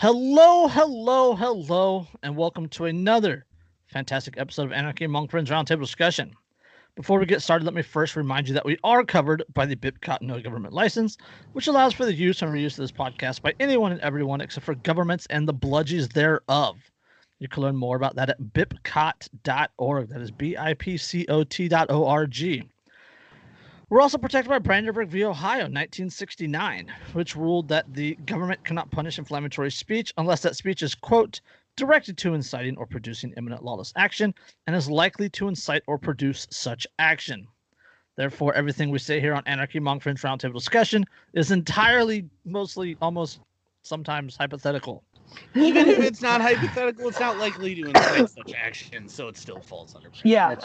Hello, hello, hello, and welcome to another fantastic episode of Anarchy Among Friends Roundtable Discussion. Before we get started, let me first remind you that we are covered by the BIPCOT No Government License, which allows for the use and reuse of this podcast by anyone and everyone except for governments and the bludgies thereof. You can learn more about that at bipcot.org. That is B I P C O T dot O R G. We're also protected by Brandenburg v. Ohio, 1969, which ruled that the government cannot punish inflammatory speech unless that speech is, quote, directed to inciting or producing imminent lawless action and is likely to incite or produce such action. Therefore, everything we say here on Anarchy Among Friends Roundtable Discussion is entirely, mostly, almost sometimes hypothetical. Even if it's not hypothetical, it's not likely to incite such action, so it still falls under. Yeah. Right.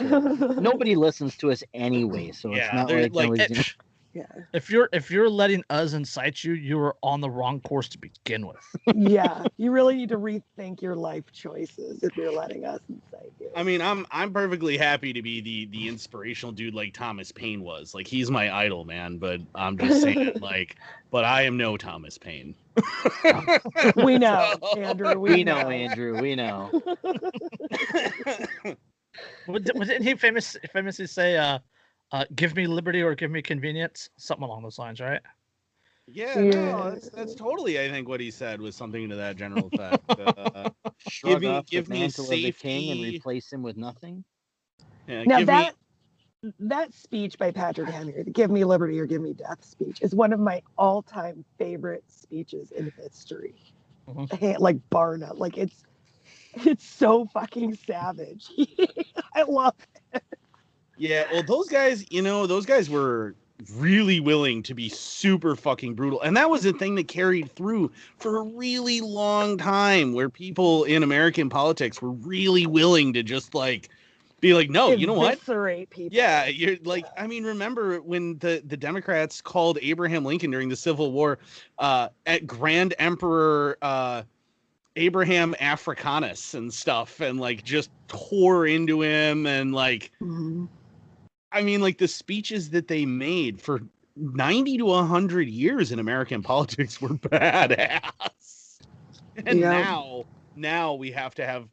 Nobody listens to us anyway, so it's Yeah, not they're like, like- nobody's gonna- yeah. If you're if you're letting us incite you, you are on the wrong course to begin with. yeah. You really need to rethink your life choices if you're letting us incite you. I mean, I'm I'm perfectly happy to be the the inspirational dude like Thomas Paine was. Like he's my idol, man. But I'm just saying, like, but I am no Thomas Paine. we know, Andrew. We, we know, Andrew. We know. What- Didn't he famous famously say, uh, uh, "Give me liberty or give me convenience"? Something along those lines, right? Yeah, no, that's that's totally. I think what he said was something to that general effect. Uh, Shrug me- off give the me mantle of the king and replace him with nothing. yeah, Now give that that speech by Patrick Henry, the "Give me liberty or give me death" speech, is one of my all-time favorite speeches in history. Mhm. Like bar none. Like it's it's so fucking savage. I love. Yeah, well, those guys, you know, those guys were really willing to be super fucking brutal. And that was the thing that carried through for a really long time where people in American politics were really willing to just like be like, no, you know what? People. Yeah, you're like, I mean, remember when the the Democrats called Abraham Lincoln during the Civil War uh at Grand Emperor uh Abraham Africanus and stuff and like just tore into him and like Mhm. I mean, like the speeches that they made for 90 to 100 years in American politics were badass. And Yeah. now, now we have to have,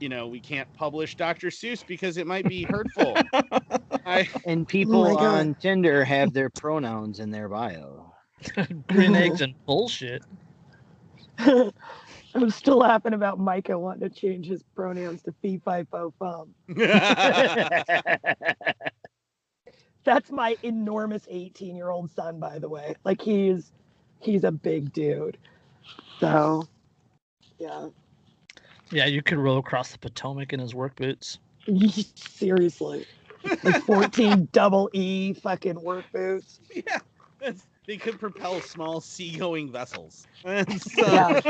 you know, we can't publish Dr. Seuss because it might be hurtful. I, And oh people my God. on Tinder have their pronouns in their bio. Green eggs and bullshit. I'm still laughing about Micah wanting to change his pronouns to fee fi fo fum. That's my enormous 18 year old son, by the way. Like he's he's a big dude. So yeah. Yeah, you could row across the Potomac in his work boots. Seriously. Like 14 double E fucking work boots. yeah, that's, they could propel small seagoing vessels. And so, Yeah.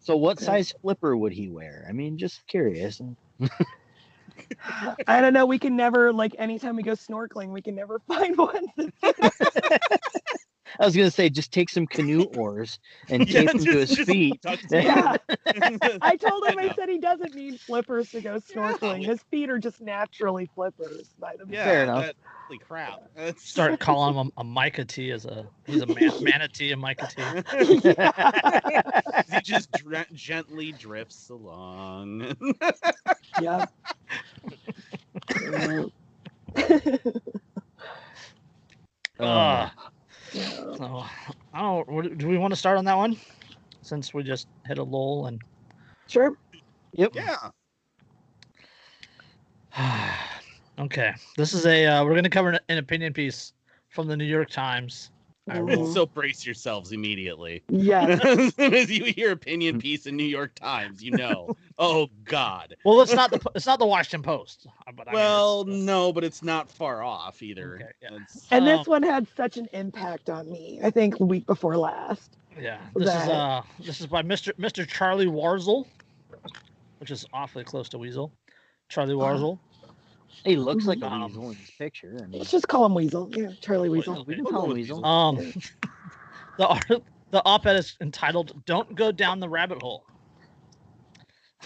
So, what size flipper would he wear? I mean, just curious. I don't know. We can never like anytime we go snorkeling, we can never find one. I was gonna say, just take some canoe oars and Yeah, tape them to his feet. duct Yeah. I told him I Yeah. said he doesn't need flippers to go snorkeling. His feet are just naturally flippers by themselves. Yeah, Fair enough. that- holy crap. That's Start calling him a, a Micah as a he's a man, manatee and Micah T. he just dr- gently drifts along. yeah. Uh, Yeah. so I don't. Do we want to start on that one? Since we just hit a lull and. Sure. Yep. yeah. okay, this is a uh, we're going to cover an, an opinion piece from the New York Times. I will- So brace yourselves immediately. Yes. as soon as you hear opinion piece in New York Times, you know, oh God. Well, it's not the it's not the Washington Post. uh, But I mean, Well, no, but it's not far off either. Okay, yeah. And Um, this one had such an impact on me. I think the week before last. Yeah, this is uh this is by Mr. Mr. Charlie Warzel, which is awfully close to Weasel. Charlie Oh. Warzel. He looks like a Um, weasel in this picture. I mean, Let's just call him Weasel. Yeah, Charlie Weasel. we can call him weasel. Weasel. Um, the art, the op-ed is entitled "Don't Go Down the Rabbit Hole."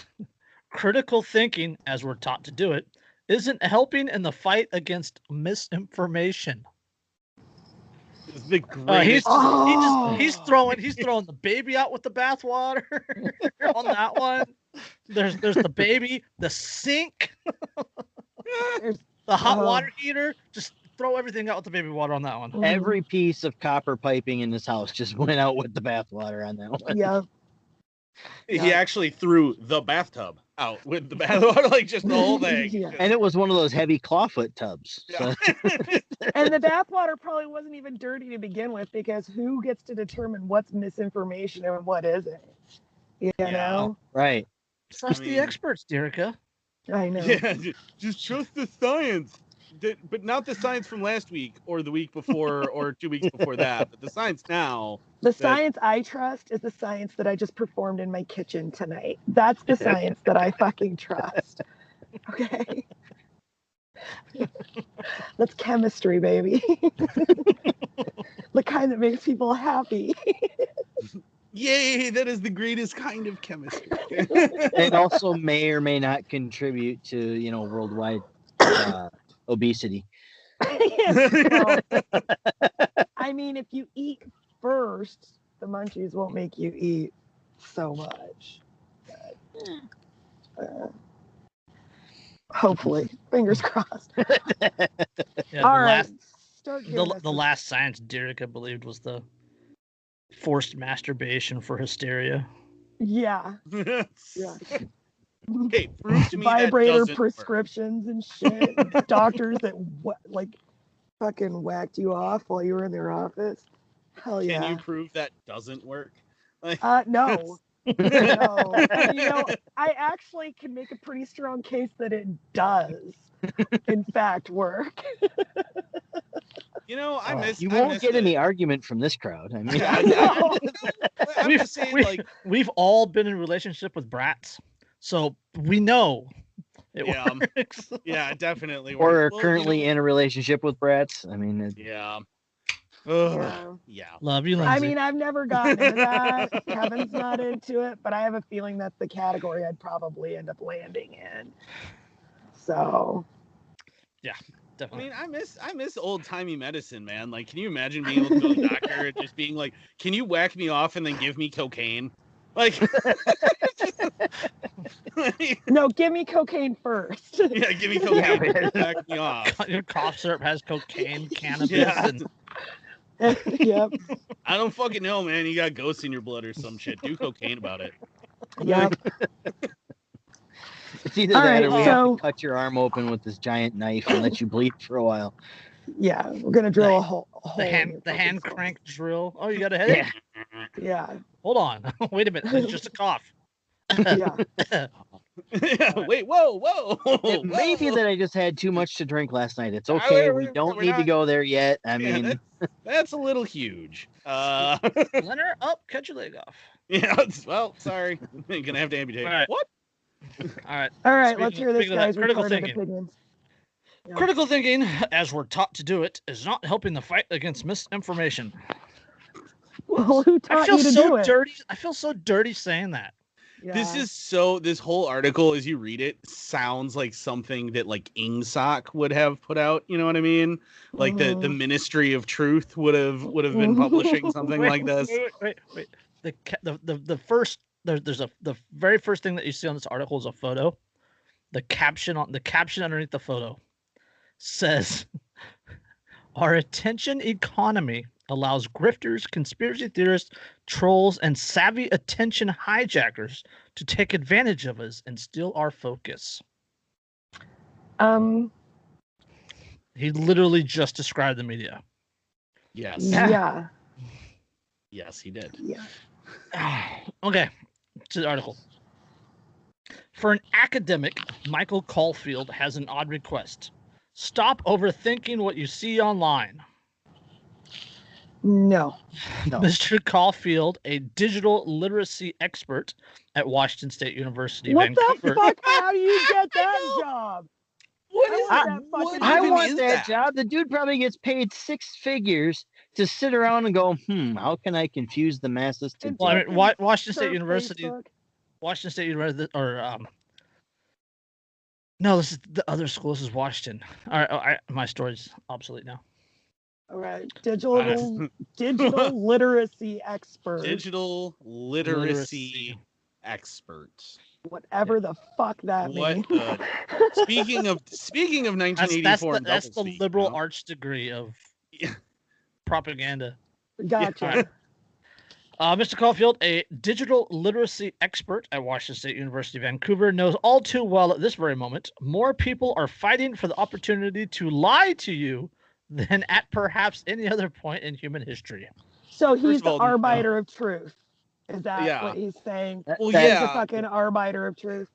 Critical thinking, as we're taught to do it, isn't helping in the fight against misinformation. the Uh, he's greatest. he just Oh. he's throwing he's throwing the baby out with the bathwater on that one. There's there's the baby, the sink, There's- the hot Oh. water heater. Just throw everything out with the baby water on that one. Mhm. Every piece of copper piping in this house just went out with the bathwater on that one. yeah. he Yeah. actually threw the bathtub out with the bathwater, like just the whole thing. Yeah. And it was one of those heavy clawfoot tubs. So Yeah. and the bathwater probably wasn't even dirty to begin with because who gets to determine what's misinformation and what isn't? You Yeah. know? right. Trust I the experts, Dyreka. I know. yeah, ju- just trust the science. But not the science from last week or the week before or two weeks before that. But the science now. The science I trust is the science that I just performed in my kitchen tonight. That's the science that I fucking trust. Okay. That's chemistry, baby. the kind that makes people happy. Yay! That is the greatest kind of chemistry. It also may or may not contribute to, you know, worldwide uh, obesity. Well, I mean, if you eat first, the munchies won't make you eat so much. But, uh, hopefully, fingers crossed. Yeah, the All right, last start the, giving us the last science Dyreka believed was the forced masturbation for hysteria. Yeah, yeah. Hey, prove to me Vibrator doesn't work. prescriptions and shit. Doctors that wha- like fucking whacked you off while you were in their office. Hell yeah. Can you prove that doesn't work? Like, Uh, no. no. You know, I actually can make a pretty strong case that it does, in fact, work. You know, I Uh, miss. you I won't miss get it. any argument from this crowd. I mean, I- No. I'm We've- just saying, we- like, We've all been in relationship with brats, so we know it Yeah. works. yeah, definitely. or are works. Well, you currently know- in a relationship with brats. I mean, it- Yeah. Ugh, Yeah. yeah. Love you, Lindsay. I mean, I've never gotten into that. Kevin's not into it, but I have a feeling that's the category I'd probably end up landing in. So, I mean, I miss I miss old timey medicine, man. Like, can you imagine being able to go to the doctor and just being like, "Can you whack me off and then give me cocaine?" Like, no, give me cocaine first. yeah, give me cocaine, and whack me off. Your cough syrup has cocaine, cannabis, Yeah. and yep. I don't fucking know, man. You got ghosts in your blood or some shit. Do cocaine about it. Yep. It's either All that right, or we so- have to cut your arm open with this giant knife and let you bleed for a while. Yeah. We're going to drill a hole. a hole the hand the hand skull. crank drill. Oh, you got a headache? Yeah. Yeah. Hold on. Wait a minute. It's just a cough. Yeah. Wait, whoa, whoa. It may be that I just had too much to drink last night. It's okay. We don't we're need to go there yet. I Yeah, mean, that's, that's a little huge. Uh, Leonard, up, cut your leg off. yeah. Well, sorry. You're gonna have to amputate. All right. What? All right. All right. Speaking let's of- hear this speaking of that, guy's critical recorded thinking. opinions. Yeah. Critical thinking, as we're taught to do it, is not helping the fight against misinformation. Well, who I taught feel you to do so it? dirty. I feel so dirty saying that. This is so. This whole article, as you read it, sounds like something that like Ingsoc would have put out. You know what I mean? Like the the Mhm. Ministry of Truth would have would have been publishing something Wait, like this. Wait, wait, wait. wait. The, the the the first there's there's a the very first thing that you see on this article is a photo. The caption on the caption underneath the photo says, "Our attention economy allows grifters, conspiracy theorists, trolls, and savvy attention hijackers to take advantage of us and steal our focus." Um. He literally just described the media. Yes, Yeah. Yeah. yes, he did. Yeah. okay, to the article. For an academic, Michael Caulfield has an odd request. Stop overthinking what you see online. No. No. Mr. Caulfield, a digital literacy expert at Washington State University, What the fuck? How do you get that job? What I is want that? that What I want is that, job. The dude probably gets paid six figures to sit around and go, hmm, how can I confuse the masses today? Well, I mean, Wa- Washington State University, Facebook. Washington State University, or um, no, this is the other school. This is Washington. All right, oh, I, my story's obsolete now. All right, digital digital literacy expert, Digital literacy, Literacy. expert. whatever the fuck that What means. the- Speaking of speaking of 1984, that's the, that's the liberal you know? arts degree of Yeah. Propaganda. Gotcha. Uh, Mr. Caulfield, a digital literacy expert at Washington State University, Vancouver, knows all too well at this very moment more people are fighting for the opportunity to lie to you than at perhaps any other point in human history. So he's all, the uh, arbiter of truth. Is that Yeah. what he's saying? Well, that- He's yeah. a fucking arbiter of truth.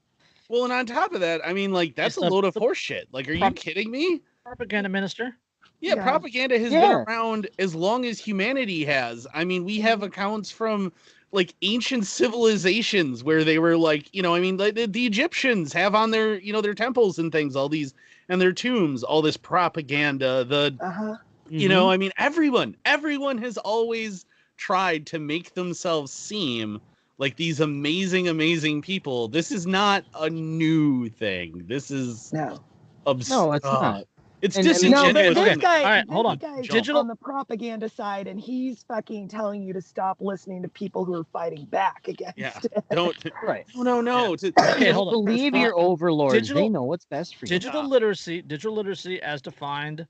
Well, and on top of that, I mean, like that's It's a the- load of the- horse shit. Like, are you kidding me? Propaganda minister. Yeah, Yeah. propaganda has Yeah. been around as long as humanity has. I mean, we have accounts from like ancient civilizations where they were like, you know, I mean, like the, the Egyptians have on their, you know, their temples and things, all these and their tombs, all this propaganda. The, Uh huh. you know, I mean, everyone, everyone has always tried to make themselves seem like these amazing, amazing people. This is not a new thing. This is No. absurd. No, it's not. It's And- and- disingenuous. No, but this and- guy, All right, hold on. guy's Digital- on the propaganda side, and he's fucking telling you to stop listening to people who are fighting back against Yeah. it. don't Right. no no no to- Okay, hold on. Believe your overlords. digital- they know what's best for you. Digital ah. literacy, digital literacy as defined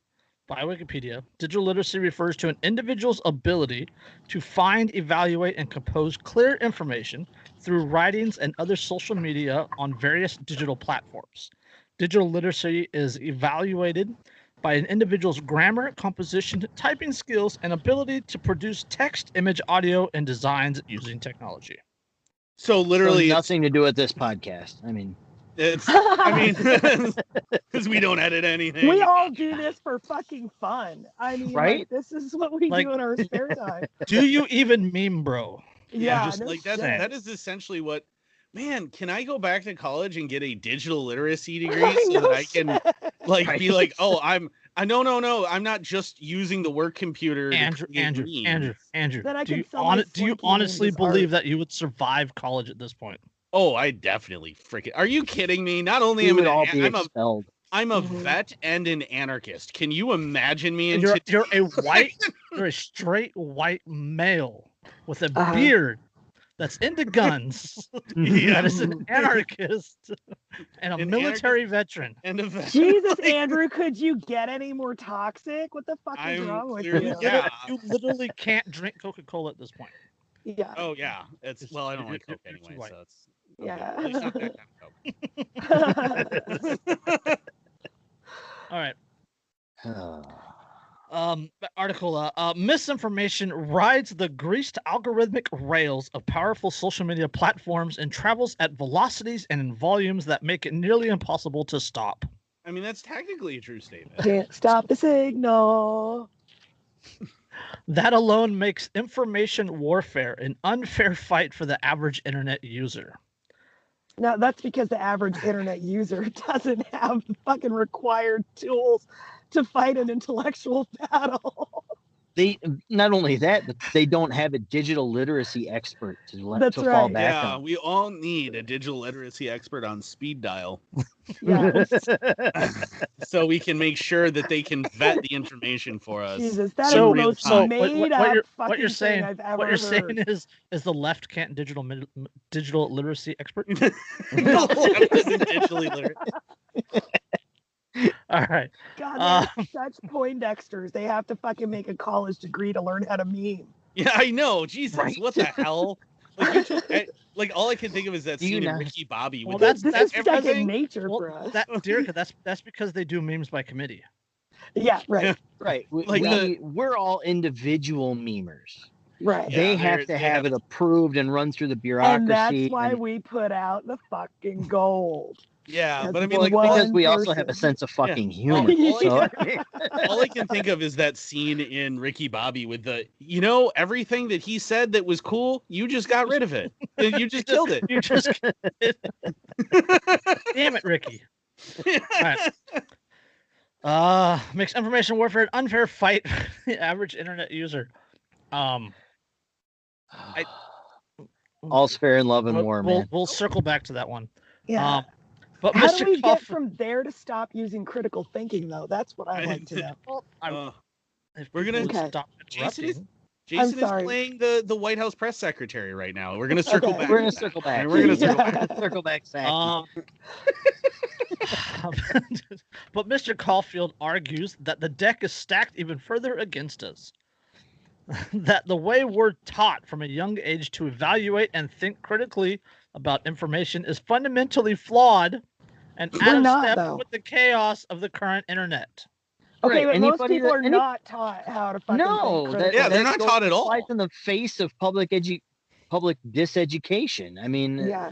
by Wikipedia, digital literacy refers to an individual's ability to find, evaluate, and compose clear information through writings and other social media on various digital platforms. Digital literacy is evaluated by an individual's grammar, composition, typing skills, and ability to produce text, image, audio, and designs using technology. so So literally it's, nothing to do with this podcast. I mean, it's i mean because we don't edit anything we all do this for fucking fun. I mean, Right? like, this is what we Like- do in our spare time. Do you even meme, bro? Yeah, just no like that shit. that is essentially what man can i go back to college and get a digital literacy degree so that i can shit. like be like oh i'm i no no no i'm not just using the work computer to Andrew, Andrew, memes. Andrew, Andrew. Then I do can you, sell my do you honestly believe art. that you would survive college at this point? oh i definitely freaking are you kidding me not only we am would I all an, be i'm a expelled. i'm a Mhm. vet and an anarchist can you imagine me in And you're today- you're a white, you're a straight white male with a Uh-huh. beard that's into guns, Yeah. Mm-hmm. that is an anarchist and a An military veteran. and a vet Jesus, Andrew, could you get any more toxic? What the fuck is I'm wrong with clearly- you? yeah. You literally can't drink Coca Cola at this point. Yeah. oh yeah it's It's- well i don't like coke you're- you're too anyway white. so it's Yeah. at least not that kind of coke. All right. Um, article uh, uh, misinformation rides the greased algorithmic rails of powerful social media platforms and travels at velocities and in volumes that make it nearly impossible to stop. I mean, that's technically a true statement. Can't stop the signal. That alone makes information warfare an unfair fight for the average internet user. now that's because the average internet user doesn't have the fucking required tools to fight an intellectual battle. They not only that, but they don't have a digital literacy expert to, let, That's to fall back Yeah, on. we all need a digital literacy expert on speed dial yeah. so we can make sure that they can vet the information for us. Jesus, that is So- the most so what- made what- what up you're- fucking what you're thing saying- I've ever What you're heard. saying is, is the left can't digital digital literacy expert? The left isn't digitally literate. All right. God, they're uh, such Poindexters. They have to fucking make a college degree to learn how to meme. Yeah, I know. Jesus, Right? what the hell? Like, I- like all I can think of is that scene in not- Ricky Bobby Well, with that's- this that's is second everything. nature Well, for us. that Dyreka, that's that's because they do memes by committee. yeah, right, Right. We, Like we, the- we're all individual memers. right. Yeah, they they're- have to they have have- it approved and run through the bureaucracy. And that's why and- we put out the fucking gold. Yeah, That's but I mean, like because we also have a sense of fucking humor. all So, all I can think of is that scene in Ricky Bobby with the, you know, everything that he said that was cool, you just got rid of it. You just killed it. You just damn it, Ricky. All right. Uh, makes information warfare an unfair fight the average internet user. Um, I, all's fair in love and we'll, war, we'll, man. we'll circle back to that one. Yeah. Um, but How Mr. do we get from there to stop using critical thinking, though? That's what I'd like to know. Well, Uh, We're gonna- Okay. stop Jason is- interrupting. Jason is sorry. playing the the White House press secretary right now. We're gonna circle Okay. back. We're gonna circle back. We're gonna circle Yeah. back. circle back. Zach. Um, but Mr. Caulfield argues that the deck is stacked even further against us. that the way we're taught from a young age to evaluate and think critically about information is fundamentally flawed and We're out of not, step though. with the chaos of the current internet. Okay, Right, but most people that- are any- not taught how to fucking no, that. Yeah, they're not taught at all. Right in the face of public edu- public diseducation. I mean, uh, yeah.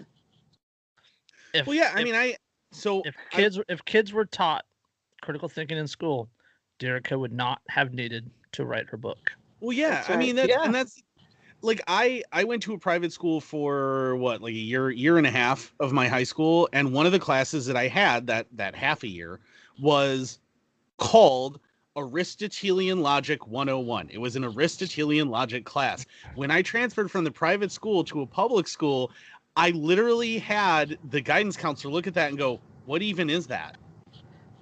If, Well, yeah. I mean, I so if I- kids if kids were taught critical thinking in school, Dyreka would not have needed to write her book. Well, yeah, That's I mean that's Yeah. and that's like I I went to a private school for what like a year year and a half of my high school, and one of the classes that I had that that half a year was called Aristotelian Logic 101. It was an Aristotelian logic class. When I transferred from the private school to a public school, I literally had the guidance counselor look at that and go, "What even is that?"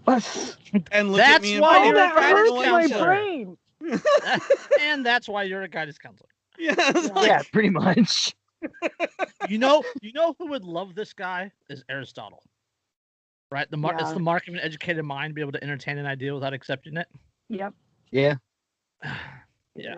And look at me and why go, you're a that guidance hurts my counselor. brain. and that's why you're a guidance counselor. Yeah, Yeah. like- yeah, pretty much. You know, you know who would love this guy is Aristotle. Right? The mar- it's the mark of an educated mind, to be able to entertain an idea without accepting it. Yep. Yeah. yeah.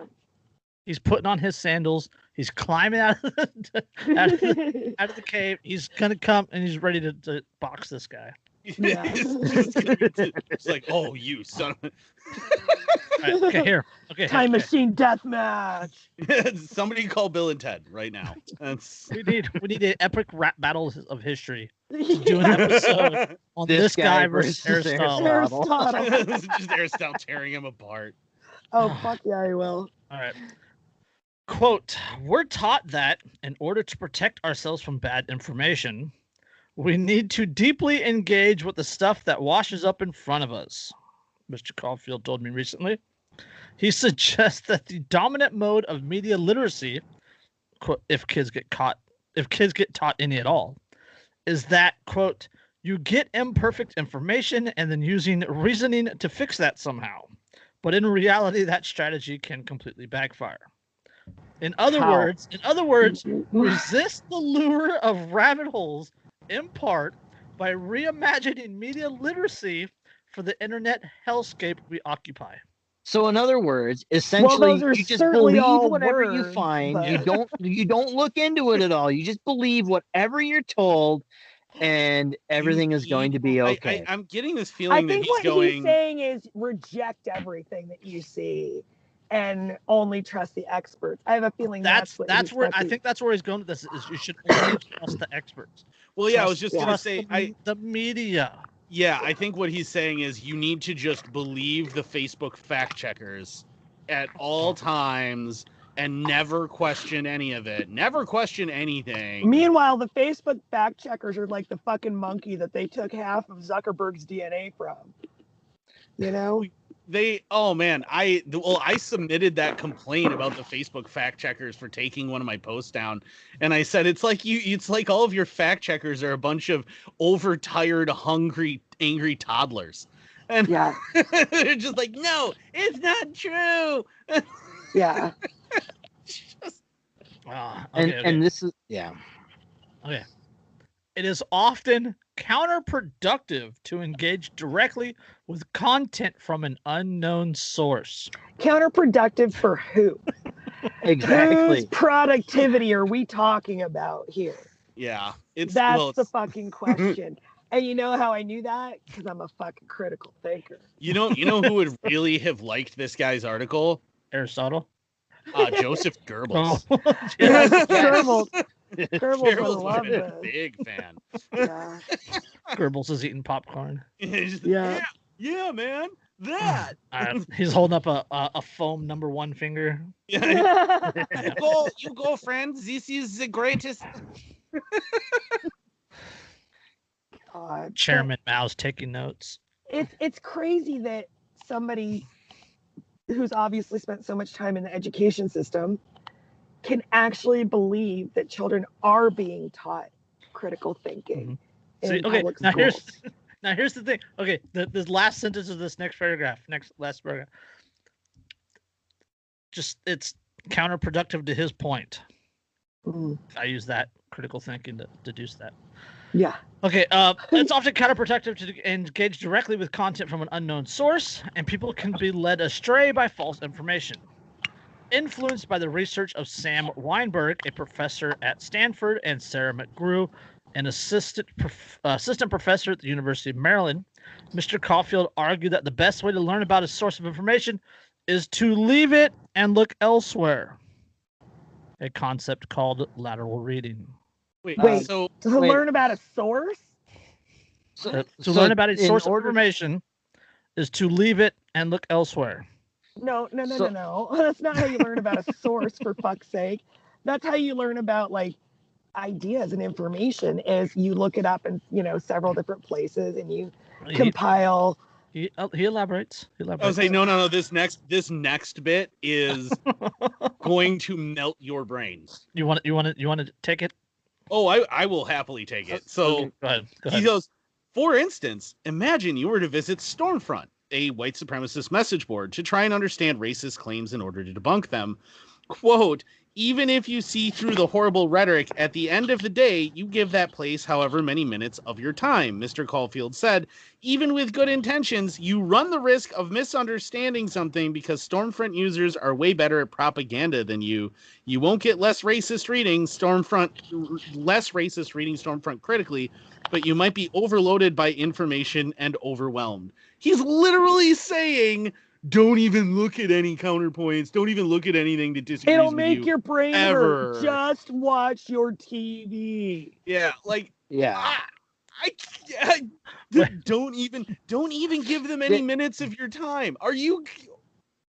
He's putting on his sandals. He's climbing out of the, out of the, out of the cave. He's gonna come and he's ready to, to box this guy. Yeah. it's, just- it's like, oh, you son of All right, okay, here. Okay, Time okay. machine death match. a... Somebody call Bill and Ted right now. That's We need we need an epic rap battle of history. Do an episode on this, This guy, guy versus versus Aristotle. Aristotle. Aristotle. just Aristotle tearing him apart. Oh fuck yeah, I will. All right. Quote, we're taught that in order to protect ourselves from bad information, we need to deeply engage with the stuff that washes up in front of us. Mr. Caulfield told me recently. He suggests that the dominant mode of media literacy, quote, if kids get caught, if kids get taught any at all, is that, quote, you get imperfect information and then using reasoning to fix that somehow. But in reality, that strategy can completely backfire. In other How? words, in other words, resist the lure of rabbit holes in part by reimagining media literacy for the internet hellscape we occupy. So in other words, essentially, those are you just believe all whatever you words, find. You don't you don't look into it at all. You just believe whatever you're told, and everything is going to be I- okay. I, am getting this I feeling that think he's what going. he's saying is reject everything that you see and only trust the experts. I have a feeling That's that's, what that's where I think that's where he's going with this. Is you should only trust the experts. well, yeah, I was Trust- just gonna say, the, I the media. yeah, I think what he's saying is you need to just believe the Facebook fact checkers at all times and never question any of it. Never question anything. Meanwhile, the Facebook fact checkers are like the fucking monkey that they took half of Zuckerberg's DNA from. You know? They oh man i well i submitted that complaint about the facebook fact checkers for taking one of my posts down and i said it's like you it's like all of your fact checkers are a bunch of overtired hungry angry toddlers and Yeah. they're just like no it's not true Yeah. Just- Ah, and okay, okay. and this is yeah. Okay. It is often counterproductive to engage directly with content from an unknown source. Counterproductive for who? Exactly. Whose productivity are we talking about here? yeah it's That's well, the fucking question. and you know how I knew that? Because I'm a fucking critical thinker. you know you know who would really have liked this guy's article Aristotle. uh joseph goebbels Oh, Yes, Yes. Goebbels, Goebbels would Goebbels love would this. a big fan Yeah. Goebbels is eating popcorn. Yeah. yeah yeah man that Uh, he's holding up a, a, a foam number one finger. Yeah. you go, you go, friends. This is the greatest. God. Chairman Mao's taking notes. it's it's crazy that somebody who's obviously spent so much time in the education system can actually believe that children are being taught critical thinking in See, okay, public now here's schools. Now here's the thing. Okay, the this last sentence of this next paragraph, next last paragraph. just it's counterproductive to his point. Mm, I use that critical thinking to deduce that. yeah. Okay, uh, it's often counterproductive to engage directly with content from an unknown source, and people can be led astray by false information. Influenced by the research of Sam Wineburg, a professor at Stanford, and Sarah McGrew, an assistant prof- uh, assistant professor at the University of Maryland, Mr. Caulfield argued that the best way to learn about a source of information is to leave it and look elsewhere. A concept called lateral reading. Wait, Wait. so To Wait. learn about a source? So, Uh, to so learn about a in source of information is to leave it and look elsewhere. No, no, no, So- no, no. That's not how you learn about a source, for fuck's sake. That's how you learn about like ideas and information is you look it up in, you know, several different places and you He, compile. he, uh, he elaborates. He I was elaborates. saying, no, no, no. This next, this next bit is going to melt your brains. you want you want to you want to take it? Oh, I, I will happily take it. So Okay, go ahead. Go he goes, for instance, imagine you were to visit Stormfront, a white supremacist message board, to try and understand racist claims in order to debunk them. Quote, even if you see through the horrible rhetoric, at the end of the day, you give that place however many minutes of your time, Mr. Caulfield said. Even with good intentions, you run the risk of misunderstanding something because Stormfront users are way better at propaganda than you. You won't get less racist reading Stormfront, less racist reading Stormfront critically, but you might be overloaded by information and overwhelmed. He's literally saying, don't even look at any counterpoints. Don't even look at anything that disagrees It'll with make you. your brain ever. hurt. Just watch your TV. yeah, like Yeah. I, I, I d- don't even don't even give them any They- minutes of your time. Are you?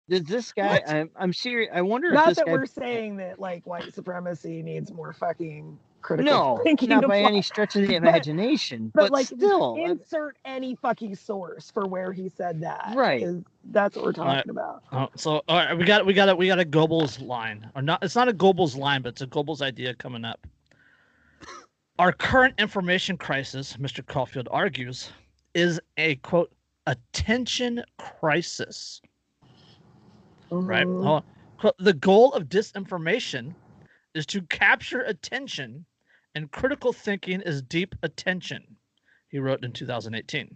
Does this guy? What? I'm, I'm serious. I wonder if Not this that guy. we're saying that like white supremacy needs more fucking critical no, thinking. not by any stretch of the imagination. But, But, like, still, I- insert any fucking source for where he said that. Right. that's what we're All right. talking about. Oh, so all right, we got we got a we got a Goebbels line, or not? It's not a Goebbels line, but it's a Goebbels idea coming up. Our current information crisis, Mr. Caulfield argues, is a quote attention crisis. Right? Mhm. Hold on. Quote, the goal of disinformation is to capture attention, and critical thinking is deep attention. He wrote in 2018.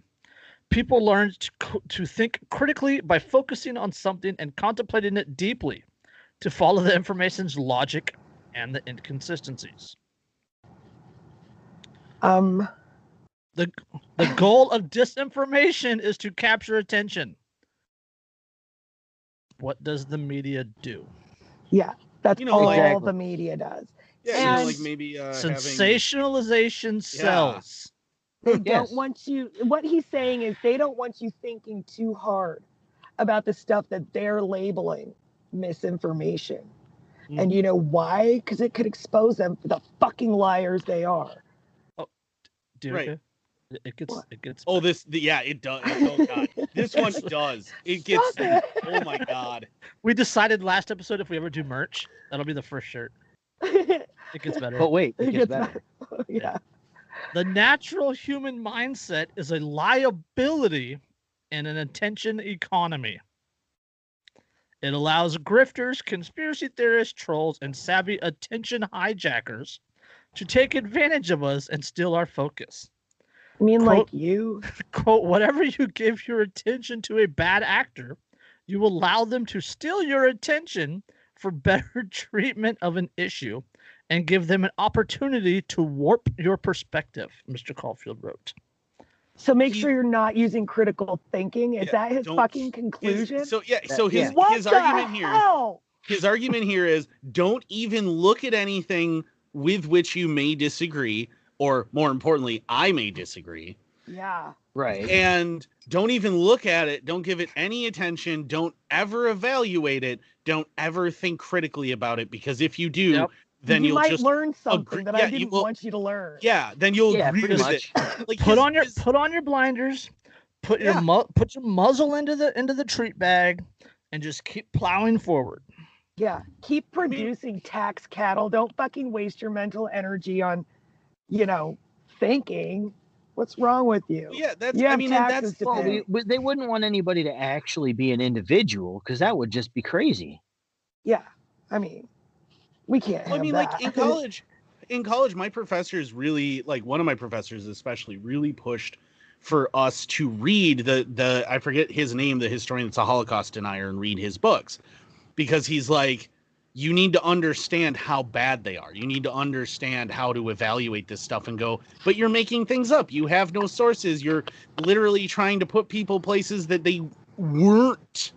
People learn to, to think critically by focusing on something and contemplating it deeply, to follow the information's logic and the inconsistencies. Um, The, the goal of disinformation is to capture attention. What does the media do? yeah, that's You know, all like- Exactly. the media does. Yeah, you know, And- like maybe uh, having- Sensationalization sells. They Yes. don't want you. What he's saying is they don't want you thinking too hard about the stuff that they're labeling misinformation. Hmm. And you know why? Because it could expose them for the fucking liars they are. Oh, dude, Right. it- it gets What? it gets Oh, this the, yeah, it does. Oh god, this one does. It gets. It. Oh my god. We decided last episode if we ever do merch, that'll be the first shirt. It It gets better. but wait, it, gets gets better. better. Oh, yeah. the natural human mindset is a liability in an attention economy. It allows grifters, conspiracy theorists, trolls, and savvy attention hijackers to take advantage of us and steal our focus. I mean, like you. quote, whatever you give your attention to a bad actor, you allow them to steal your attention for better treatment of an issue and give them an opportunity to warp your perspective, Mr. Caulfield wrote. So make He- sure you're not using critical thinking. Is Yeah, that his don't- fucking His- conclusion? so yeah, so his yeah. what his the argument here. his argument here is don't even look at anything with which you may disagree, or more importantly, I may disagree. Yeah. Right. And don't even look at it. Don't give it any attention. Don't ever evaluate it. Don't ever think critically about it because if you do, Yep. then you you'll might just learn something agree- that yeah, I didn't will- want you to learn. yeah, then you'll Yeah, agree pretty with much. it. Like Put his- on your his- put on your blinders, put your Yeah. mu- put your muzzle into the into the treat bag, and just keep plowing forward. Yeah. Keep mean- producing tax cattle. Don't fucking waste your mental energy on, you know, thinking. What's wrong with you? yeah, that's You I mean, and that's to Well, we, we- they wouldn't want anybody to actually be an individual because that would just be crazy. Yeah, I mean, we can't. Well, I mean, that. like in college, in college, my professors really, like one of my professors especially, really pushed for us to read the the I forget his name, the historian that's a Holocaust denier, and read his books, because he's like, you need to understand how bad they are. You need to understand how to evaluate this stuff and go, but you're making things up. You have no sources. You're literally trying to put people places that they weren't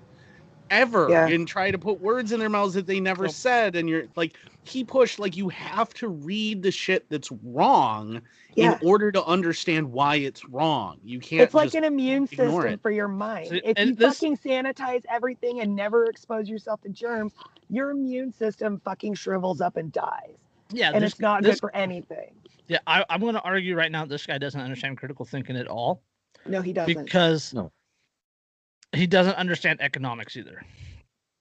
ever Yeah. and try to put words in their mouths that they never Nope. said and you're like he pushed like you have to read the shit that's wrong yeah, in order to understand why it's wrong you can't it's like an immune system it. for your mind. See, if and you this- fucking sanitize everything and never expose yourself to germs, your immune system fucking shrivels up and dies, Yeah, and this, it's not this, good for anything. yeah. I, I'm going to argue right now. This guy doesn't understand critical thinking at all No, he doesn't. because No. He doesn't understand economics either.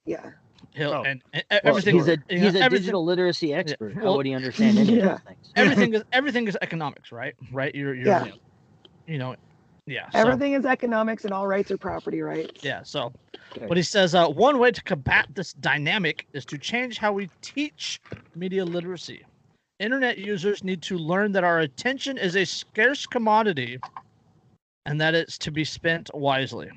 yeah, He'll Oh. and, and Well, everything. he's a you he's know, a everything- digital literacy expert. How well, would he understand any yeah. things? everything is everything is economics, right? Right. You're you're Yeah. you know, yeah. so- everything is economics, and all rights are property rights. Yeah. So, Okay. but he says uh, one way to combat this dynamic is to change how we teach media literacy. Internet users need to learn that our attention is a scarce commodity, and that it's to be spent wisely.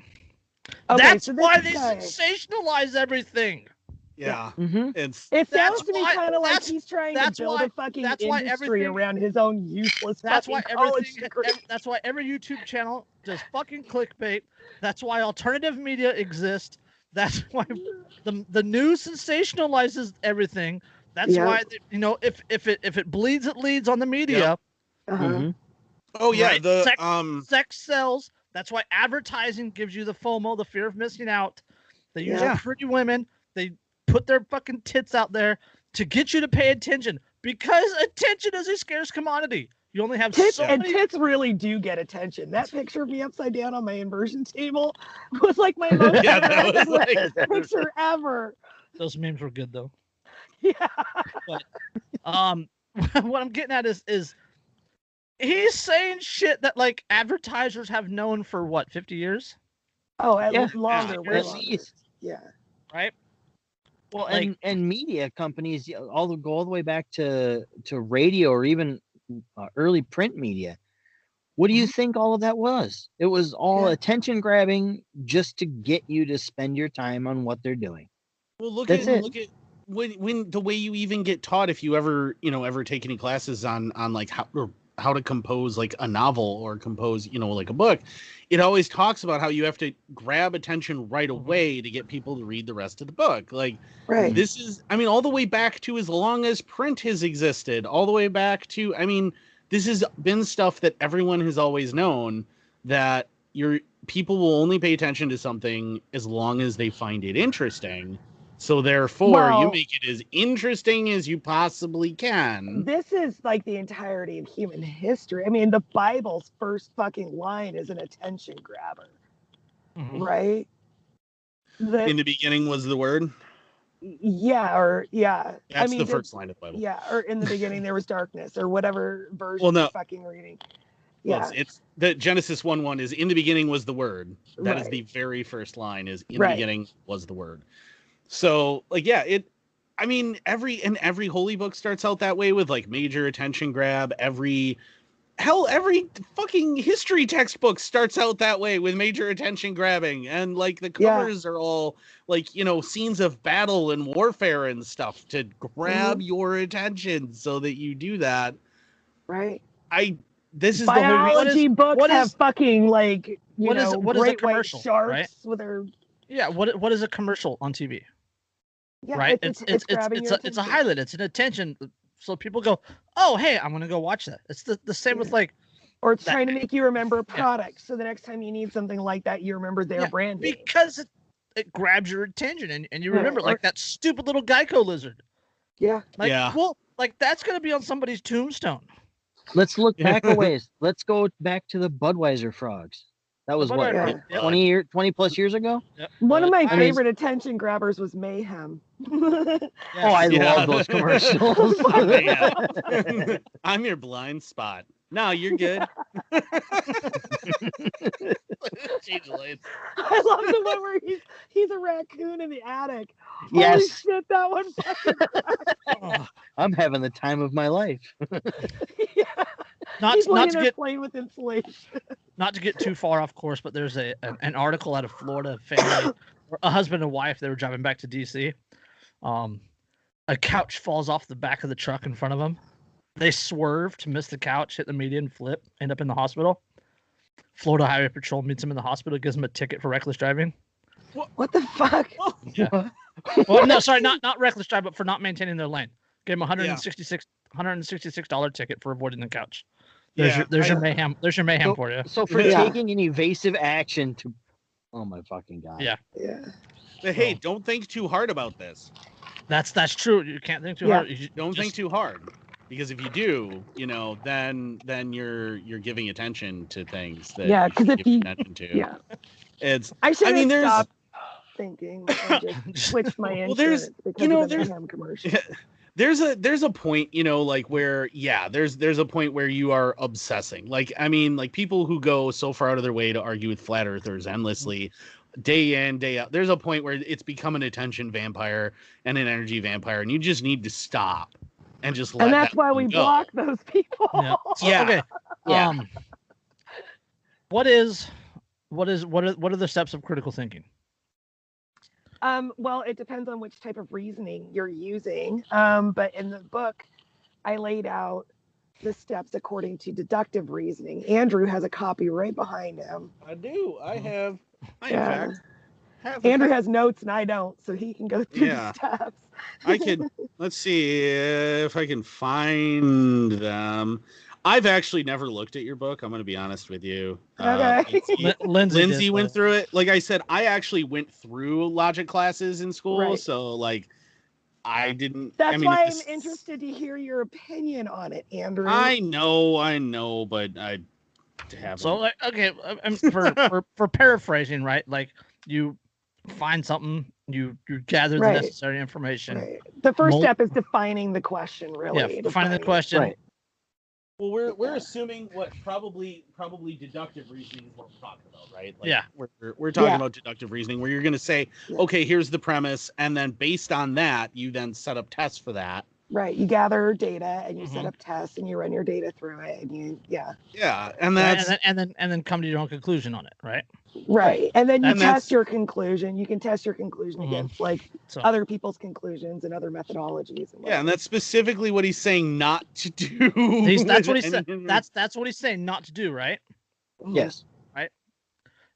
Okay, That's so why they guy- sensationalize everything. yeah Mm-hmm. it's It That's sounds to me kind of like he's trying that's to build why- a fucking that's why industry everything- around his own useless That's fucking why everything. degree. that's why every YouTube channel does fucking clickbait. That's why alternative media exists. That's why the the news sensationalizes everything. That's Yeah. why you know if if it if it bleeds, it leads on the media. Uh-huh. Mm-hmm. oh yeah Right, the sex- um Sex sells. That's why advertising gives you the FOMO, the fear of missing out. They use Yeah. pretty women. They put their fucking tits out there to get you to pay attention because attention is a scarce commodity. You only have Tits so and many. tits really do get attention. That picture of me upside down on my inversion table was like my most Yeah, that was hilarious like- picture ever. Those memes were good though. Yeah. But um what i'm getting at is is he's saying shit that like advertisers have known for what 50 years Oh, at Yeah. longer, way longer. Yeah. right Well, Like- and and media companies all the go all the way back to to radio or even uh, early print media. What do you think all of that was? It was all Yeah. attention grabbing just to get you to spend your time on what they're doing. Well, look That's at it. look at when when the way you even get taught if you ever you know ever take any classes on on like how or how to compose like a novel or compose you know like a book, it always talks about how you have to grab attention right Mhm. away to get people to read the rest of the book. Like Right. this is I mean all the way back to as long as print has existed, all the way back to I mean this has been stuff that everyone has always known that your people will only pay attention to something as long as they find it interesting. So therefore, you make it as interesting as you possibly can. This is like the entirety of human history. I mean, the Bible's first fucking line is an attention grabber, Mhm. right? The, In the beginning was the word. yeah, or yeah. That's I mean, the the- first line of the Bible. Yeah, or in the beginning there was darkness, or whatever version Well, no. you're fucking reading. Well, Yeah, it's, it's the Genesis one one is in the beginning was the word. That is Right. the very first line. Is in Right. the beginning was the word. So like yeah, it. I mean every and every holy book starts out that way with like major attention grab. Every hell every fucking history textbook starts out that way with major attention grabbing and like the Yeah. covers are all like you know scenes of battle and warfare and stuff to grab Mm-hmm. your attention so that you do that. right. I this is the whole reason. Biology books what have is- fucking like you what is- know what is a commercial, sharks right? with their yeah what what is a commercial on tv yeah, right? It's, it's it's it's, grabbing it's, a, it's a highlight. It's an attention uh, so people go oh hey i'm gonna go watch that. It's the, the same with like or it's that- trying to make you remember a product, so the next time you need something like that, you remember their Yeah, brand name. because it, it grabs your attention and, and you Yeah, remember or- like that stupid little geico lizard. Yeah, like Yeah. well like that's gonna be on somebody's tombstone. Let's look back a ways. Let's go back to the Budweiser frogs. That was what Budweiser, yeah. yeah. 20 year 20 plus years ago? one of my I- favorite attention grabbers was Mayhem. Oh, I Yeah. love those commercials. I'm your blind spot. No, you're good. Change. I love the one where he's he's a raccoon in the attic. Holy Yes, shit, that one. fucking- Oh, I'm having the time of my life. yeah. not he's not to get plane with insulation. Not to get too far off course, but there's a an, an article out of Florida family, a husband and wife. They were driving back to DC. Um, a couch falls off the back of the truck in front of them. They swerve to miss the couch, hit the median, flip, end up in the hospital. Florida Highway Patrol meets him in the hospital, gives him a ticket for reckless driving. What the fuck? Yeah. Well, no, sorry, not not reckless drive, but for not maintaining their lane. Gave him a 166 166 dollar ticket for avoiding the couch. There's Yeah, your there's I- your mayhem. There's your mayhem So- for you. So for Yeah. taking an evasive action to, oh my fucking god. Yeah. Yeah. But hey, So- don't think too hard about this. That's that's true. You can't think too Yeah. hard. You Don't just- think too hard. Because if you do, you know, then then you're you're giving attention to things that Yeah, you 'cause should if you- attention to. Yeah. It's I should mean, have there's- stopped thinking and just switched my Well, there's- because you know, of the there's- Mayhem commercial. there's a there's a point you know like where yeah there's there's a point where you are obsessing like i mean like people who go so far out of their way to argue with flat earthers endlessly day in day out there's a point where it's become an attention vampire and an energy vampire and you just need to stop and just let And that's that why we go. block those people. Yeah. Yeah. Okay. Yeah. Um, what is what is what are what are the steps of critical thinking? Um, well, it depends on which type of reasoning you're using. Um, but in the book, I laid out the steps according to deductive reasoning. Andrew has a copy right behind him. i do i have i in fact have Andrew has notes and I don't, so he can go through Yeah. the steps. I could let's see if I can find them. I've actually never looked at your book. I'm going to be honest with you. Uh, Okay. Lindsay- Lindsay, Lindsay went but- through it. Like I said, I actually went through logic classes in school, Right. so like I didn't. That's I mean, why I'm it's- interested to hear your opinion on it, Andrew. I know, I know, but I haven't. So like okay, uh, um, for, for for paraphrasing, right? Like you find something, you you gather the necessary information. Right. The first Mul- defined is defining the question, really. Yeah, finding the question. Right. Well, we're we're uh, assuming what probably probably deductive reasoning is what we're talking about, right? Like, Yeah. we're we're, we're talking Yeah. about deductive reasoning, where you're going to say, okay, here's the premise, and then based on that, you then set up tests for that. Right. You gather data and you set Mhm. up tests and you run your data through it and you yeah. Yeah, and Right, And that's then, and then and then come to your own conclusion on it, right? Right. And then you And that's- test your conclusion. You can test your conclusion Mhm. against like So other people's conclusions and other methodologies. And yeah, and that's specifically what he's saying not to do. he's, that's what he said. That's that's what he's saying not to do, right? Yes. Right.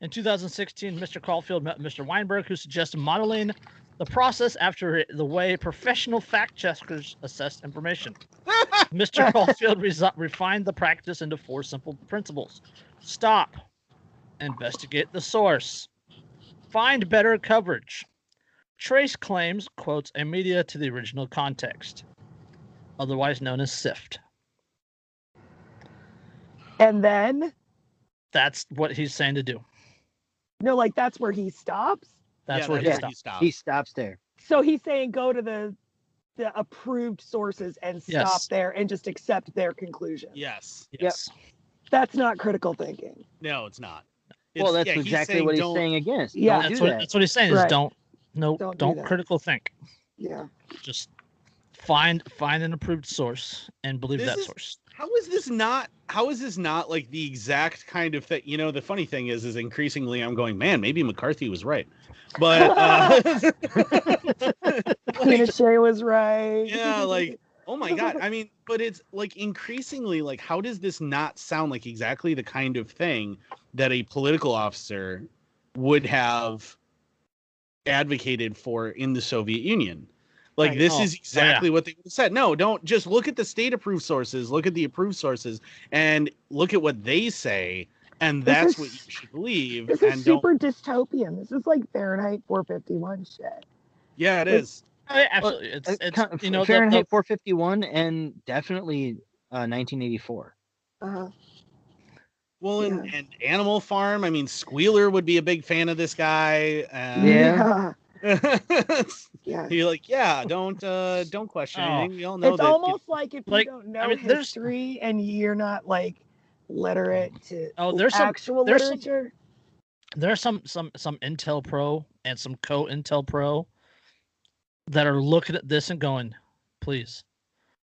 In 2016, Mr. Caulfield met Mr. Wineburg, who suggested modeling the process after the way professional fact checkers assess information. Mr. Caulfield refined the practice into four simple principles stop, investigate the source, find better coverage, trace claims, quotes, and media to the original context, otherwise known as SIFT. And then That's what he's saying to do. no, like that's where he stops. That's yeah, where that's he where stops. stopped. He stops there. So he's saying go to the the approved sources and stop Yes. there and just accept their conclusion. Yes. Yes. That's not critical thinking. No, it's not. well, that's yeah, exactly saying what he's saying against. Yeah. That's do what, that. that's what he's saying is Right. don't no Don't don't, do critical think. Yeah. Just find find an approved source and believe This that is- source. How is this not? How is this not like the exact kind of thing? You know, the funny thing is, is increasingly I'm going, man, maybe McCarthy was right, but uh, Pinochet was right. yeah, like oh my god. I mean, but it's like increasingly like, how does this not sound like exactly the kind of thing that a political officer would have advocated for in the Soviet Union? Like Right. this Oh, is yeah. exactly what they said. No, don't just look at the state approved sources, look at the approved sources, and look at what they say, and This that's is- what you should believe. This and is don't. super dystopian. This is like Fahrenheit 451 shit. Yeah, it Like- is. Uh, Absolutely, it's Uh, it's kind- you know Fahrenheit the, 451 and definitely uh, 1984. Uh, Well, and, Yeah. and Animal Farm. I mean, Squealer would be a big fan of this guy. Uh, Yeah. Yeah. You're like, yeah, don't uh don't question Oh. anything. We all know It's that. almost like if like, you don't know mean, there's- history and you're not like literate to Oh, there's some- actual there's literature. there are some some some Intel Pro and some COINTELPRO that are looking at this and going, please,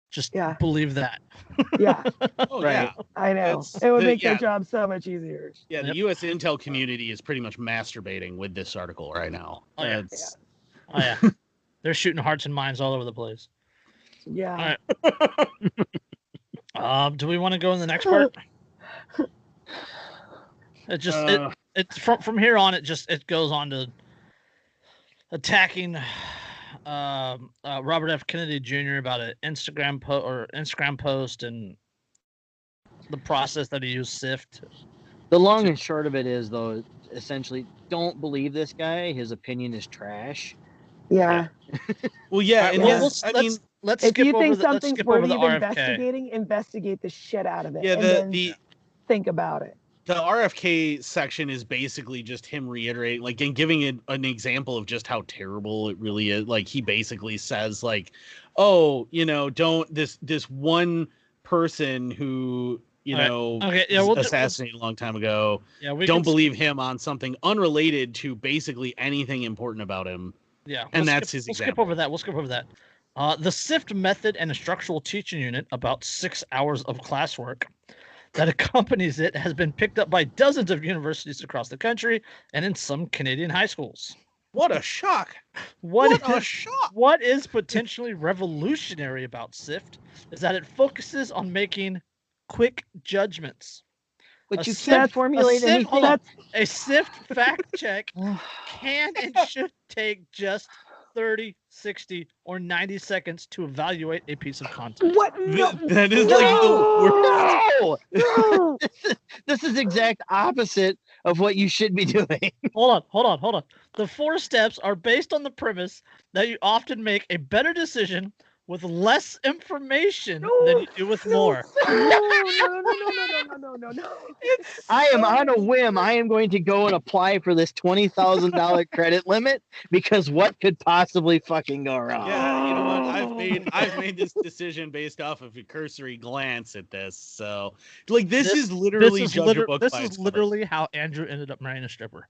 just Yeah. believe that. Yeah, Oh Right. yeah, I know. It's It would the- make yeah. their job so much easier. yeah. The Yep. U.S. Intel community is pretty much masturbating with this article right now. Oh, yeah. It's- Oh yeah, they're shooting hearts and minds all over the place. Yeah. Alright. Um, do we want to go in the next part? It just it, uh, it's from from here on. It just it goes on to attacking um, uh, Robert F. Kennedy Jr. about an Instagram post or Instagram post and the process that he used Sift. The long and short of it is, though, essentially, don't believe this guy. His opinion is trash. Yeah. well, yeah, and well, yes, let's, I let's, mean, let's If skip you over think the, something's skip over worthy of investigating, investigate the shit out of it. yeah, and the then the think about it. The RFK section is basically just him reiterating, like, and giving it an example of just how terrible it really is. Like, he basically says, like, "Oh, you know, don't this this one person who you know Okay, yeah, we'll do- assassinated a long time ago. yeah, we don't believe him on something unrelated to basically anything important about him." Yeah, And we'll that's skip, his We'll skip over that. We'll skip over that. Uh, the SIFT method and instructional teaching unit, about six hours of classwork that accompanies it, has been picked up by dozens of universities across the country and in some Canadian high schools. What a shock! What What, a is- shock! what is potentially revolutionary about SIFT is that it focuses on making quick judgments. But A you sieve- can't formulate sieve- anything. A SIFT fact check can and should take just 30, 60, or 90 seconds to evaluate a piece of content. What? Th- No. that is like the worst. no! no. this is exact opposite of what you should be doing. Hold on, hold on, hold on. The four steps are based on the premise that you often make a better decision with less information no, than you do with no, more. No, no, no, no, no, no, no, no. It's I am on a whim. I am going to go and apply for this twenty thousand dollar credit limit because what could possibly fucking go wrong? Yeah, you know what? I've made I've made this decision based off of a cursory glance at this. So, like, this, this is literally this is, liter- this is literally how Andrew ended up marrying a stripper.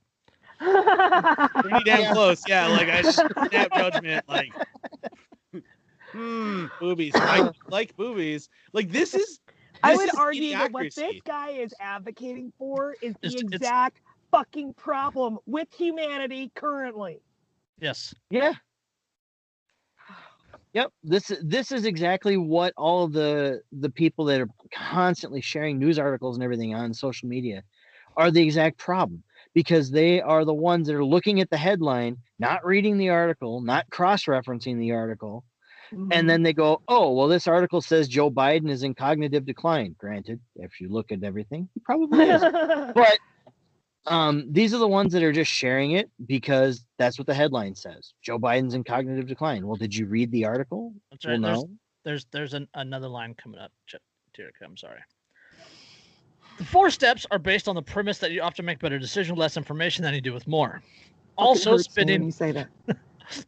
Pretty damn close, yeah. Like I just snap judgment, like hmm, boobies. I like boobies. Like this is. I this would is argue that what this guy is advocating for is the It's- it's- exact fucking problem with humanity currently. Yes. Yeah. Yep. This is this is exactly what all the the people that are constantly sharing news articles and everything on social media are the exact problem because they are the ones that are looking at the headline, not reading the article, not cross-referencing the article, Mm-hmm. and then they go, "Oh, well this article says Joe Biden is in cognitive decline." Granted, if you look at everything, he probably is. but um, these are the ones that are just sharing it because that's what the headline says. Joe Biden's in cognitive decline. Well, did you read the article? That's right. There's, no. there's there's an, another line coming up. Ch- Dyreka, I'm sorry. The four steps are based on the premise that you often make better decisions with less information than you do with more. Also, when spending you say that.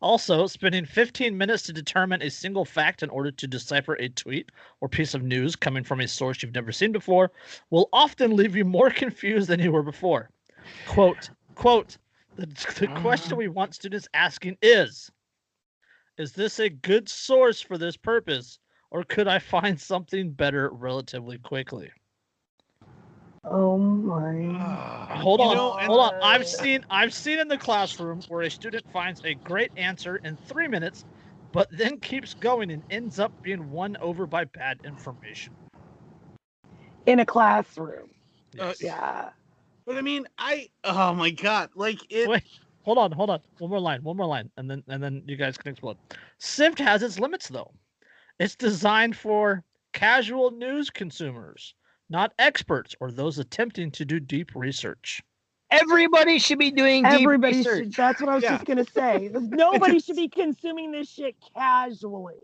also spending 15 minutes to determine a single fact in order to decipher a tweet or piece of news coming from a source you've never seen before will often leave you more confused than you were before. Quote, quote, the, the question mm. we want students asking is Is this a good source for this purpose, or could I find something better relatively quickly? Oh my. Hold on, know, hold on. I've seen I've seen in the classroom where a student finds a great answer in three minutes, but then keeps going and ends up being won over by bad information. In a classroom. Uh, Yeah. But I mean, I oh my god, like it. Wait. Hold on, hold on. One more line, one more line, and then and then you guys can explode. SIFT has its limits though. It's designed for casual news consumers, not experts or those attempting to do deep research. Everybody should be doing deep research. should. That's what I was Yeah. just gonna say. Nobody should be consuming this shit casually.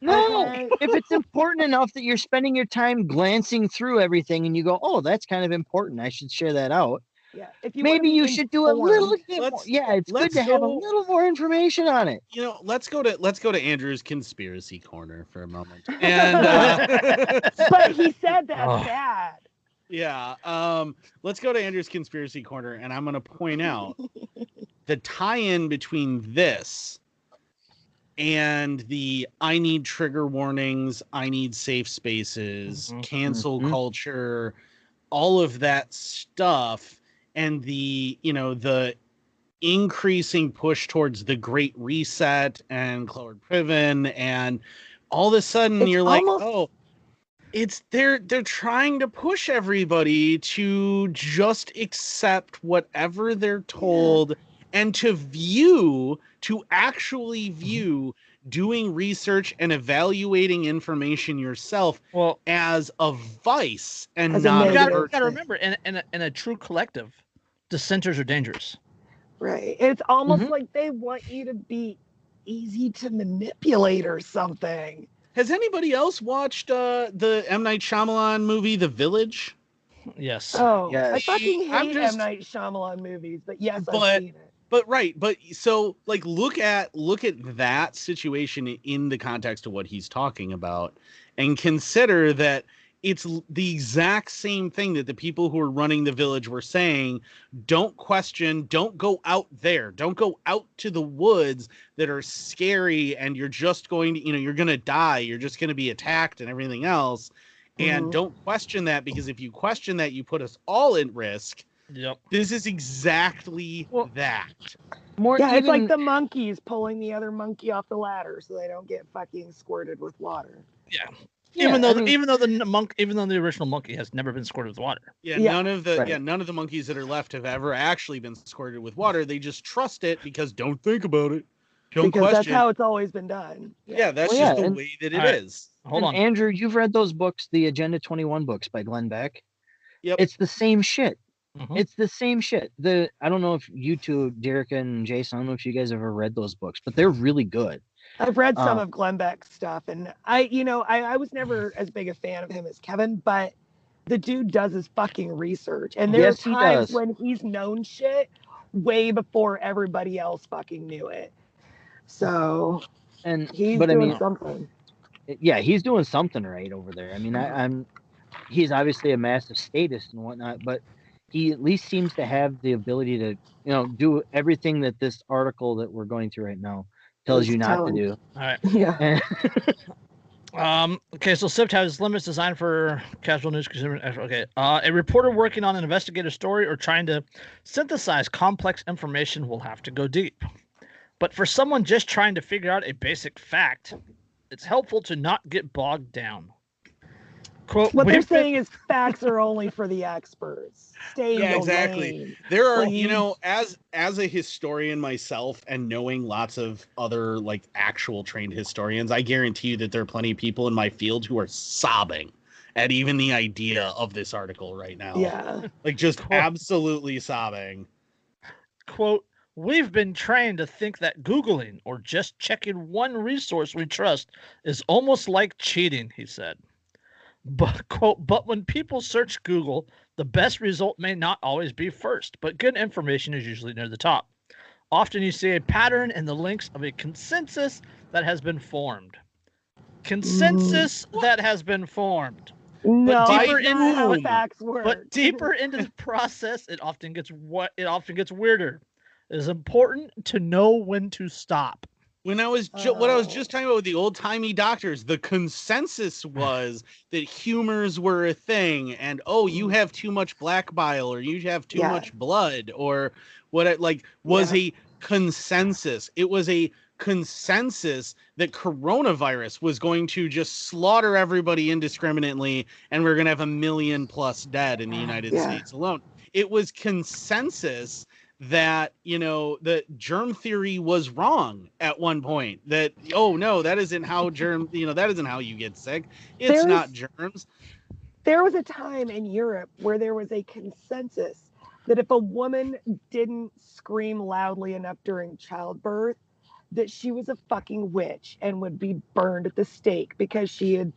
No, Okay? if it's important enough that you're spending your time glancing through everything and you go, "Oh, that's kind of important. I should share that out." Yeah. If you Maybe you should do a little bit more. Yeah, it's good let's to have a little more information on it. You know, let's go to let's go to Andrew's conspiracy corner for a moment. And uh, But he said that's Oh. bad. Yeah. Um, let's go to Andrew's conspiracy corner, and I'm going to point out the tie-in between this and the I need trigger warnings, I need safe spaces, Mhm. cancel Mhm. culture, all of that stuff, and the you know the increasing push towards the Great Reset and Cloward Piven, and all of a sudden It's you're like, oh, it's they're they're trying to push everybody to just accept whatever they're told and to view to actually view doing research and evaluating information yourself Well, as a vice and not you a gotta, you gotta remember, in, in, a, in a true collective, dissenters are dangerous. Right. It's almost Mhm. like they want you to be easy to manipulate or something. Has anybody else watched uh, the M Night Shyamalan movie The Village? Yes. Oh, I fucking hate I'm just- M Night Shyamalan movies, but yes, But- I've seen it. But right but so like look at look at that situation in the context of what he's talking about and consider that it's the exact same thing that the people who are running the village were saying don't question don't go out there don't go out to the woods that are scary and you're just going to you know you're going to die you're just going to be attacked and everything else and Mhm. don't question that because if you question that you put us all in risk Yep. this is exactly Well- that More Yeah, it's like even- the monkeys pulling the other monkey off the ladder so they don't get fucking squirted with water. Yeah. Yeah, even though, I the, mean- even though the monk, even though the original monkey has never been squirted with water. Yeah, Yeah. none of the Right. yeah none of the monkeys that are left have ever actually been squirted with water. They just trust it because don't think about it, don't because that's how it's always been done. yeah, that's Well, just yeah, the and- way that it Alright. is. Hold and on. Andrew, you've read those books, the Agenda 21 books by Glenn Beck. Yep. It's the same shit. Mhm. It's the same shit. The I don't know if you two, Derek and Jason, I don't know if you guys ever read those books, but they're really good. I've read some Uh, of Glenn Beck's stuff, and I, you know, I, I was never as big a fan of him as Kevin, but the dude does his fucking research, and there Yes, are times does. when he's known shit way before everybody else fucking knew it. So And he's but I doing mean, something. yeah, he's doing something right over there. I mean, I, I'm he's obviously a massive statist and whatnot, but he at least seems to have the ability to, you know, do everything that this article that we're going through right now tells He's you not to do. All right. Yeah. Um, okay, so SIFT has limits designed for casual news consumer. Okay, uh, a reporter working on an investigative story or trying to synthesize complex information will have to go deep. But for someone just trying to figure out a basic fact, it's helpful to not get bogged down. Quote: What they're saying is facts are only for the experts. Stay Yeah, exactly. lane. There are, Please. you know, as as a historian myself and knowing lots of other like actual trained historians, I guarantee you that there are plenty of people in my field who are sobbing at even the idea of this article right now. Yeah. Like just Cool. absolutely sobbing. quote, we've been trained to think that Googling or just checking one resource we trust is almost like cheating, he said. But quote, but when people search Google, the best result may not always be first, but good information is usually near the top. Often you see a pattern in the links of a consensus that has been formed. Consensus that has been formed. No, deeper not how into- facts work. But deeper into the process, it often gets what it often gets weirder. It is important to know when to stop. When I was ju- what I was Oh. just talking about with the old timey doctors, the consensus was that humors were a thing, and oh, you mm-hmm. have too much black bile, or you have too Yeah. much blood, or what it like was a consensus. It was a consensus that coronavirus was going to just slaughter everybody indiscriminately, and we're gonna have a million plus dead in the uh, United Yeah. States alone. It was consensus that you know the germ theory was wrong at one point that oh no that isn't how germ you know that isn't how you get sick it's There's- not germs there was a time in Europe where there was a consensus that if a woman didn't scream loudly enough during childbirth, that she was a fucking witch and would be burned at the stake because she had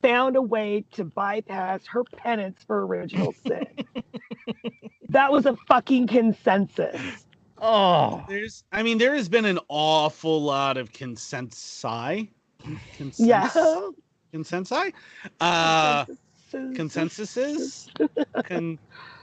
found a way to bypass her penance for original sin. That was a fucking consensus. Oh, there's i mean there has been an awful lot of consensi Consens- Yeah. consensi uh consensuses, con,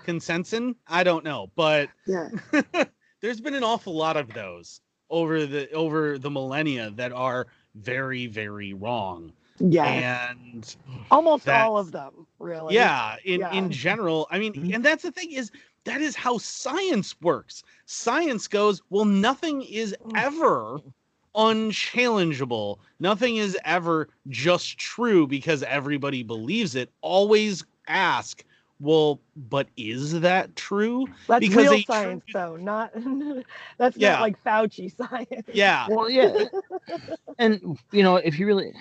consensus. I don't know, but Yeah. there's been an awful lot of those over the over the millennia that are very very wrong. Yeah. And Almost all of them, really. yeah, in Yeah. in general, I mean, Mhm. and that's the thing is that is how science works. Science goes, well, nothing is mm. ever unchallengeable. Nothing is ever just true because everybody believes it. Always ask, well, but is that true? That's because real science, truly- though. Not that's Yeah. not like Fauci science. Yeah. Well, yeah. and you know, if you really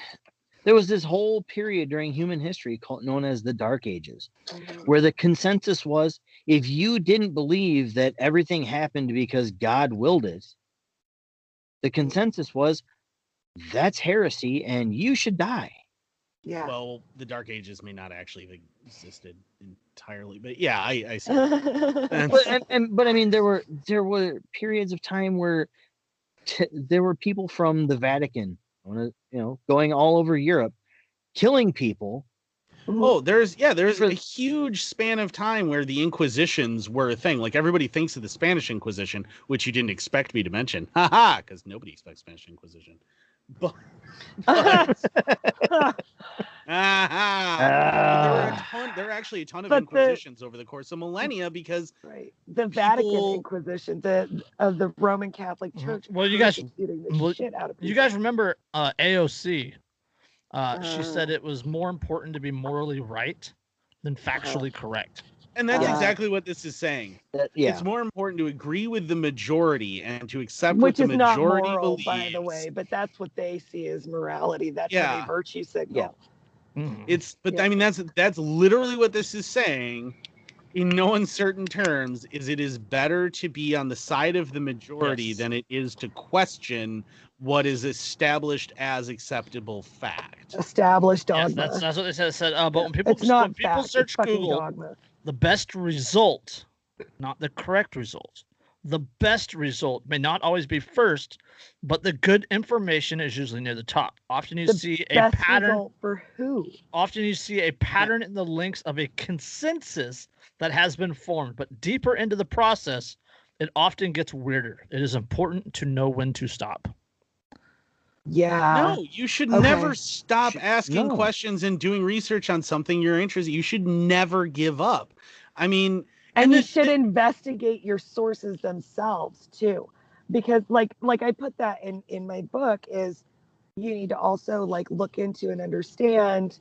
there was this whole period during human history called known as the dark ages mm-hmm. where the consensus was if you didn't believe that everything happened because God willed it, the consensus was that's heresy and you should die. Yeah. Well, the Dark Ages may not actually have existed entirely, but yeah, I, I see. But and, and but I mean there were there were periods of time where t- there were people from the Vatican, wanna- you know, going all over Europe, killing people. Oh, there's yeah, there's a huge span of time where the Inquisitions were a thing. Like everybody thinks of the Spanish Inquisition, which you didn't expect me to mention. Haha, because nobody expects Spanish Inquisition. But aha, there were a Ah. ton. There were actually a ton of But the- Inquisitions over the course of millennia because right. The Vatican People- Inquisition, the of the Roman Catholic Mhm. Church. Well, you guys- well, shit out of You guys remember uh, AOC? Uh, she said Uh. it was more important to be morally right than Uh-huh. factually correct. and that's Yeah. exactly what this is saying. That, yeah. It's more important to agree with the majority and to accept Which what is the not majority moral, believes. by the way, but that's what they see as morality. That's Yeah. a virtue signal. Mhm. It's but Yeah. I mean that's that's literally what this is saying in no uncertain terms is it is better to be on the side of the majority Yes. than it is to question what is established as acceptable fact. Established Yes, dogma. that's that's what they said. said uh, but when people it's not when people fact, it's search fucking Google, dogma. the best result, not the correct result. The best result may not always be first, but the good information is usually near the top. Often you The see a Best pattern. result for who? Often you see a pattern in the links of a consensus that has been formed, but deeper into the process, it often gets weirder. It is important to know when to stop. Yeah. no, you should okay. never stop Should- asking no. questions and doing research on something you're interested. You should never give up. I mean, and, and you should investigate your sources themselves too because like like i put that in in my book is you need to also like look into and understand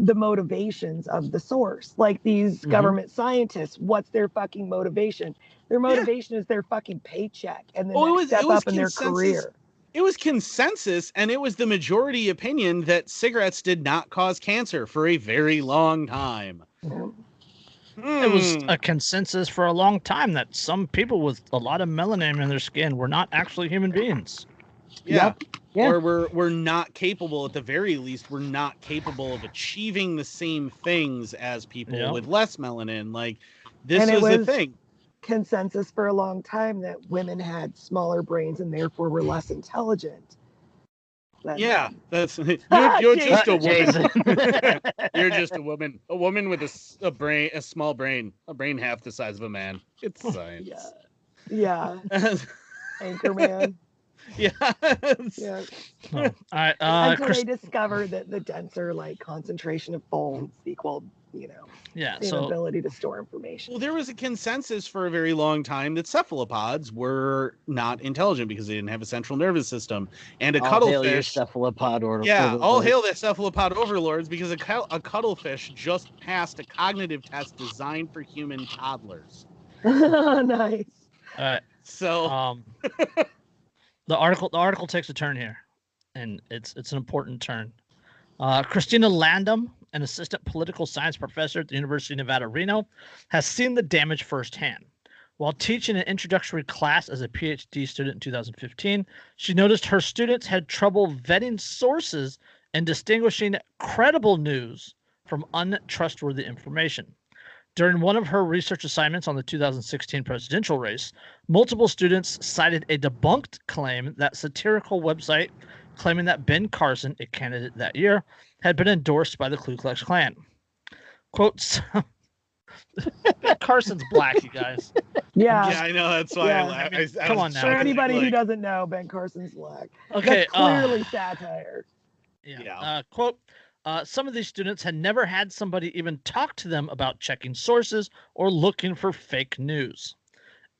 the motivations of the source like these Mm-hmm. Mhm. government scientists what's their fucking motivation their Yeah. motivation is their fucking paycheck and the it next was- step up in their career it was consensus and it was the majority opinion that cigarettes did not cause cancer for a very long time. It was Hmm. a consensus for a long time that some people with a lot of melanin in their skin were not actually human beings. yeah. Yeah. Or we're we're not capable at the very least we're not capable of achieving the same things as people Yeah. with less melanin. Like this And it was, the thing. consensus for a long time that women had smaller brains and therefore were less intelligent than Yeah, that's you're, Ah, you're just a woman. You're just a woman. A woman with a, s- a brain a small brain, a brain half the size of a man. It's science. yeah yeah anchorman yeah. yeah So, all right, uh, until Chris, they discover that the denser like concentration of bones equal you know yeah. same So ability to store information Well, there was a consensus for a very long time that cephalopods were not intelligent because they didn't have a central nervous system. And a All hail your cuttlefish. cephalopod order. Yeah, all hail the cephalopod overlords because a, cuttle- a cuttlefish just passed a cognitive test designed for human toddlers. nice all right, So, um, the article the article takes a turn here, and it's it's an important turn. Uh, Christina Ladam, an assistant political science professor at the University of Nevada, Reno, has seen the damage firsthand. While teaching an introductory class as a PhD student in 2015, she noticed her students had trouble vetting sources and distinguishing credible news from untrustworthy information. During one of her research assignments on the 2016 presidential race, multiple students cited a debunked claim that satirical website claiming that Ben Carson, a candidate that year, had been endorsed by the Ku Klux Klan. quotes. Ben Carson's black, you guys. Yeah. yeah, I know. That's why Yeah. I, laugh. I, I Come on now. For chuckling, anybody who doesn't know, Ben Carson's black. Okay. That's uh, clearly satire. Yeah. Yeah. Uh, quote uh, Some of these students had never had somebody even talk to them about checking sources or looking for fake news.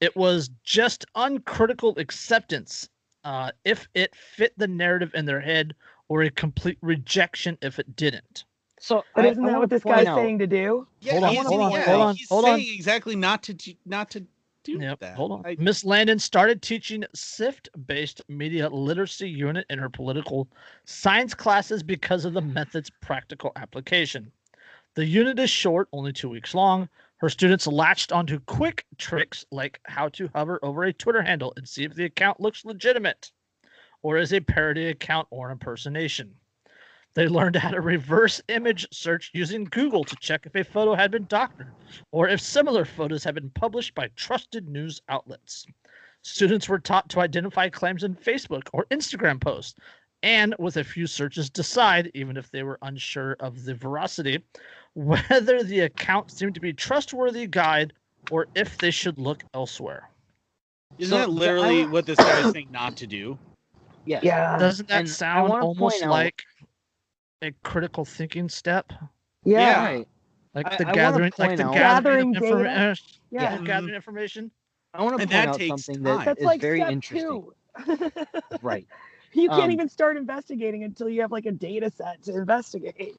It was just uncritical acceptance uh, if it fit the narrative in their head or a complete rejection if it didn't. So But isn't I that wanna what this guy's out- saying to do? Yeah, Hold on, he's, hold on, yeah, hold on, he's hold on. saying exactly not to do- not to do Yep. that. Hold on. Miss Ladam started teaching SIFT based media literacy unit in her political science classes because of the method's practical application. The unit is short, only two weeks long. Her students latched onto quick tricks like how to hover over a Twitter handle and see if the account looks legitimate or is a parody account or impersonation. They learned how to reverse image search using Google to check if a photo had been doctored or if similar photos had been published by trusted news outlets. Students were taught to identify claims in Facebook or Instagram posts and, with a few searches, decide, even if they were unsure of the veracity, whether the account seemed to be trustworthy guide or if they should look elsewhere. Isn't So, that yeah, I literally wa- what this guy is saying not to do? Yeah. Yeah. Doesn't that and sound almost point out- like a critical thinking step? Yeah. Yeah. Right. Like the I wanna gathering, like the out- gathering, Gathering of data. information, uh, Yeah. yeah, mm-hmm. gathering information. I want to And point that out takes something that That's is like very step interesting. two. Right. You can't Um, even start investigating until you have like a data set to investigate.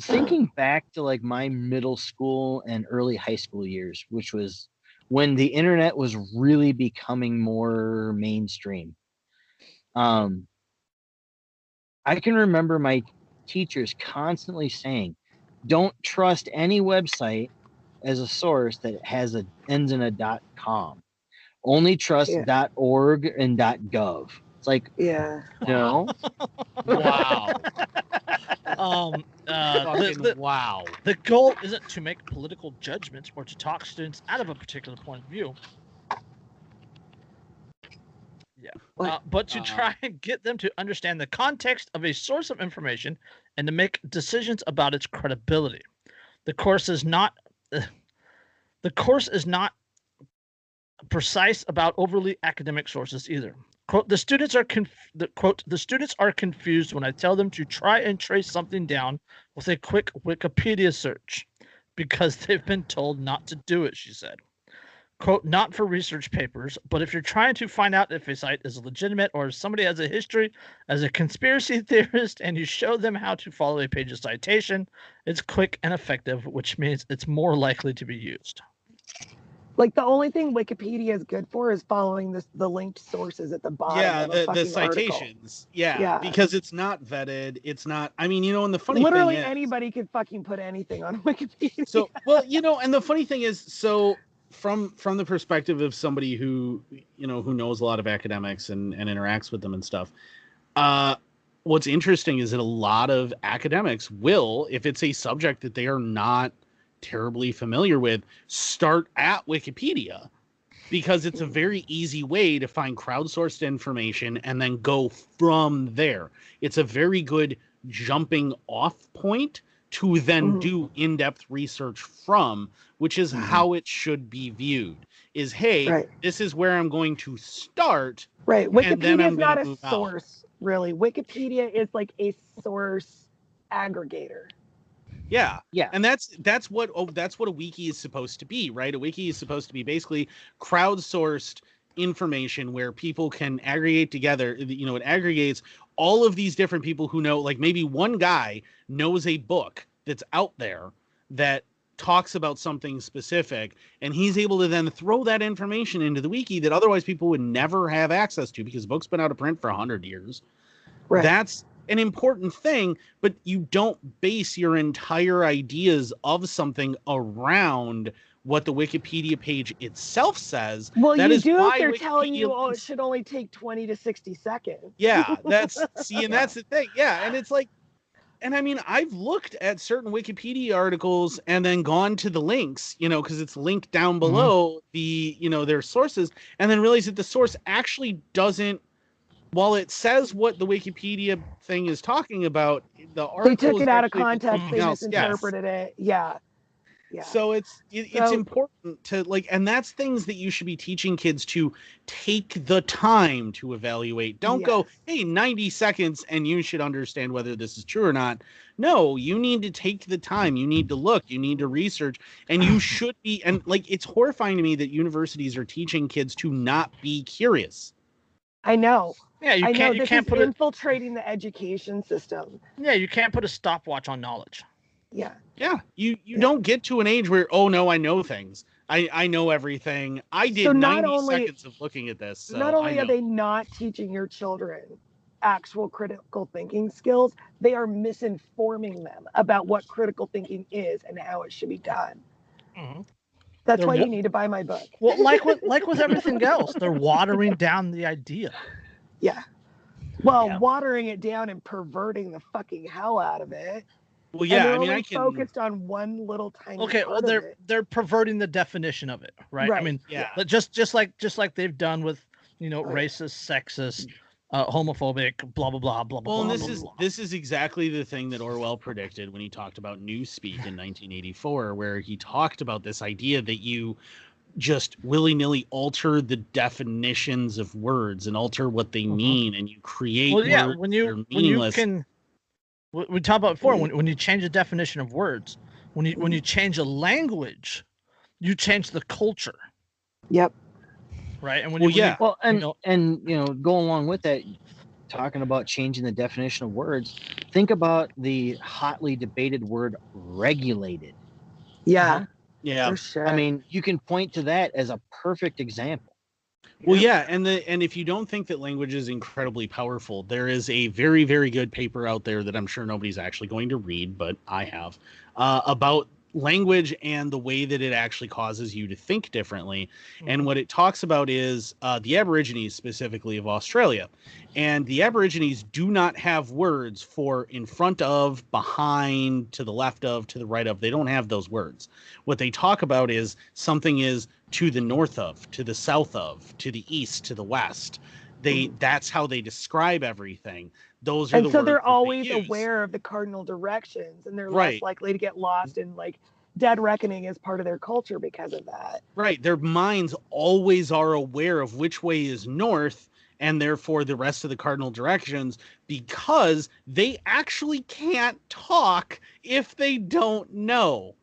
thinking back to like my middle school and early high school years, which was when the internet was really becoming more mainstream. Um, I can remember my teachers constantly saying, "Don't trust any website as a source that has a ends in a dot com. Only trust Yeah. dot org and dot gov." It's like Yeah. no, Wow. Um, uh, the, the, wow. the goal isn't to make political judgments or to talk students out of a particular point of view. Yeah, uh, but to Uh, try and get them to understand the context of a source of information and to make decisions about its credibility. The course is not. the course is not precise about overly academic sources either. Quote, the students are conf- the, quote, the students are confused when I tell them to try and trace something down with a quick Wikipedia search because they've been told not to do it, she said. Quote, not for research papers, but if you're trying to find out if a site is legitimate or if somebody has a history as a conspiracy theorist and you show them how to follow a page's citation, it's quick and effective, which means it's more likely to be used. Like the only thing Wikipedia is good for is following the, the linked sources at the bottom. Yeah, of the, the citations. Yeah, Yeah. because it's not vetted. It's not. I mean, you know, and the funny Literally thing is, anybody could fucking put anything on Wikipedia. so well, you know, and the funny thing is, so from from the perspective of somebody who you know who knows a lot of academics and and interacts with them and stuff, uh, what's interesting is that a lot of academics will, if it's a subject that they are not terribly familiar with, start at Wikipedia because it's a very easy way to find crowdsourced information and then go from there. It's a very good jumping off point to then Mhm. do in-depth research from, which is Mhm. how it should be viewed. Is hey, Right. this is where I'm going to start. Right. Wikipedia is not a move out. source, really. Wikipedia is like a source aggregator. Yeah. Yeah. And that's that's what oh, that's what a wiki is supposed to be, right? A wiki is supposed to be basically crowdsourced information where people can aggregate together, you know, it aggregates all of these different people who know like maybe one guy knows a book that's out there that talks about something specific and he's able to then throw that information into the wiki that otherwise people would never have access to because the book's been out of print for 100 years Right. that's an important thing but you don't base your entire ideas of something around what the wikipedia page itself says. Well, that you is do why if they're telling you, oh, it should only take 20 to 60 seconds. yeah that's see and that's the thing. Yeah and it's like and i mean i've looked at certain wikipedia articles and then gone to the links you know because it's linked down mm-hmm. below the you know their sources and then realize that the source actually doesn't while it says what the wikipedia thing is talking about the article They took it out of context. They else. Yes. misinterpreted it. Yeah. Yeah. So it's it, it's important to like, and that's things that you should be teaching kids to take the time to evaluate. Don't go, hey, 90 seconds, and you should understand whether this is true or not. No, you need to take the time. You need to look. You need to research, and you should be. And like, it's horrifying to me that universities are teaching kids to not be curious. I know. Yeah, you I can't know you this can't is put a infiltrating the education system. yeah you can't put a stopwatch on knowledge. Yeah. Yeah, you you Yeah. don't get to an age where oh no, I know things. I I know everything. I did So not 90 only- seconds of looking at this. So Not only are they not teaching your children actual critical thinking skills, they are misinforming them about what critical thinking is and how it should be done. Mhm. That's They're why wa- you need to buy my book. Well, like with like with everything else, they're watering down the idea. Yeah. Well, Yeah. watering it down and perverting the fucking hell out of it. Well, yeah, they're I mean, only I can. focused on one little tiny. Okay, part well they're it. they're perverting the definition of it, right? right. I mean, Yeah, but just just like just like they've done with you know Right. racist, sexist, uh, homophobic, blah blah blah blah blah. Well, and blah, this blah, is blah. this is exactly the thing that Orwell predicted when he talked about newspeak in 1984, where he talked about this idea that you just willy nilly alter the definitions of words and alter what they Mhm. mean, and you create well, yeah, words when that are you when you meaningless. can, we, we talked about before when when you change the definition of words, when you when you change a language, you change the culture, Yep. right? And when Well, you, yeah. Well, and know- and you know, go along with that, talking about changing the definition of words. Think about the hotly debated word "regulated." Yeah. Yeah, sure. I mean, you can point to that as a perfect example. Well, yeah, and the and if you don't think that language is incredibly powerful, there is a very very good paper out there that I'm sure nobody's actually going to read, but I have uh, about language and the way that it actually causes you to think differently. And what it talks about is uh, the Aborigines specifically of Australia, and the Aborigines do not have words for in front of, behind, to the left of, to the right of. They don't have those words. What they talk about is something is to the north of, to the south of, to the east, to the west. They that's how they describe everything. Those are and the so words they're that they always aware of the cardinal directions and they're Right. less likely to get lost in like dead reckoning is part of their culture because of that. Right. Their minds always are aware of which way is north and therefore the rest of the cardinal directions because they actually can't talk if they don't know.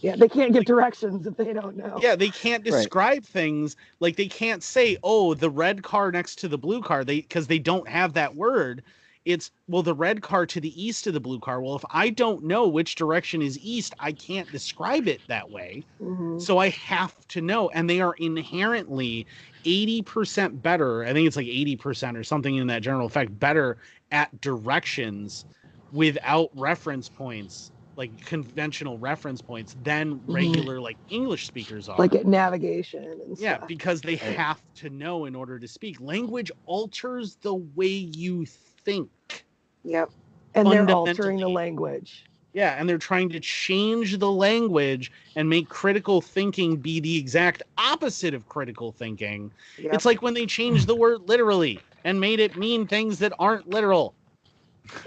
Yeah, they can't give directions if they don't know. Yeah, they can't Right. describe things like they can't say, "Oh, the red car next to the blue car." They because they don't have that word. It's well, the red car to the east of the blue car. Well, if I don't know which direction is east, I can't describe it that way. Mhm. So I have to know, and they are inherently 80% better. I think it's like 80% or something in that general effect, better at directions without reference points, like conventional reference points, than Mhm. regular like English speakers are. Like at navigation and yeah, because they Right. have to know in order to speak. Language alters the way you think. Yep. And they're altering the language. Yeah, and they're trying to change the language and make critical thinking be the exact opposite of critical thinking. Yep. It's like when they changed the word literally and made it mean things that aren't literal.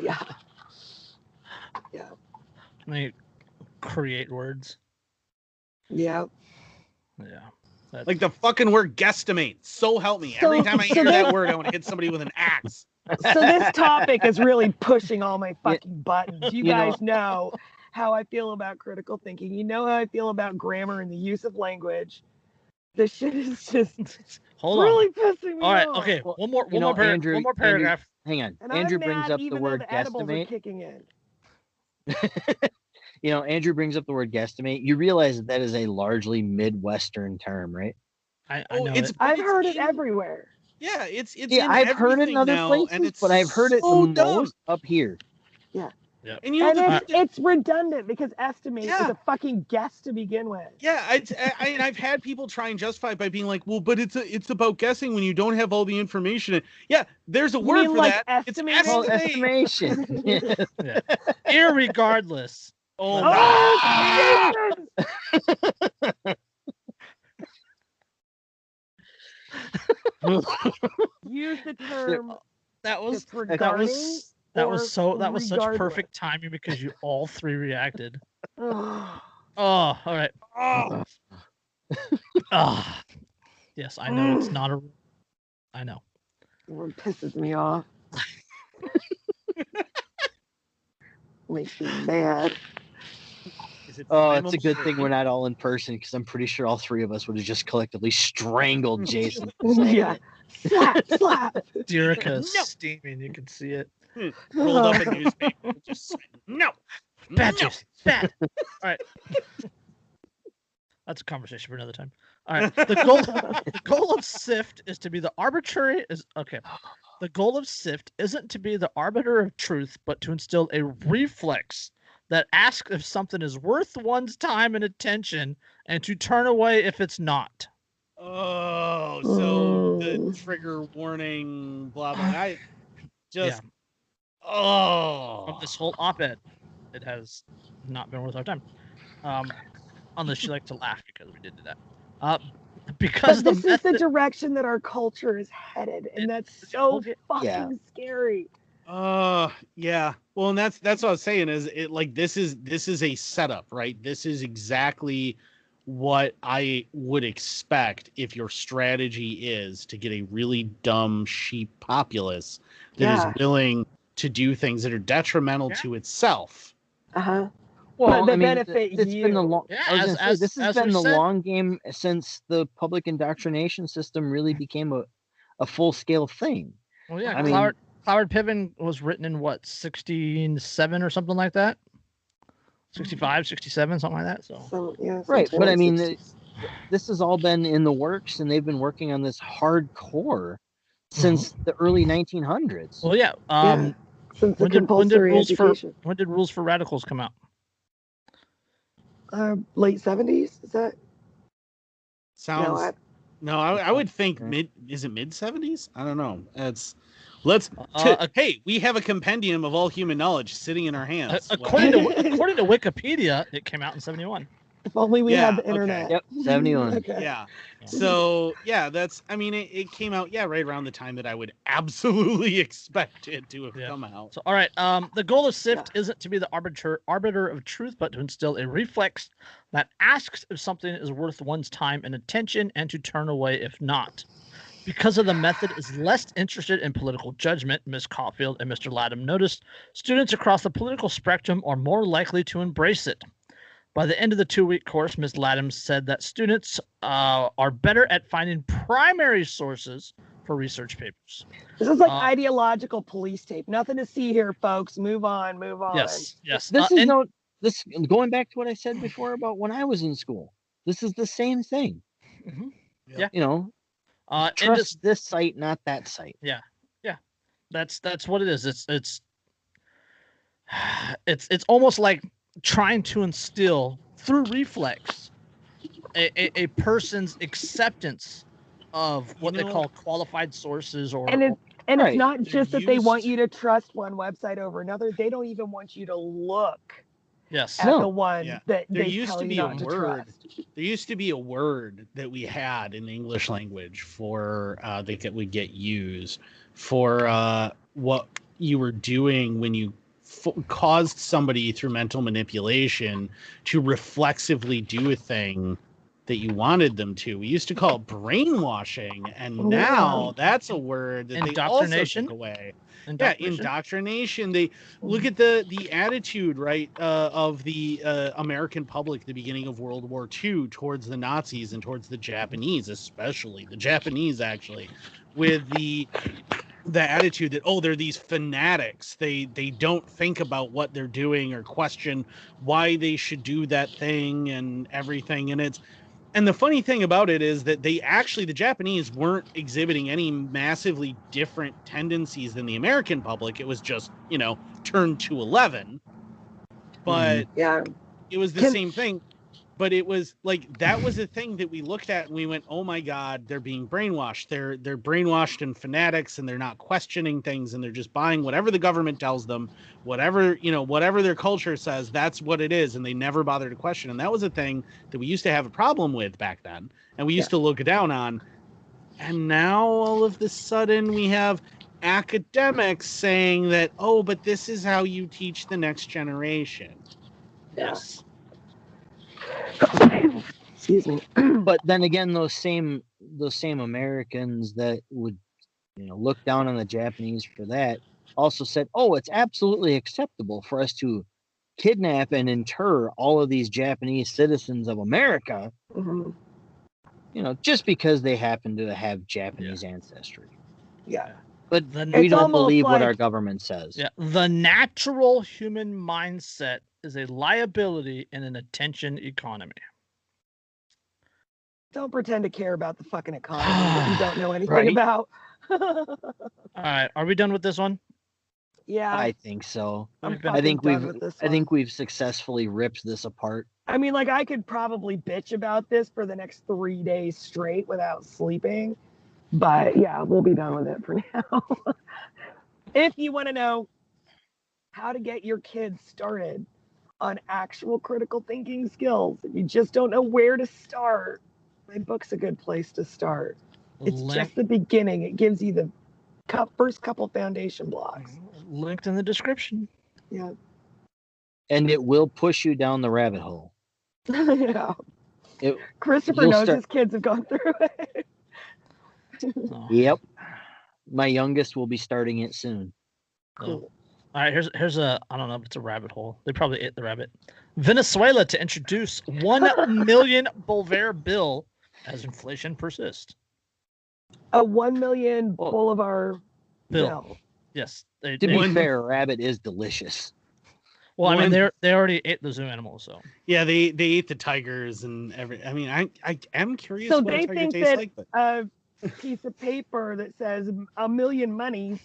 yeah. Yeah. They create words. Yeah. Yeah. That's, Like the fucking word guesstimate. So help me. Every time I so hear they- that word, I want to hit somebody with an axe. So this topic is really pushing all my fucking buttons. You You guys know how I feel about critical thinking. You know how I feel about grammar and the use of language. This shit is just hold really on. pissing me All right. off. Okay. Well, one more. One know, more. Par- Andrew- one more Andrew- paragraph. Hang on. And Andrew I'm brings mad up the even though word the edibles are guesstimate. kicking in. you know, Andrew brings up the word guesstimate. You realize that that is a largely Midwestern term, right? I, I Oh, know it's it. I've it's heard it everywhere. Yeah, it's it's yeah, in I've heard it in other now, places, and it's but I've heard it so the most up here. Yeah. And you know, And the, it's, it's redundant because estimate Yeah. is a fucking guess to begin with. Yeah, I, I, and I've had people try and justify it by being like, "Well, but it's a, it's about guessing when you don't have all the information." Yeah, there's a You word mean for like that. estimate? It's Well, estimate. Oh, estimation. Yeah. Irregardless. Oh, Oh, Use the term That was that was that was so that was such perfect timing because you all three reacted. Oh, all right. Oh, Ah, yes, I know it's not a. I know. It pisses me off. Makes me mad. Is Oh, it's a good thing we're not all in person because I'm pretty sure all three of us would have just collectively strangled Jason. Oh, yeah. Slap, slap. Dyreka is No. steaming. You can see it. Hmm. rolled up a newspaper? Just no, Bad, no. Bad. All right. That's a conversation for another time. All right. The goal, the goal of SIFT is to be the arbitrary. Is okay. The goal of SIFT isn't to be the arbiter of truth, but to instill a reflex that ask if something is worth one's time and attention, and to turn away if it's not. Oh, so the trigger warning, blah blah. I just Yeah. oh Of this whole op-ed, it has not been worth our time. Um, unless you like to laugh because we did do that. Uh, because But the this is the direction that our culture is headed, and that's so fucking Yeah. scary. Uh yeah. Well, and that's that's what I was saying is it like this is this is a setup, right? This is exactly what I would expect if your strategy is to get a really dumb sheep populace that is Yeah. willing to do things that are detrimental Yeah. to itself. Uh huh. Well, they I mean, benefit it's been the you. long. Yeah, as- say, as- this has been the said- long game since the public indoctrination system really became a, a full scale thing. well, yeah, I mean- Cloward, Cloward Piven was written in what 67 or something like that. 65, 67, something like that. So So, yeah, Right, but I mean, 60s. This has all been in the works, and they've been working on this hardcore since the early 1900s. well, yeah. Um, since the when did when did compulsory rules for education, when did rules for radicals come out? uh, late seventies. Is that Sounds no? I, No, I, I would think Okay. mid. Is it mid seventies? I don't know. It's let's. Uh, hey, we have a compendium of all human knowledge sitting in our hands. Uh, according to according to Wikipedia, it came out in 71. if only we Yeah, had the okay. internet. Yep, 71. okay. yeah. So yeah, that's. I mean, it, it came out yeah right around the time that I would absolutely expect it to have Yeah. come out. So, all right. Um, the goal of SIFT isn't to be the arbiter arbiter of truth, but to instill a reflex that asks if something is worth one's time and attention, and to turn away if not. Because of the method is less interested in political judgment, Ms. Caulfield and Mr. Latham noticed students across the political spectrum are more likely to embrace it. By the end of the two-week course, Ms. Latham said that students uh, are better at finding primary sources for research papers. This is like Uh, ideological police tape. Nothing to see here, folks. Move on. Move on. Yes, yes. This uh, is and- no this going back to what I said before about when I was in school. This is the same thing. Mhm. Yeah. You know, uh, and trust just- this site, not that site. Yeah, yeah, that's that's what it is it's it's it's it's almost like trying to instill through reflex a, a, a person's acceptance of what they know- call qualified sources or, And it, and Right. it's not just that they want you to trust one website over another. They don't even want you to look yes at No. the one Yeah. that There they used tell to you be a to word. trust. There used to be a word that we had in the English language for uh, that get- would get used for uh, what you were doing when you f- caused somebody through mental manipulation to reflexively do a thing that you wanted them to. We used to call it brainwashing, and now that's a word that they also Indoctrination? took away yeah indoctrination. indoctrination. They look at the the attitude right uh, of the uh, american public at the beginning of world war ii towards the nazis and towards the japanese especially the japanese actually with the the attitude that oh they're these fanatics. They they don't think about what they're doing or question why they should do that thing and everything. And it's and the funny thing about it is that they actually the japanese weren't exhibiting any massively different tendencies than the american public. It was just you know turned to 11 but mm-hmm. Yeah. it was the Can- same thing but it was like that was a thing that we looked at and we went oh my god they're being brainwashed. They're they're brainwashed and fanatics and they're not questioning things and they're just buying whatever the government tells them whatever you know whatever their culture says that's what it is and they never bother to question. And that was a thing that we used to have a problem with back then and we used to look down on. And now all of the sudden we have academics saying that oh but this is how you teach the next generation. Yeah. Yes Excuse me. but then again, those same those same Americans that would you know look down on the Japanese for that also said, "Oh, it's absolutely acceptable for us to kidnap and inter all of these Japanese citizens of America, Mhm. you know, just because they happen to have Japanese ancestry." Yeah. But The we don't almost believe what our government says. Yeah, the natural human mindset is a liability in an attention economy. Don't pretend to care about the fucking economy that you don't know anything Right. about. All right, are we done with this one? yeah. I think so. I'm I fucking think done we've with this I one. think we've successfully ripped this apart. I mean, like I could probably bitch about this for the next three days straight without sleeping, but yeah, we'll be done with it for now. if you want to know how to get your kids started on actual critical thinking skills, if you just don't know where to start, my book's a good place to start. It's Link- just the beginning. It gives you the cou- first couple foundation blocks. linked in the description. Yeah. And it will push you down the rabbit hole. yeah. It- Christopher knows start- his kids have gone through it. So, Yep. My youngest will be starting it soon. so- Cool. All right, here's here's a I don't know if it's a rabbit hole. They probably ate the rabbit. Venezuela to introduce one million Bolivar bill as inflation persists. A one million. Bolivar Bill. bill. Yes, they. To they- be fair, rabbit is delicious. well, I mean, they they already ate the zoo animals, so Yeah, they they ate the tigers and every. I mean, I I am curious So what they a tiger think tastes that- like, but A piece of paper that says a million monies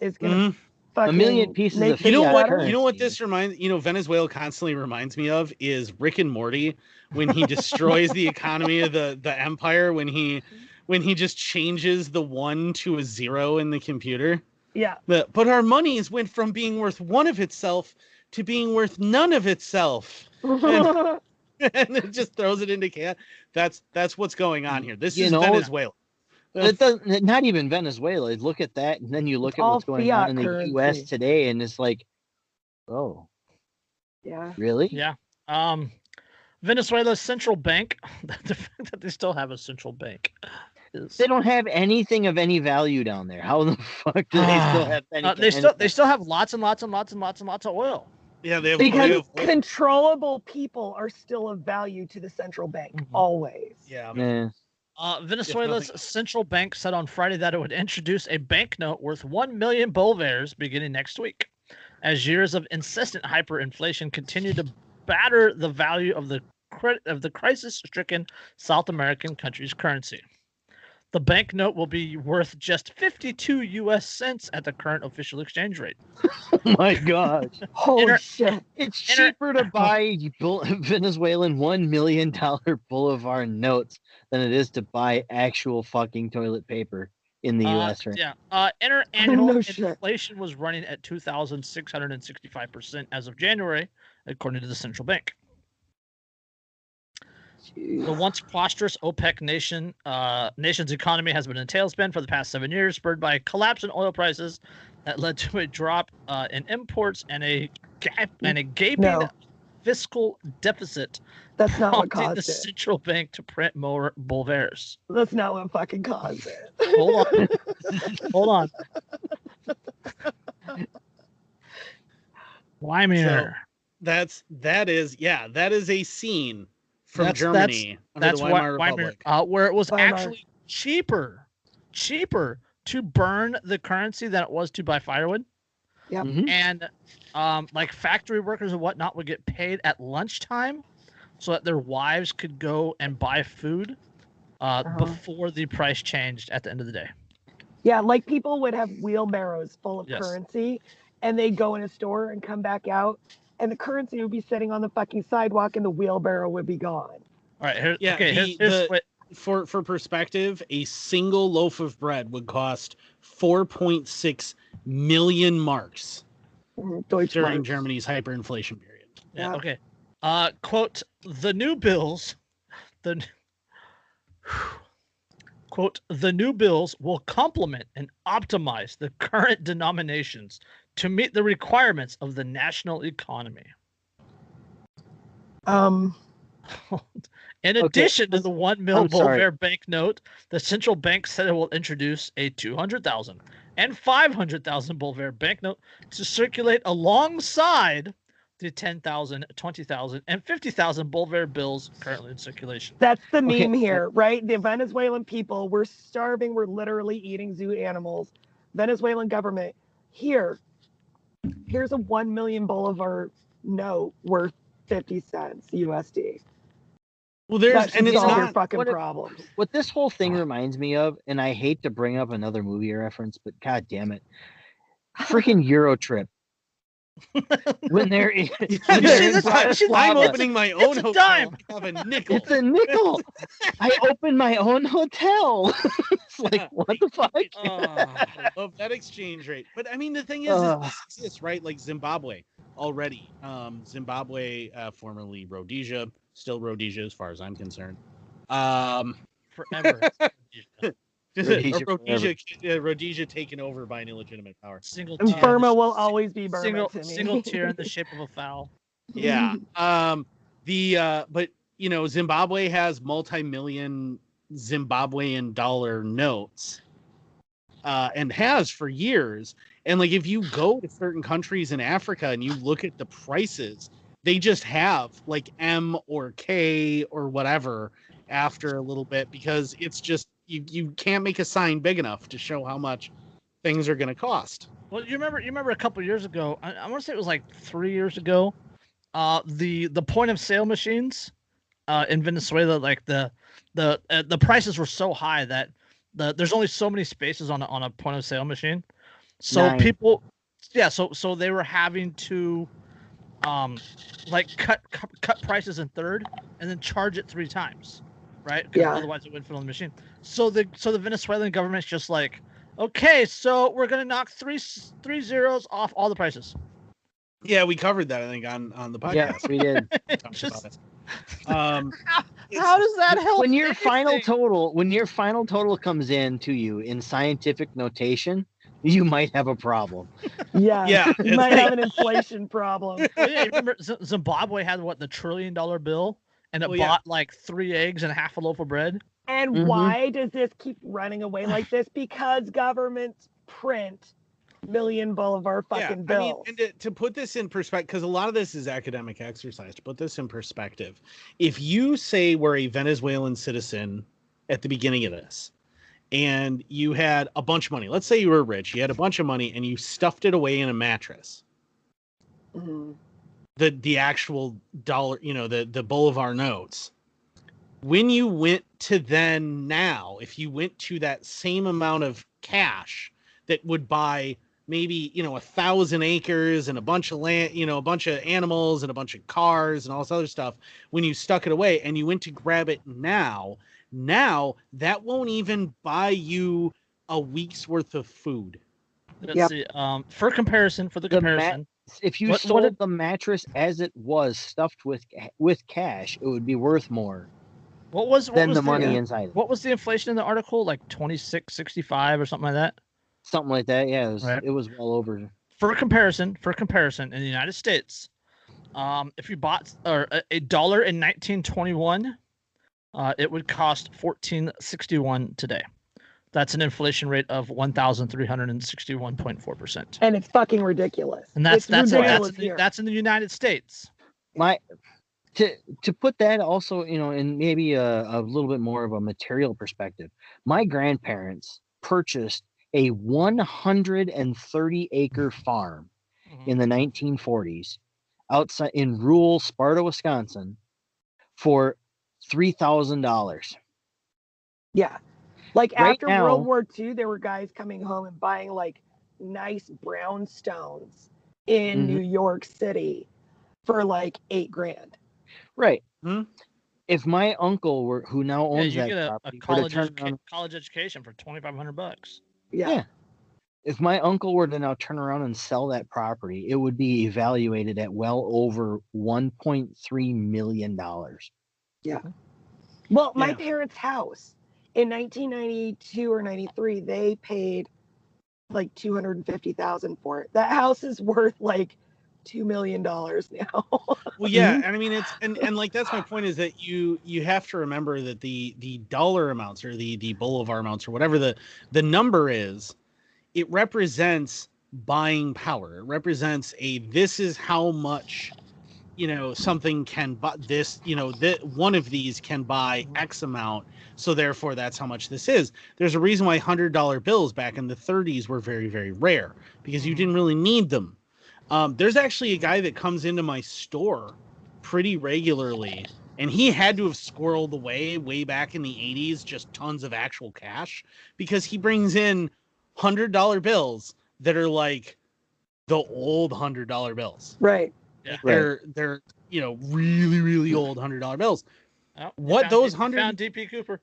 is gonna Mhm. Fucking million pieces of you know what? better. You know what this reminds you know Venezuela constantly reminds me of is Rick and Morty when he destroys the economy of the the empire when he when he just changes the one to a zero in the computer. Yeah. The, but our monies went from being worth one of itself to being worth none of itself. and it just throws it into chaos. That's that's what's going on here. This You is know, Venezuela. It doesn't not even Venezuela. Look at that, and then you look It's at what's going on in the currency. US today, and it's like, oh, yeah. really? yeah. Um, Venezuela's central bank. The fact that they still have a central bank is They don't have anything of any value down there. How the fuck do they still have anything? uh, they still they still have lots and lots and lots and lots and lots of oil. Yeah, they have, they Because have- controllable people are still of value to the central bank, Mhm. always. yeah. Eh, Uh, Venezuela's central bank said on Friday that it would introduce a banknote worth 1 million bolivars beginning next week, as years of insistent hyperinflation continue to batter the value of the credit of the crisis-stricken South American country's currency. The banknote will be worth just 52 U.S. cents at the current official exchange rate. oh my god, Holy Inter- shit. it's Inter- cheaper to buy Venezuelan one million dollar Bolivar notes than it is to buy actual fucking toilet paper in the Uh, U.S. right Yeah. Uh, interannual No shit. inflation was running at 2,665% as of January, according to the central bank. The once prosperous OPEC nation uh, nation's economy has been in a tailspin for the past seven years, spurred by a collapse in oil prices that led to a drop uh, in imports and a gap and a gaping No. fiscal deficit, That's not what prompting the caused it. central bank to print more bolivars. That's not what fucking caused it. Hold on, hold on. Weimar. That's that is yeah, that is a scene from That's- that's- Germany under That's the why Weimar Weimar, uh, where it was Weimar. actually cheaper, cheaper to burn the currency than it was to buy firewood. Yep. Mhm. And um, like factory workers and whatnot would get paid at lunchtime, so that their wives could go and buy food uh, Uh-huh. before the price changed at the end of the day. Yeah, like people would have wheelbarrows full of Yes. currency and they'd go in a store and come back out and the currency would be sitting on the fucking sidewalk and the wheelbarrow would be gone. All right, here, Yeah, okay, the- here's the- what- For for perspective, a single loaf of bread would cost 4.6 million marks Mm, Deutsche during Marks. Germany's hyperinflation period. Yeah, Yeah. okay. Uh quote the new bills the quote the new bills will complement and optimize the current denominations to meet the requirements of the national economy. Um, In Okay, addition to the one mil I'm sorry. Banknote, the central bank said it will introduce a 200,000 and 500,000 Bolivare banknote to circulate alongside the 10,000, 20,000, and 50,000 Bolivare bills currently in circulation. That's the Okay, meme well- here, right? The Venezuelan people, we're starving, we're literally eating zoo animals. Venezuelan government, here, here's a 1 million bolivar note worth 50 cents USD. Well, there's That and it's solve your not. fucking what if- problems. What this whole thing reminds me of, and I hate to bring up another movie reference, but god damn it. Freaking Euro trip. When they're in, when You they're see, in this- I'm, I'm opening my it's own a hotel. dime. I have a nickel. It's a nickel. I open my own hotel. it's like, what the fuck? I love that exchange rate. But I mean, the thing is, Ugh. is this exists, right? Like Zimbabwe already. Um, Zimbabwe, uh, formerly Rhodesia, still Rhodesia as far as I'm concerned. Um, forever. Rhodesia Rhodesia, uh, Rhodesia taken over by an illegitimate power. Single And tier. Burma will always be Burma single, to me. single tier in the shape of a foul. Yeah. Um, the uh, but you know, Zimbabwe has multi-million Zimbabwean dollar notes, uh, and has for years. And like, if you go to certain countries in Africa and you look at the prices, they just have like M or K or whatever after a little bit because it's just you you can't make a sign big enough to show how much things are going to cost. Well, you remember, you remember a couple years ago. I, I want to say it was like three years ago. Uh, the the point of sale machines, uh, in Venezuela, like the the uh, the prices were so high that the there's only so many spaces on a, on a point of sale machine. So Nine. people, yeah, so so they were having to, um, like cut cut, cut prices in third and then charge it three times, right? 'Cause Yeah. Otherwise, it wouldn't fit on the machine. So the so the Venezuelan government's just like, okay, so we're gonna knock three three zeros off all the prices. Yeah, we covered that I think on on the podcast. Yeah, we did. Just- Um, How does that help? when your final total when your final total comes in to you in scientific notation you might have a problem yeah. Yeah, You might like- have an inflation problem. Yeah, remember Z- Zimbabwe had what the trillion dollar bill, and it yeah. bought like three eggs and half a loaf of bread. And Mhm. why does this keep running away like this? Because governments print million bolivar fucking yeah, I mean, and to, to put this in perspective, because a lot of this is academic exercise. To put this in perspective, if you say we're a Venezuelan citizen at the beginning of this, and you had a bunch of money, let's say you were rich, you had a bunch of money, and you stuffed it away in a mattress, Mhm. The the actual dollar, you know, the the Bolivar notes. When you went to then now, if you went to that same amount of cash that would buy maybe you know a thousand acres and a bunch of land, you know, a bunch of animals and a bunch of cars and all this other stuff, when you stuck it away and you went to grab it now, now that won't even buy you a week's worth of food. Let's Yep. see. Um, for comparison, for the The ma- comparison, if you What- what sold did- the mattress as it was stuffed with with cash it would be worth more what was what than was the money yeah. inside it. What was the inflation in the article? Like twenty six sixty five or something like that. something like that yeah it was, Right. it was well over For comparison, for comparison, in the United States, um, if you bought or a, a dollar in nineteen twenty one, uh, it would cost fourteen sixty one today. That's an inflation rate of one thousand three hundred and sixty one point four percent. And it's fucking ridiculous. And that's it's that's ridiculous that's, in here. the, that's in the United States. my to to put that also you know in maybe a, a little bit more of a material perspective my grandparents purchased a 130 acre farm Mhm. in the 1940s outside in rural sparta wisconsin for $3000 Yeah. Like Right after now- World War II, there were guys coming home and buying like nice brownstones in Mhm. New York City for like eight grand. right Hmm. if my uncle were who now Yeah, owns you that get a, a property were to college turn educa- around- college education for twenty five hundred bucks. Yeah. Yeah. if my uncle were to now turn around and sell that property it would be evaluated at well over 1.3 million dollars Yeah. Well, my Yeah. parents' house in 1992 or 93, they paid like 250,000 for it. That house is worth like two million dollars now. Well, yeah, mm-hmm. and I mean it's and and like that's my point is that you you have to remember that the the dollar amounts or the the bolivar amounts or whatever the the number is, it represents buying power. It represents a this is how much you know something can buy this you know that one of these can buy mm-hmm. x amount so therefore that's how much this is. There's a reason why hundred dollar bills back in the 30s were very very rare because you didn't really need them. Um, there's actually a guy that comes into my store pretty regularly and he had to have squirreled away way back in the 80s just tons of actual cash because he brings in hundred dollar bills that are like the old hundred dollar bills. Right. like they're they're you know really really old hundred dollar bills. Oh, What found- those 100 found DB Cooper.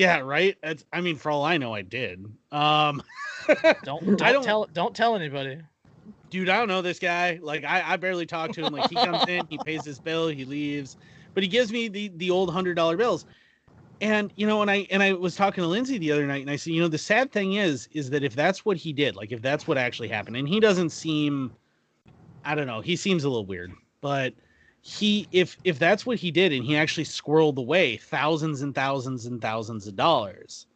Yeah right? That's, i mean for all i know i did. Um Don't don't, don't- tell don't tell anybody. dude i don't know this guy. Like i, I barely talk to him. Like he comes in he pays his bill he leaves but he gives me the the old hundred dollar bills. And you know and i and i was talking to lindsay the other night and i said you know the sad thing is is that if that's what he did like if that's what actually happened and he doesn't seem i don't know he seems a little weird but he if if that's what he did and he actually squirreled away thousands and thousands and thousands of dollars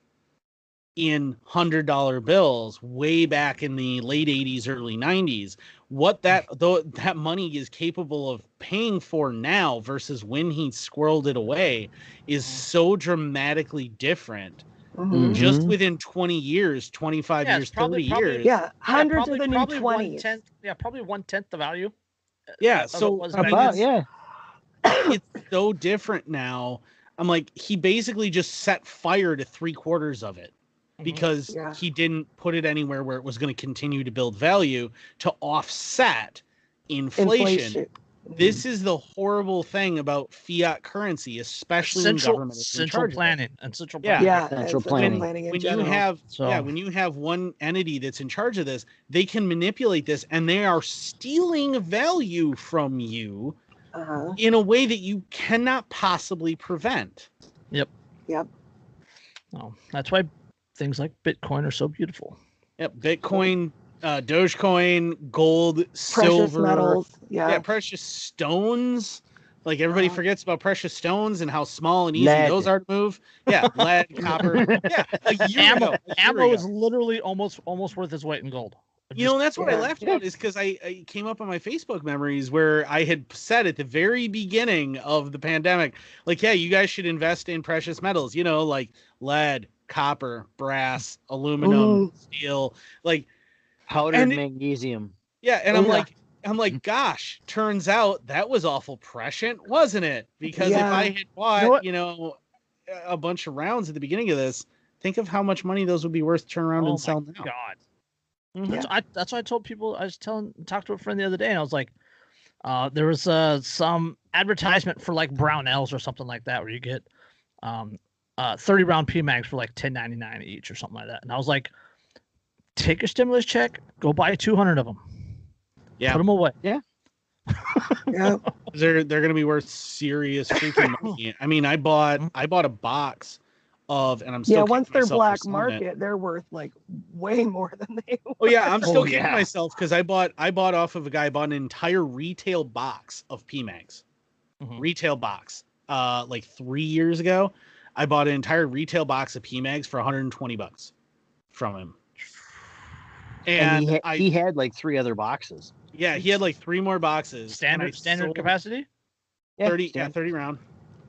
in hundred dollar bills way back in the late 80s early 90s what that though that money is capable of paying for now versus when he squirreled it away is so dramatically different Mhm. just Mhm. within 20 years 25 Yeah, it's years 30 probably- probably- years Yeah, Yeah, hundreds probably- of the new probably one twenties. tenth. Yeah, probably one tenth the value. Yeah, so, was I back mean, then. About, yeah. it's so different now i'm like he basically just set fire to three quarters of it Mhm. because Yeah. he didn't put it anywhere where it was going to continue to build value to offset inflation. Inflation. This is the horrible thing about fiat currency, especially when central government is central charge planning and central Yeah. planning. yeah, Central central planning. planning in When you have So yeah, when you have one entity that's in charge of this, they can manipulate this and they are stealing value from you uh-huh. in a way that you cannot possibly prevent. Yep. Yep. Oh, that's why things like Bitcoin are so beautiful. Yep, Bitcoin, uh, Dogecoin, gold, precious silver, metals. yeah. Yeah, precious stones. Like everybody Uh-huh. forgets about precious stones and how small and easy Lead. those are to move. Yeah, lead, copper. Yeah, a year Ammo, ago. a year ammo ago. is literally almost almost worth its weight in gold. You know, that's what I yeah. laughed Yeah. about is because I, I came up on my Facebook memories where I had said at the very beginning of the pandemic, like, yeah, you guys should invest in precious metals, you know, like lead, copper, brass, aluminum, steel. Like, Powdered And it- magnesium. yeah, and I'm Yeah. like, I'm like, gosh, turns out that was awful prescient, wasn't it? Because if I had bought, what? you know, a- a bunch of rounds at the beginning of this, think of how much money those would be worth to turn around Oh and my sell now. God. Mhm. That's, I, that's why I told people. I was telling, talked to a friend the other day, and I was like, uh, there was uh, some advertisement for like Brownells or something like that, where you get um, uh, 30 round PMags for like 10.99 each or something like that. And I was like, take your stimulus check, go buy 200 of them, Yeah. put them away. yeah. yeah. they're they're gonna be worth serious freaking money. I mean, I bought I bought a box of, and I'm still Yeah, once they're black selling it. market, they're worth like way more than they were. Oh yeah, I'm still Oh, kicking yeah. myself because I bought I bought off of a guy I bought an entire retail box of PMags, Mhm. retail box. Uh, like three years ago, I bought an entire retail box of PMags for 120 bucks from him. And, And, he, ha- I he had like three other boxes. yeah he had like three more boxes. Standard standard sold capacity. Yeah, 30 yeah stand- 30 round.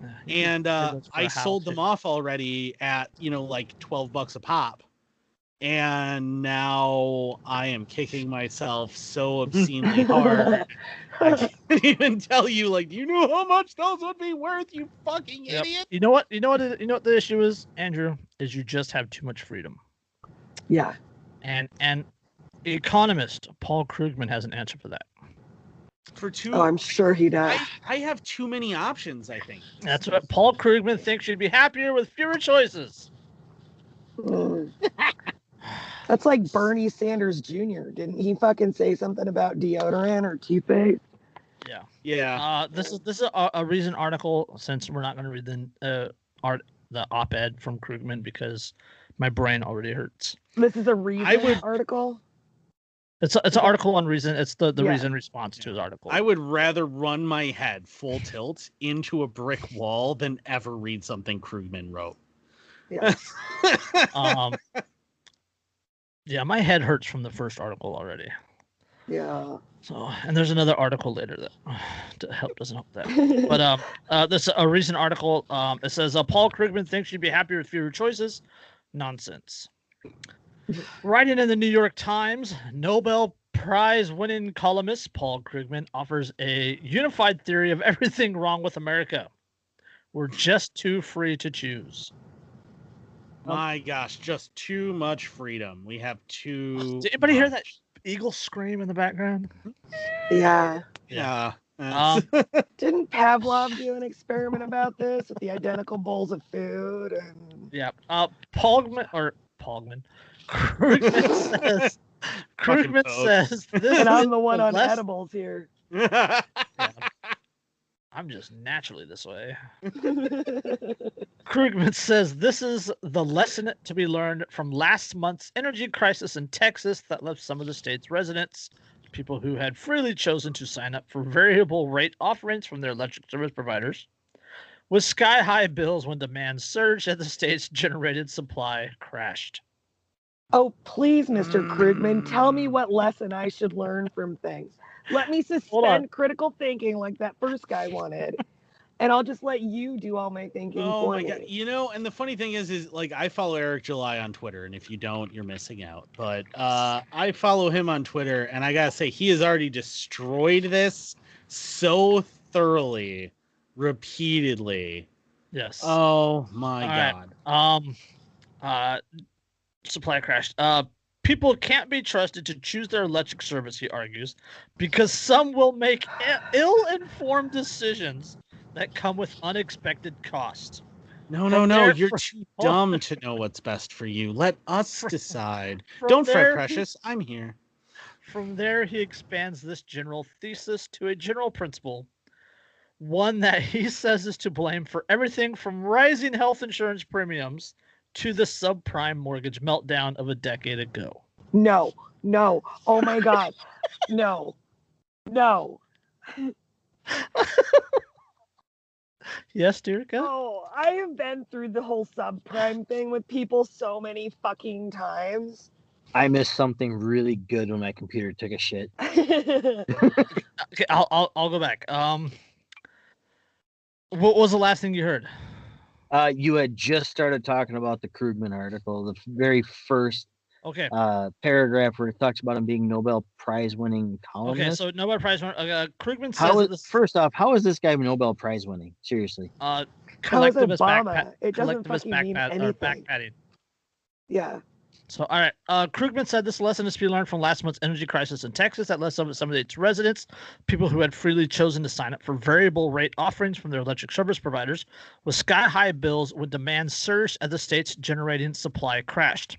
Uh, and trade uh, those for house sold them if- off already at you know like twelve bucks a pop, and now I am kicking myself so obscenely hard. I can't even tell you. Like, do you know how much those would be worth? You fucking Yep. idiot! You know what? You know what? You know what the issue is, Andrew? Is you just have too much freedom. yeah. And and economist Paul Krugman has an answer for that. For two, Oh, I'm sure he does. I, I have too many options. I think. That's what Paul Krugman thinks you'd be happier with fewer choices. Mm. That's like Bernie Sanders Jr. Didn't he fucking say something about deodorant or toothpaste? Yeah. Yeah. Uh, this is this is a, a recent article. Since we're not going to read the uh, art the op-ed from Krugman because my brain already hurts. This is a recent would- article. It's a, it's an article on reason. It's the the Yeah. reason response to his article. I would rather run my head full tilt into a brick wall than ever read something Krugman wrote. Yeah. um. Yeah, my head hurts from the first article already. Yeah. So, and there's another article later that to help doesn't help that. But um, uh, this a recent article. Um, it says uh, Paul Krugman thinks you'd be happier with fewer choices. Nonsense. Writing in the New York Times, Nobel Prize winning columnist Paul Krugman offers a unified theory of everything wrong with America. We're just too free to choose. My gosh, just too much freedom. We have too. Did anybody hear that eagle scream in the background? yeah. Yeah. Um, Didn't Pavlov do an experiment about this with the identical bowls of food? And Yeah. Uh, Paulman or Paulman. Krugman says. Krugman says this. and I'm the one on less- edibles here. I'm just naturally this way. Krugman says this is the lesson to be learned from last month's energy crisis in Texas that left some of the state's residents, people who had freely chosen to sign up for variable rate offerings from their electric service providers, with sky high bills when demand surged and the state's generated supply crashed. Oh, please, Mr. Krugman, tell me Mm. what lesson I should learn from things. Let me suspend critical thinking like that first guy wanted. And I'll just let you do all my thinking Oh for my me. god! You know, and the funny thing is, is like I follow Eric July on Twitter, and if you don't, you're missing out. But uh, I follow him on Twitter, and I gotta say, he has already destroyed this so thoroughly, repeatedly. Yes. Oh my All right. god! Um, uh, supply crashed. Uh, people can't be trusted to choose their electric service, he argues, because some will make ill-informed decisions that come with unexpected costs. No, no, no! You're too dumb to know what's best for you. Let us decide. Don't fret, precious. I'm here. From there, he expands this general thesis to a general principle, one that he says is to blame for everything from rising health insurance premiums to the subprime mortgage meltdown of a decade ago. No, no. Oh my God. no, no. Yes, Dyreka? Oh, I have been through the whole subprime thing with people so many fucking times. I missed something really good when my computer took a shit. Okay, I'll, I'll I'll go back. Um, what was the last thing you heard? Uh, you had just started talking about the Krugman article, the very first Okay, uh, paragraph where it talks about him being Nobel Prize winning columnist. okay. So Nobel Prize winner uh, Krugman says how that is, this first off, how is this guy Nobel Prize winning? Seriously. uh, collectivist Obama? backpat, It doesn't collectivist fucking mean or anything. backpatting. Yeah. So, all right. Uh, Krugman said this lesson is to be learned from last month's energy crisis in Texas that left some, some of its residents, people who had freely chosen to sign up for variable rate offerings from their electric service providers, with sky high bills when demand surged as the state's generating supply crashed.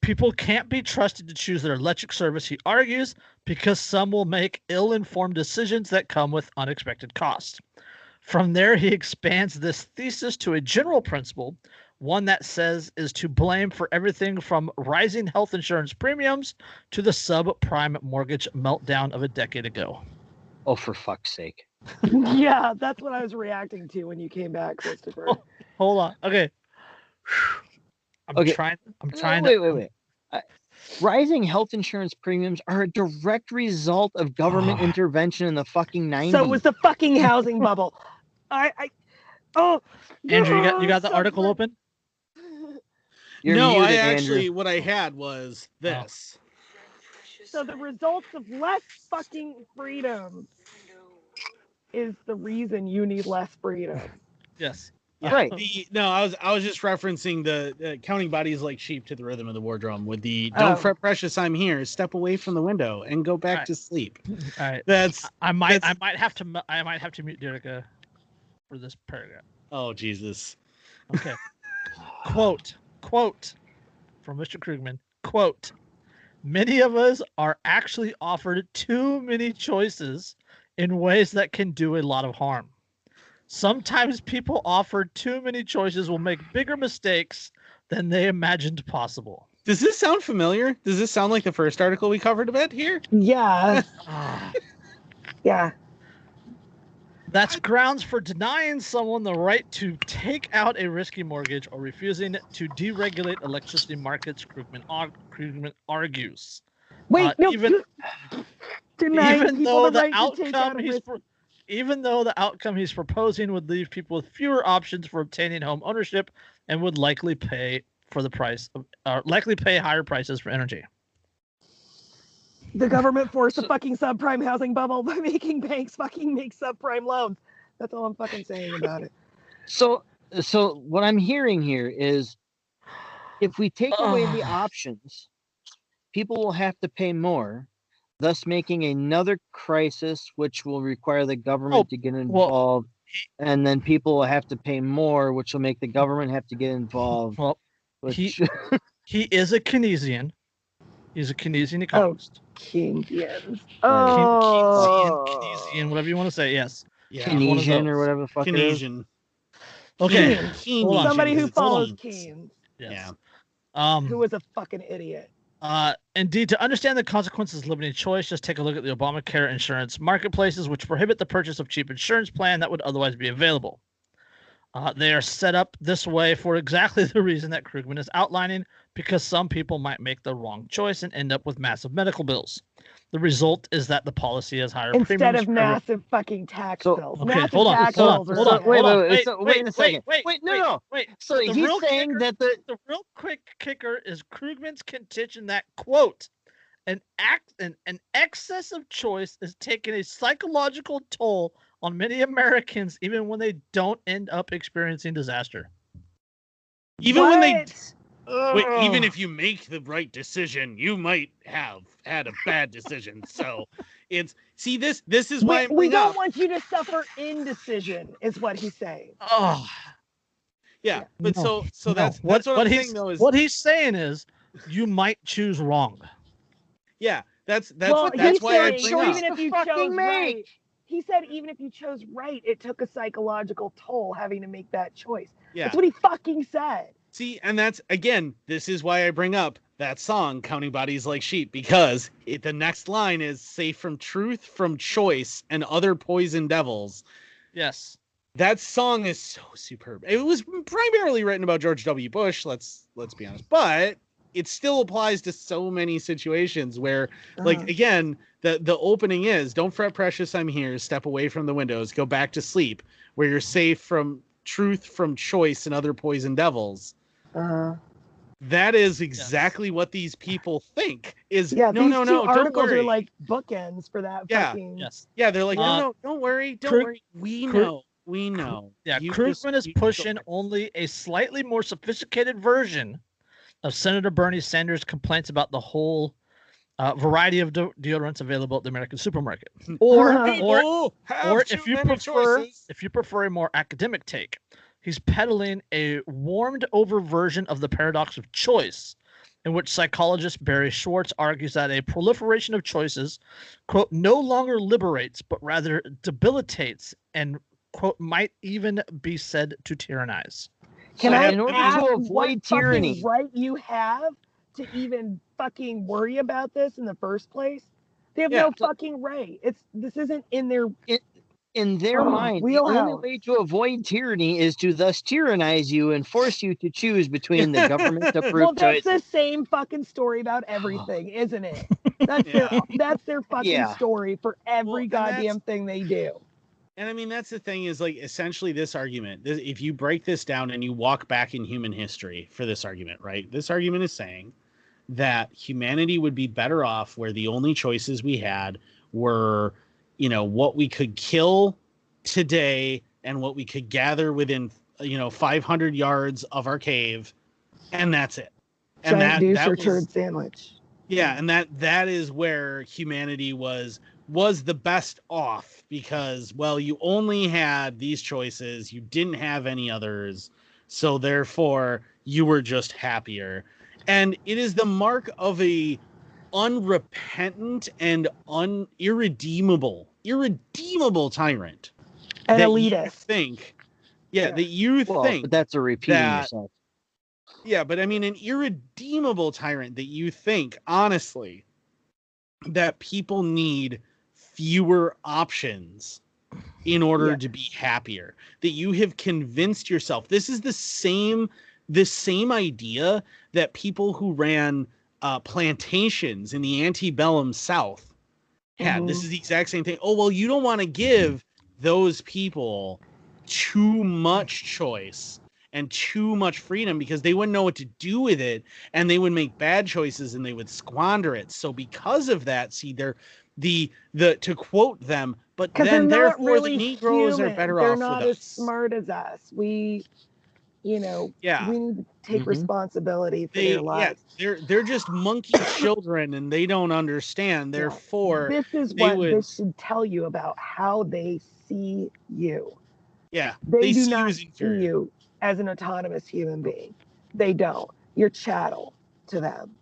People can't be trusted to choose their electric service, he argues, because some will make ill informed decisions that come with unexpected costs. From there, he expands this thesis to a general principle one that says is to blame for everything from rising health insurance premiums to the subprime mortgage meltdown of a decade ago. Oh, for fuck's sake. yeah, that's what I was reacting to when you came back, Christopher. Hold on. Okay. I'm Okay. trying I'm No, trying wait, to wait, wait. Uh, rising health insurance premiums are a direct result of government Oh. intervention in the fucking 90s. so it was the fucking housing bubble. I, I, oh, Andrew, you got you got the so article good. open? You're no, muted, I Andrew. actually what I had was this. So the results of less fucking freedom is the reason you need less freedom. Yes. Yeah, Right. The, no, I was I was just referencing the uh, counting bodies like sheep to the rhythm of the war drum with the don't Oh. fret precious I'm here step away from the window and go back Right. to sleep. All right. That's I might I might have to I might have to mute Dyreka for this paragraph. oh Jesus. Okay. quote, quote from Mr. Krugman, quote, many of us are actually offered too many choices in ways that can do a lot of harm. Sometimes people offered too many choices will make bigger mistakes than they imagined possible. Does this sound familiar? Does this sound like the first article we covered a bit here? Yeah, Ah, yeah. That's grounds for denying someone the right to take out a risky mortgage or refusing to deregulate electricity markets, Krugman, ar- Krugman argues. Wait, Uh, no. even- denying even though the right to take out outcome he's pro- even though the outcome he's proposing would leave people with fewer options for obtaining home ownership and would likely pay for the price of uh, likely pay higher prices for energy. The government forced a So- fucking subprime housing bubble by making banks fucking make subprime loans. That's all I'm fucking saying about it. So, so what I'm hearing here is, if we take away the options, people will have to pay more, thus making another crisis, which will require the government oh, to get involved, and then people will have to pay more, which will make the government have to get involved. Well, Which, he- he is a Keynesian. He's a Keynesian economist. Keynesians. Keyn- Oh. Keynesian, whatever you want to say. Yes. Yeah. one Keynesian or whatever the fuck it is. Keynesian. Okay. Keynesian. Hold. Somebody who follows Keynes. Keynes, Yes. Yeah. Um. who was a fucking idiot. Uh, indeed, to understand the consequences of limiting choice, just take a look at the Obamacare insurance marketplaces, which prohibit the purchase of cheap insurance plan that would otherwise be available. Uh, they are set up this way for exactly the reason that Krugman is outlining, because some people might make the wrong choice and end up with massive medical bills. The result is that the policy has higher premiums. Instead premiums of for every- massive fucking tax So- bills. Okay, massive hold on, tax hold on, bills are hold on, Wait, hold on. wait, Wait, so- wait wait, a second. Wait, Wait, no, wait, no. Wait. So The he's real saying kicker- that the the real quick kicker is Krugman's contention that quote an act an, an excess of choice is taking a psychological toll on many Americans even when they don't end up experiencing disaster. Even when they What? Wait, even if you make the right decision, you might have had a bad decision. So it's see this this is why we, we don't up. want you to suffer indecision, is what he's saying. Oh, Yeah, but No, so so no. that's what, that's what, I'm he's saying though is what he's saying is you might choose wrong. yeah that's that's well, that's he's why I saying bring even up. if you fucking chose make. right, he said even if you chose right, it took a psychological toll having to make that choice. Yeah, That's what he fucking said. see, and that's again, this is why I bring up that song "Counting Bodies Like Sheep" because it, the next line is "safe from truth, from choice, and other poison devils." Yes. that song is so superb. It was primarily written about George W. Bush, let's let's be honest, but it still applies to so many situations where like Uh-huh. again, the the opening is don't fret precious, I'm here, step away from the windows, go back to sleep where you're safe from truth, from choice and other poison devils. Uh, That is exactly what these people think. Is yeah, no, these no, two no, don't articles worry. are like bookends for that Yeah, fucking. Yes. yeah, they're like, no, Uh, no, don't worry, don't Krug- worry. We Krug- know, we know. Yeah, You Krugman is you just go pushing only a slightly more sophisticated version of Senator Bernie Sanders' complaints about the whole uh, variety of de- deodorants available at the American supermarket. Or, or, or if you prefer, choices. if you prefer a more academic take, he's peddling a warmed over version of the paradox of choice, in which psychologist Barry Schwartz argues that a proliferation of choices, quote, no longer liberates, but rather debilitates and, quote, might even be said to tyrannize. Can So I in order to avoid tyranny- right you have to even fucking worry about this in the first place? They have Yeah, no so- fucking right. It's this isn't in their in their Oh, mind, the only wheelhouse. way to avoid tyranny is to thus tyrannize you and force you to choose between the government approved. well. approved That's choices. the same fucking story about everything, isn't it? That's their that's their fucking Yeah. story for every and that's- goddamn thing they do. And I mean, that's the thing is like essentially this argument. This, if you break this down and you walk back in human history for this argument, right? This argument is saying that humanity would be better off where the only choices we had were, you know, what we could kill today and what we could gather within, you know, 500 yards of our cave, and that's it. And that, that was- turd sandwich. yeah, and that that is where humanity was was the best off because well, you only had these choices, you didn't have any others, so therefore you were just happier. And it is the mark of a unrepentant and un irredeemable, irredeemable tyrant An that you elitist. think yeah, Yeah. that you Well, think but that's a repeating that- yourself. Yeah, but I mean, an irredeemable tyrant that you think, honestly, that people need fewer options in order Yeah. to be happier. That you have convinced yourself. This is the same, this same idea that people who ran uh, plantations in the antebellum South had. This Mhm. is the exact same thing. Oh well, you don't want to give those people too much choice and too much freedom because they wouldn't know what to do with it and they would make bad choices and they would squander it so because of that see they're the the to quote them but then they're not therefore really the negroes human. are better They're off not with as us smart as us. We, you know, yeah we need to take Mhm. responsibility for they their yeah lives. they're they're just monkey children and they don't understand therefore this is what would- this should tell you about how they see you. yeah They, do see you not as see you as an autonomous human being. They don't. You're chattel to them.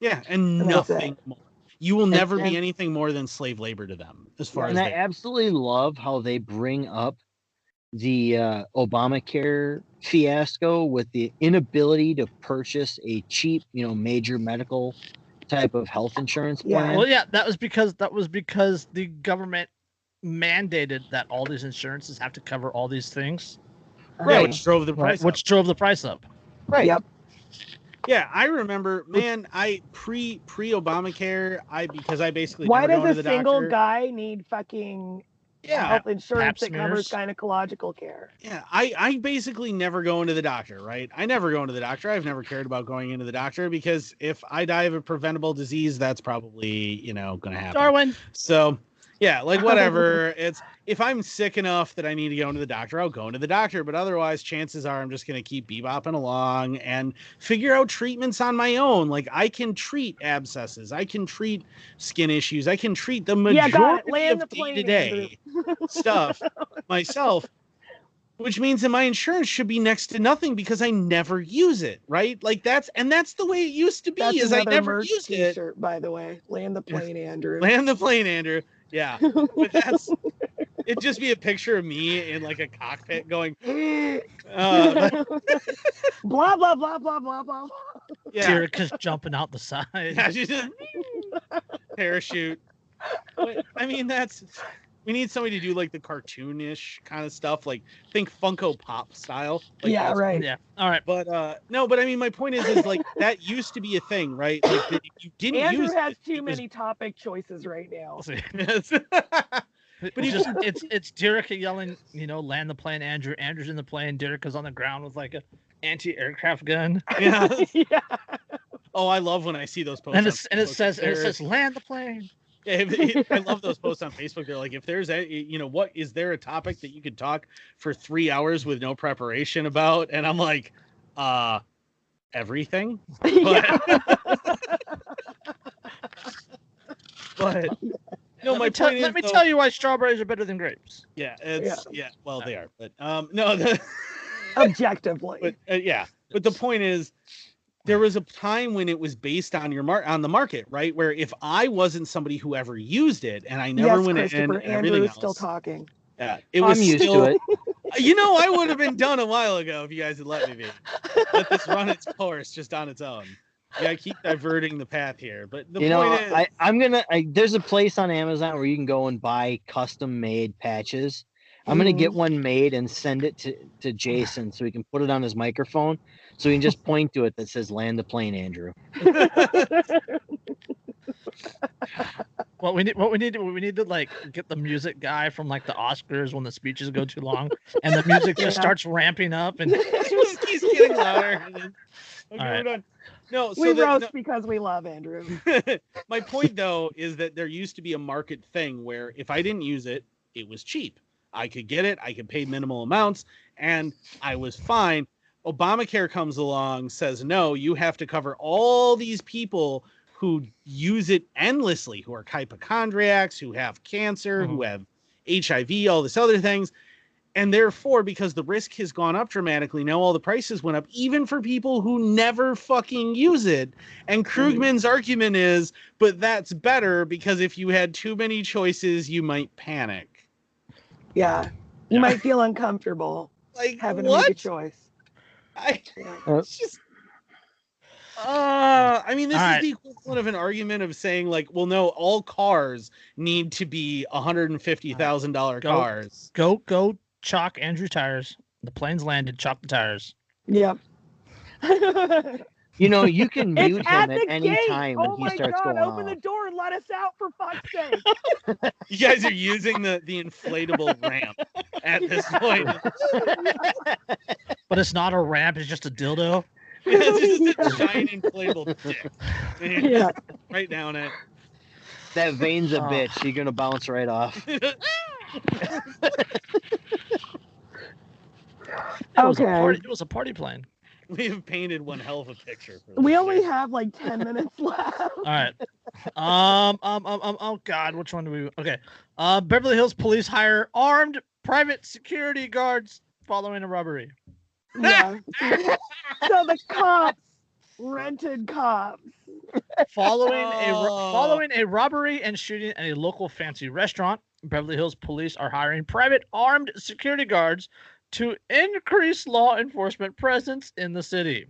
yeah and And nothing more you will never and- be anything more than slave labor to them as far and as I they absolutely love how they bring up the uh, Obamacare fiasco with the inability to purchase a cheap, you know, major medical type of health insurance Yeah. plan. Well, yeah, that was because that was because the government mandated that all these insurances have to cover all these things, yeah, Right. which drove the right? price up. Which drove the price up. right. Yep. Yeah, I remember, man. I pre pre Obamacare. I because I basically Why does a single doctor. guy need fucking Yeah, health insurance that covers gynecological care? yeah. I I basically never go into the doctor. Right. I never go into the doctor. I've never cared about going into the doctor because if I die of a preventable disease, that's probably you know going to happen. Darwin, So yeah, like whatever. it's if I'm sick enough that I need to go into the doctor, I'll go into the doctor. But otherwise, chances are I'm just gonna keep bebopping along and figure out treatments on my own. Like I can treat abscesses, I can treat skin issues, I can treat the Yeah, majority. Land of the plane, day to day stuff myself. Which means that my insurance should be next to nothing because I never use it, right? Like that's and that's the way it used to be. That's is I never used it. By the way. Land the plane, Andrew. Land the plane, Andrew. Yeah, but that's it'd just be a picture of me in like a cockpit going, uh, blah blah blah blah blah blah. yeah, Dyreka's jumping out the side. yeah, she's just parachute. But, I mean, that's we need somebody to do like the cartoonish kind of stuff, like think Funko Pop style. Like yeah, that's- right. Yeah. All right. But uh no, but I mean, my point is, is like that used to be a thing, right? Like that if you didn't Andrew use has it, too it was- many topic choices right now. But But he- it's just it's it's Dyreka yelling, you know, land the plane, Andrew. Andrew's in the plane. Dyreka's on the ground with like a anti-aircraft gun, yeah. yeah. Oh, I love when I see those posts. and it's and it says and it says land the plane. Yeah, I love those posts on Facebook. They're like, if there's a, you know, what is there a topic that you could talk for three hours with no preparation about? And I'm like, uh, everything. yeah. But no, let my me, tell, point is, let me though- tell you why strawberries are better than grapes. yeah, it's yeah. well, they are, but um, no, the, Objectively. but uh, yeah, but the point is, there was a time when it was based on your mar- on the market, right? Where if I wasn't somebody who ever used it, and I never yes, went in Christopher. and everything Andrew is else, still talking. yeah, it was I'm used still, to it. Uh, you know, I would have been done a while ago if you guys had let me be. Let this run its course just on its own. Yeah, I keep diverting the path here, but the you know, point is, I, I'm gonna. I, there's a place on Amazon where you can go and buy custom made patches. I'm gonna get mm. one made and send it to, to Jason so he can put it on his microphone, so he can just point to it that says "Land the plane, Andrew." What we need, what we need, to, we need to like get the music guy from like the Oscars when the speeches go too long, and the music just Yeah. starts ramping up, and it just keeps getting louder. Okay, All right. we're done. No, so we the- roast no- because we love Andrew. my point though is that there used to be a market thing where if I didn't use it, it was cheap. I could get it, I could pay minimal amounts, and I was fine. Obamacare comes along, says no, you have to cover all these people who use it endlessly, who are hypochondriacs, who have cancer, who mm-hmm. have HIV, all this other things. And therefore, because the risk has gone up dramatically, now all the prices went up, even for people who never fucking use it. And mm-hmm. Krugman's argument is, but that's better because if you had too many choices, you might panic. Yeah. You Yeah. might feel uncomfortable Like having to make a choice. I, Uh, it's just Uh, I mean, this All is right. the equivalent of an argument of saying, like, well, no, all cars need to be $150,000 Go. cars. Go go chalk Andrew tires. The plane's landed. Chalk the tires. Yep. You know, you can mute it's him at at the any gate. time oh when he my starts god! going Open the door and let us out for fuck's sake. You guys are using the, the inflatable ramp at this point. But it's not a ramp. It's just a dildo. Yeah, it's just Yeah. a giant inflatable dick. And yeah. right down it. That vein's a Oh. bitch. You're gonna bounce right off. It was a Okay. party. It was a party plane. we have painted one hell of a picture. For We only thing. have like 10 minutes left. All right. Um, um, um, um, oh God, which one do we? Okay. Uh, Beverly Hills police hire armed private security guards following a robbery. Yeah. so the cops rented cops. Following a ro- Oh. following a robbery and shooting at a local fancy restaurant, Beverly Hills police are hiring private armed security guards to increase law enforcement presence in the city.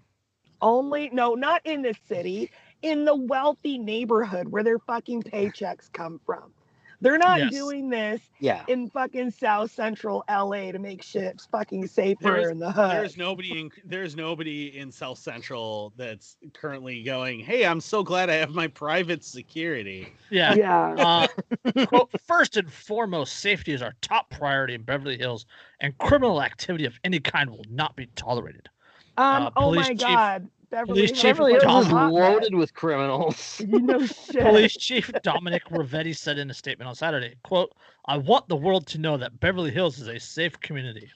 Only, no, not in the city, in the wealthy neighborhood where their fucking paychecks come from. They're not Yes. doing this Yeah. in fucking South Central LA to make shit fucking safer There is- in the hood. There's nobody in there's nobody in South Central that's currently going, Hey, I'm so glad I have my private security. Yeah. yeah. Uh, quote, first and foremost, safety is our top priority in Beverly Hills, and criminal activity of any kind will not be tolerated. Um, uh, oh my chief- God. Beverly police Hills chief Beverly like a Hills is hotbed. loaded with criminals. You know shit. Police Chief Dominick Rivetti said in a statement on Saturday, quote, I want the world to know that Beverly Hills is a safe community.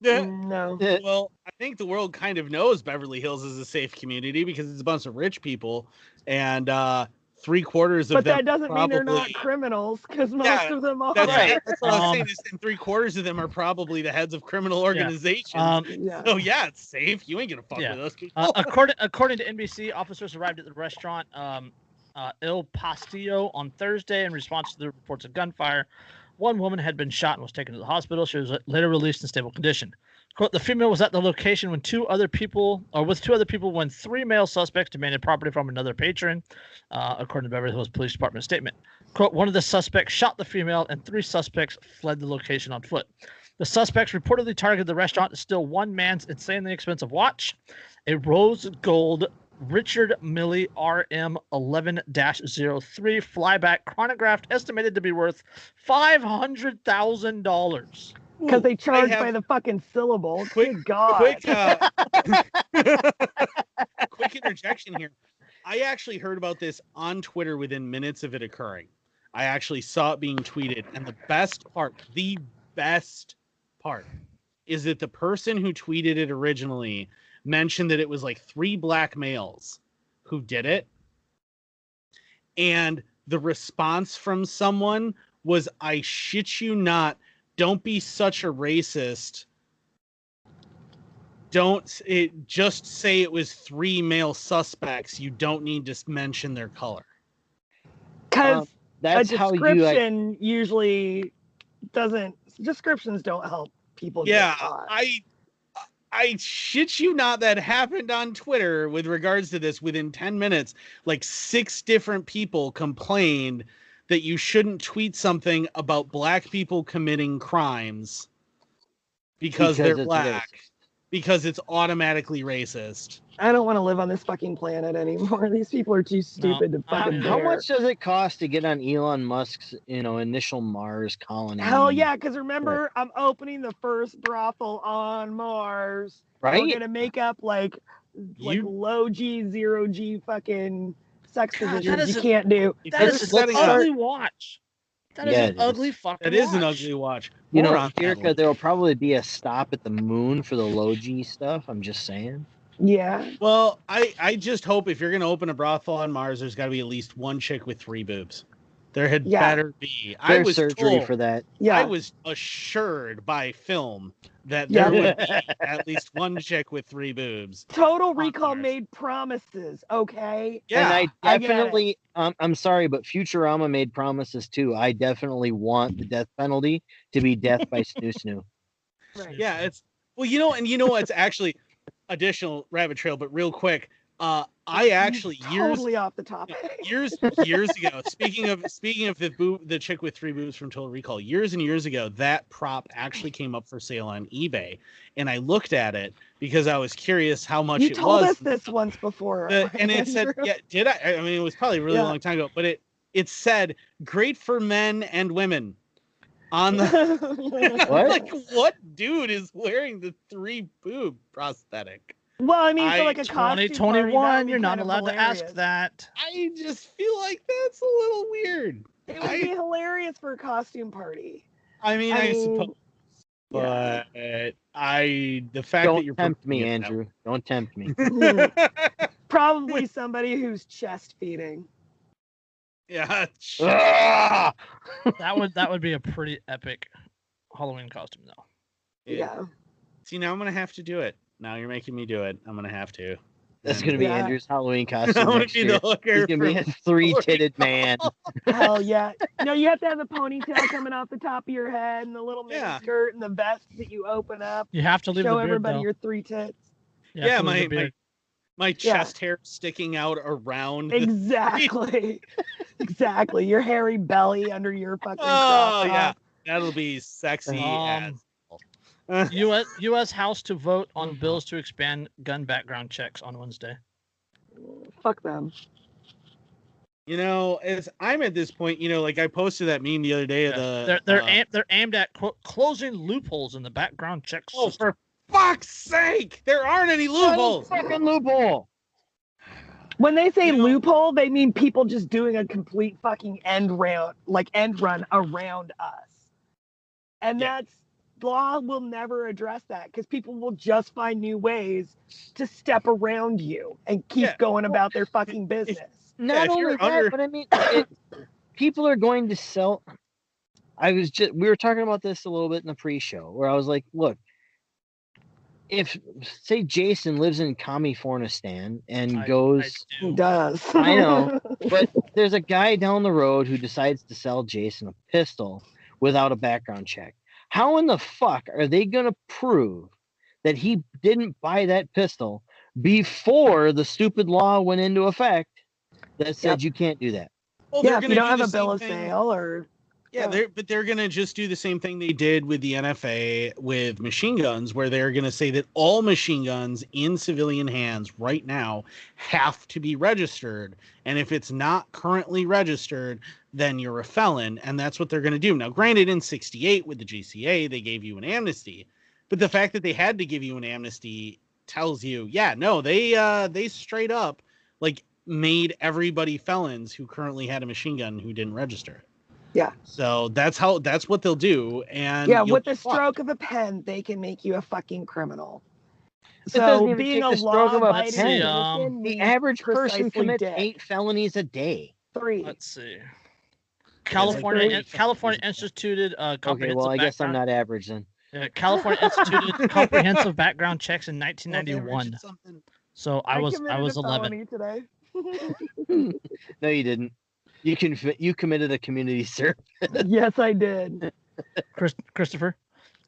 No. Well, I think the world kind of knows Beverly Hills is a safe community because it's a bunch of rich people, and uh, three quarters of But them But that doesn't mean they're not criminals because most Yeah, of them are. That's, Right. that's what I was Um, saying. Is and three quarters of them are probably the heads of criminal organizations. Um, Yeah. oh yeah, it's safe. You ain't gonna fuck Yeah. with us. people. uh, according, according to NBC, officers arrived at the restaurant um, uh, Il Pastaio on Thursday in response to the reports of gunfire. One woman had been shot and was taken to the hospital. She was later released in stable condition. Quote, the female was at the location when two other people, or with two other people, when three male suspects demanded property from another patron, uh, according to Beverly Hills Police Department statement. Quote, one of the suspects shot the female and three suspects fled the location on foot. The suspects reportedly targeted the restaurant to steal one man's insanely expensive watch, a rose gold Richard Mille RM 11 03 flyback chronograph estimated to be worth $500,000. Because they charge have- by the fucking syllable. Quick- Good God. quick uh, quick interjection here i actually heard about this on twitter within minutes of it occurring i actually saw it being tweeted and the best part the best part is that the person who tweeted it originally mentioned that it was like three black males who did it and the response from someone was i shit you not don't be such a racist. Don't it just say it was three male suspects. You don't need to mention their color. Because Um, That's a how you like, description usually doesn't, descriptions don't help people. yeah i i shit you not that happened on twitter with regards to this. Within 10 minutes like six different people complained that you shouldn't tweet something about black people committing crimes because, Because they're it's black because it's automatically racist I don't want to live on this fucking planet anymore. These people are too stupid to fucking how How much does it cost to get on Elon Musk's, you know, initial Mars colony? Hell yeah! Because remember, I'm opening the first brothel on Mars. Right. We're gonna make up like like You- low G, zero G fucking sex God, positions is you a- can't do. If is an setting up- ugly watch. That is Yeah, an it is. ugly fucking watch. that is an watch. ugly watch You More know, Erica, there will probably be a stop at the moon for the low G stuff. I'm just saying. Yeah. Well, I I just hope if you're gonna open a brothel on Mars, there's got to be at least one chick with three boobs. There had Yeah. better be. I was surgery told, for that. Yeah. I was assured by film that Yeah. there would be at least one chick with three boobs. Total Recall Mars. made promises. Okay. Yeah, and I I definitely, um, I'm sorry, but Futurama made promises too. I definitely want the death penalty to be death by snu snu. Right. yeah. It's well, you know, and you know what's actually additional rabbit trail, but real quick. Uh, I actually years totally off the topic. years years ago. Speaking of speaking of the boob, the chick with three boobs from Total Recall. Years and years ago, that prop actually came up for sale on eBay, and I looked at it because I was curious how much you it told was. us this once before. The- and it said, yeah, did I? I mean, it was probably a really Yeah. long time ago, but it it said great for men and women on the. What? like what dude is wearing the three boob prosthetic? Well, I mean, for like a costume party, 2021, would you're not kind of allowed to ask that. I just feel like that's a little weird. It would be hilarious for a costume party. I mean, I, I mean, suppose, yeah. but I the fact that Don't you're tempt me, promoting it Andrew. Don't tempt me. Probably somebody who's chest feeding. yeah, Ah! That would that would be a pretty epic Halloween costume though. Yeah. See, now I'm gonna have to do it. Now you're making me do it. I'm gonna have to. That's gonna be Yeah. Andrew's Halloween I'm costume gonna next be year. the hooker. He's gonna be a three-titted man. Hell yeah. No, you have to have the ponytail coming off the top of your head and the little mini Yeah. skirt and the vest that you open up. You have to leave Show the beard everybody though. your three tits. You yeah, to leave my, my beard. my Yeah. chest hair sticking out around. Exactly. exactly. Your hairy belly under your fucking Oh crop yeah, that'll be sexy Um, as. U.S. U.S. House to vote on bills to expand gun background checks on Wednesday. Fuck them. You know, as I'm at this point, you know, like I posted that meme the other day of Yeah. the. they're they're uh, aim, they're aimed at quote, closing loopholes in the background checks. oh, system. for fuck's sake! There aren't any loopholes. Fucking loophole. When they say You know- loophole, they mean people just doing a complete fucking end round, like end run around us. And Yeah. that's law will never address that because people will just find new ways to step around you and keep Yeah. going about their fucking business. Not if only that, under- but I mean, it, people are going to sell. I was just we were talking about this a little bit in the pre-show where I was like, look, if say Jason lives in Kamifornistan and I- I goes, do. Does. I know. but there's a guy down the road who decides to sell Jason a pistol without a background check. How in the fuck are they going to prove that he didn't buy that pistol before the stupid law went into effect that said Yep. you can't do that? Well, yeah, if you don't do have a bill of thing- sale or Yeah, they're but they're gonna just do the same thing they did with the NFA with machine guns, where they're gonna say that all machine guns in civilian hands right now have to be registered, and if it's not currently registered, then you're a felon, and that's what they're gonna do. Now, granted, in '68 with the GCA, they gave you an amnesty, but the fact that they had to give you an amnesty tells you, yeah, no, they uh they straight up like made everybody felons who currently had a machine gun who didn't register it. Yeah. So that's how that's what they'll do. And yeah, with the fucked. stroke of a pen, they can make you a fucking criminal. It So being a the stroke of a law-abiding pen. citizen Um, The average person commits dead. eight felonies a day. three. Let's see. California three. in- California instituted uh, Okay, comprehensive well, I guess I'm background- not average then. Yeah, California instituted comprehensive background checks in Well, if they 1991. reached So I was I was 11. today. No, you didn't. You can you committed a community service. yes, I did. Chris, Christopher,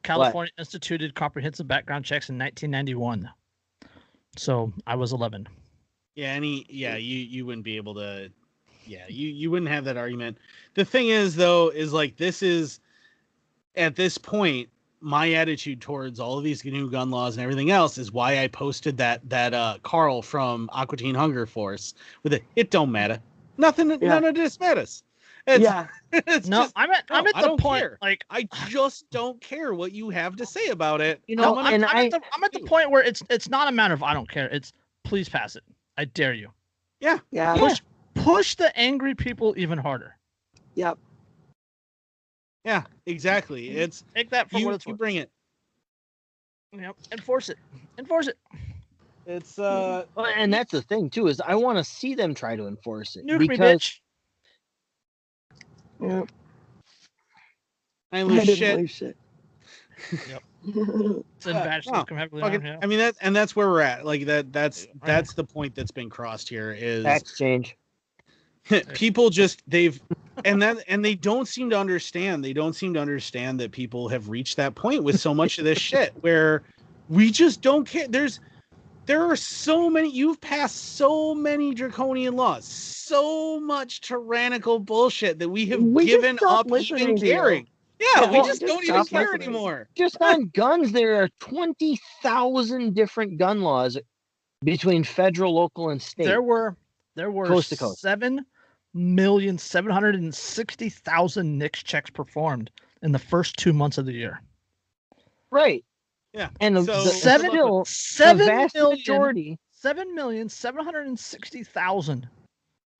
California instituted comprehensive background checks in 1991. So I was 11. Yeah, any yeah, you you wouldn't be able to yeah, you you wouldn't have that argument. The thing is though is like this is at this point my attitude towards all of these new gun laws and everything else is why I posted that that uh Carl from Aqua Teen Hunger Force with it it don't matter. Nothing Yeah. none of this matters. It's, yeah, it's No, just I'm at I'm at the point care. like I just don't care what you have to say about it. You know, I'm, and I'm I at the, I'm at the hmm. point where it's it's not a matter of I don't care. It's please pass it. I dare you. yeah, Yeah. Push push the angry people even harder. yep. Yeah, exactly. Mm-hmm. It's Take that for you, what it's you worth. bring it. Yep. Enforce it. Enforce it. It's uh Well, and that's the thing too is I want to see them try to enforce it Nuke me, because bitch. yep. I I lose didn't shit. believe shit. Yep. It's in Yeah, no, Fucking- I mean that, and that's where we're at. Like that. That's Yeah. that's the point that's been crossed here. Is tax change. people just they've and that and they don't seem to understand. They don't seem to understand that people have reached that point with so much of this shit where we just don't care. There's there are so many you've passed so many draconian laws so much tyrannical bullshit that we have We given up even caring yeah, Yeah, we well, just just don't even care listening. anymore Just on guns, there are 20,000 different gun laws between federal, local, and state. There were there were Coast to coast. seven million seven hundred and sixty thousand NICS checks performed in the first two months of the year. right. Yeah, And the, so- the, Seven- still, the Seven vast million majority, seven million seven hundred and sixty thousand.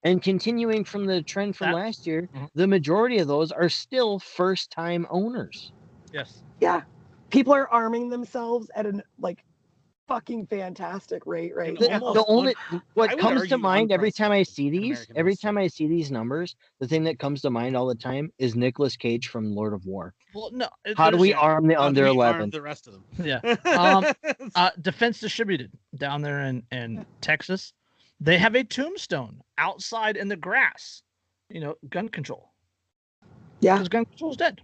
and continuing from the trend from That- last year, Mhm. the majority of those are still first time owners. Yes. Yeah. People are arming themselves at an like fucking fantastic rate right The, now. the only what would comes to mind every time I see these, American every time I see these numbers, the thing that comes to mind all the time is Nicolas Cage from Lord of War. Well, no. How do there's- we arm the under we eleven? the rest of them Yeah. Um, uh, Defense Distributed down there in in Texas, they have a tombstone outside in the grass. You know, gun control. Yeah. Because gun control's dead.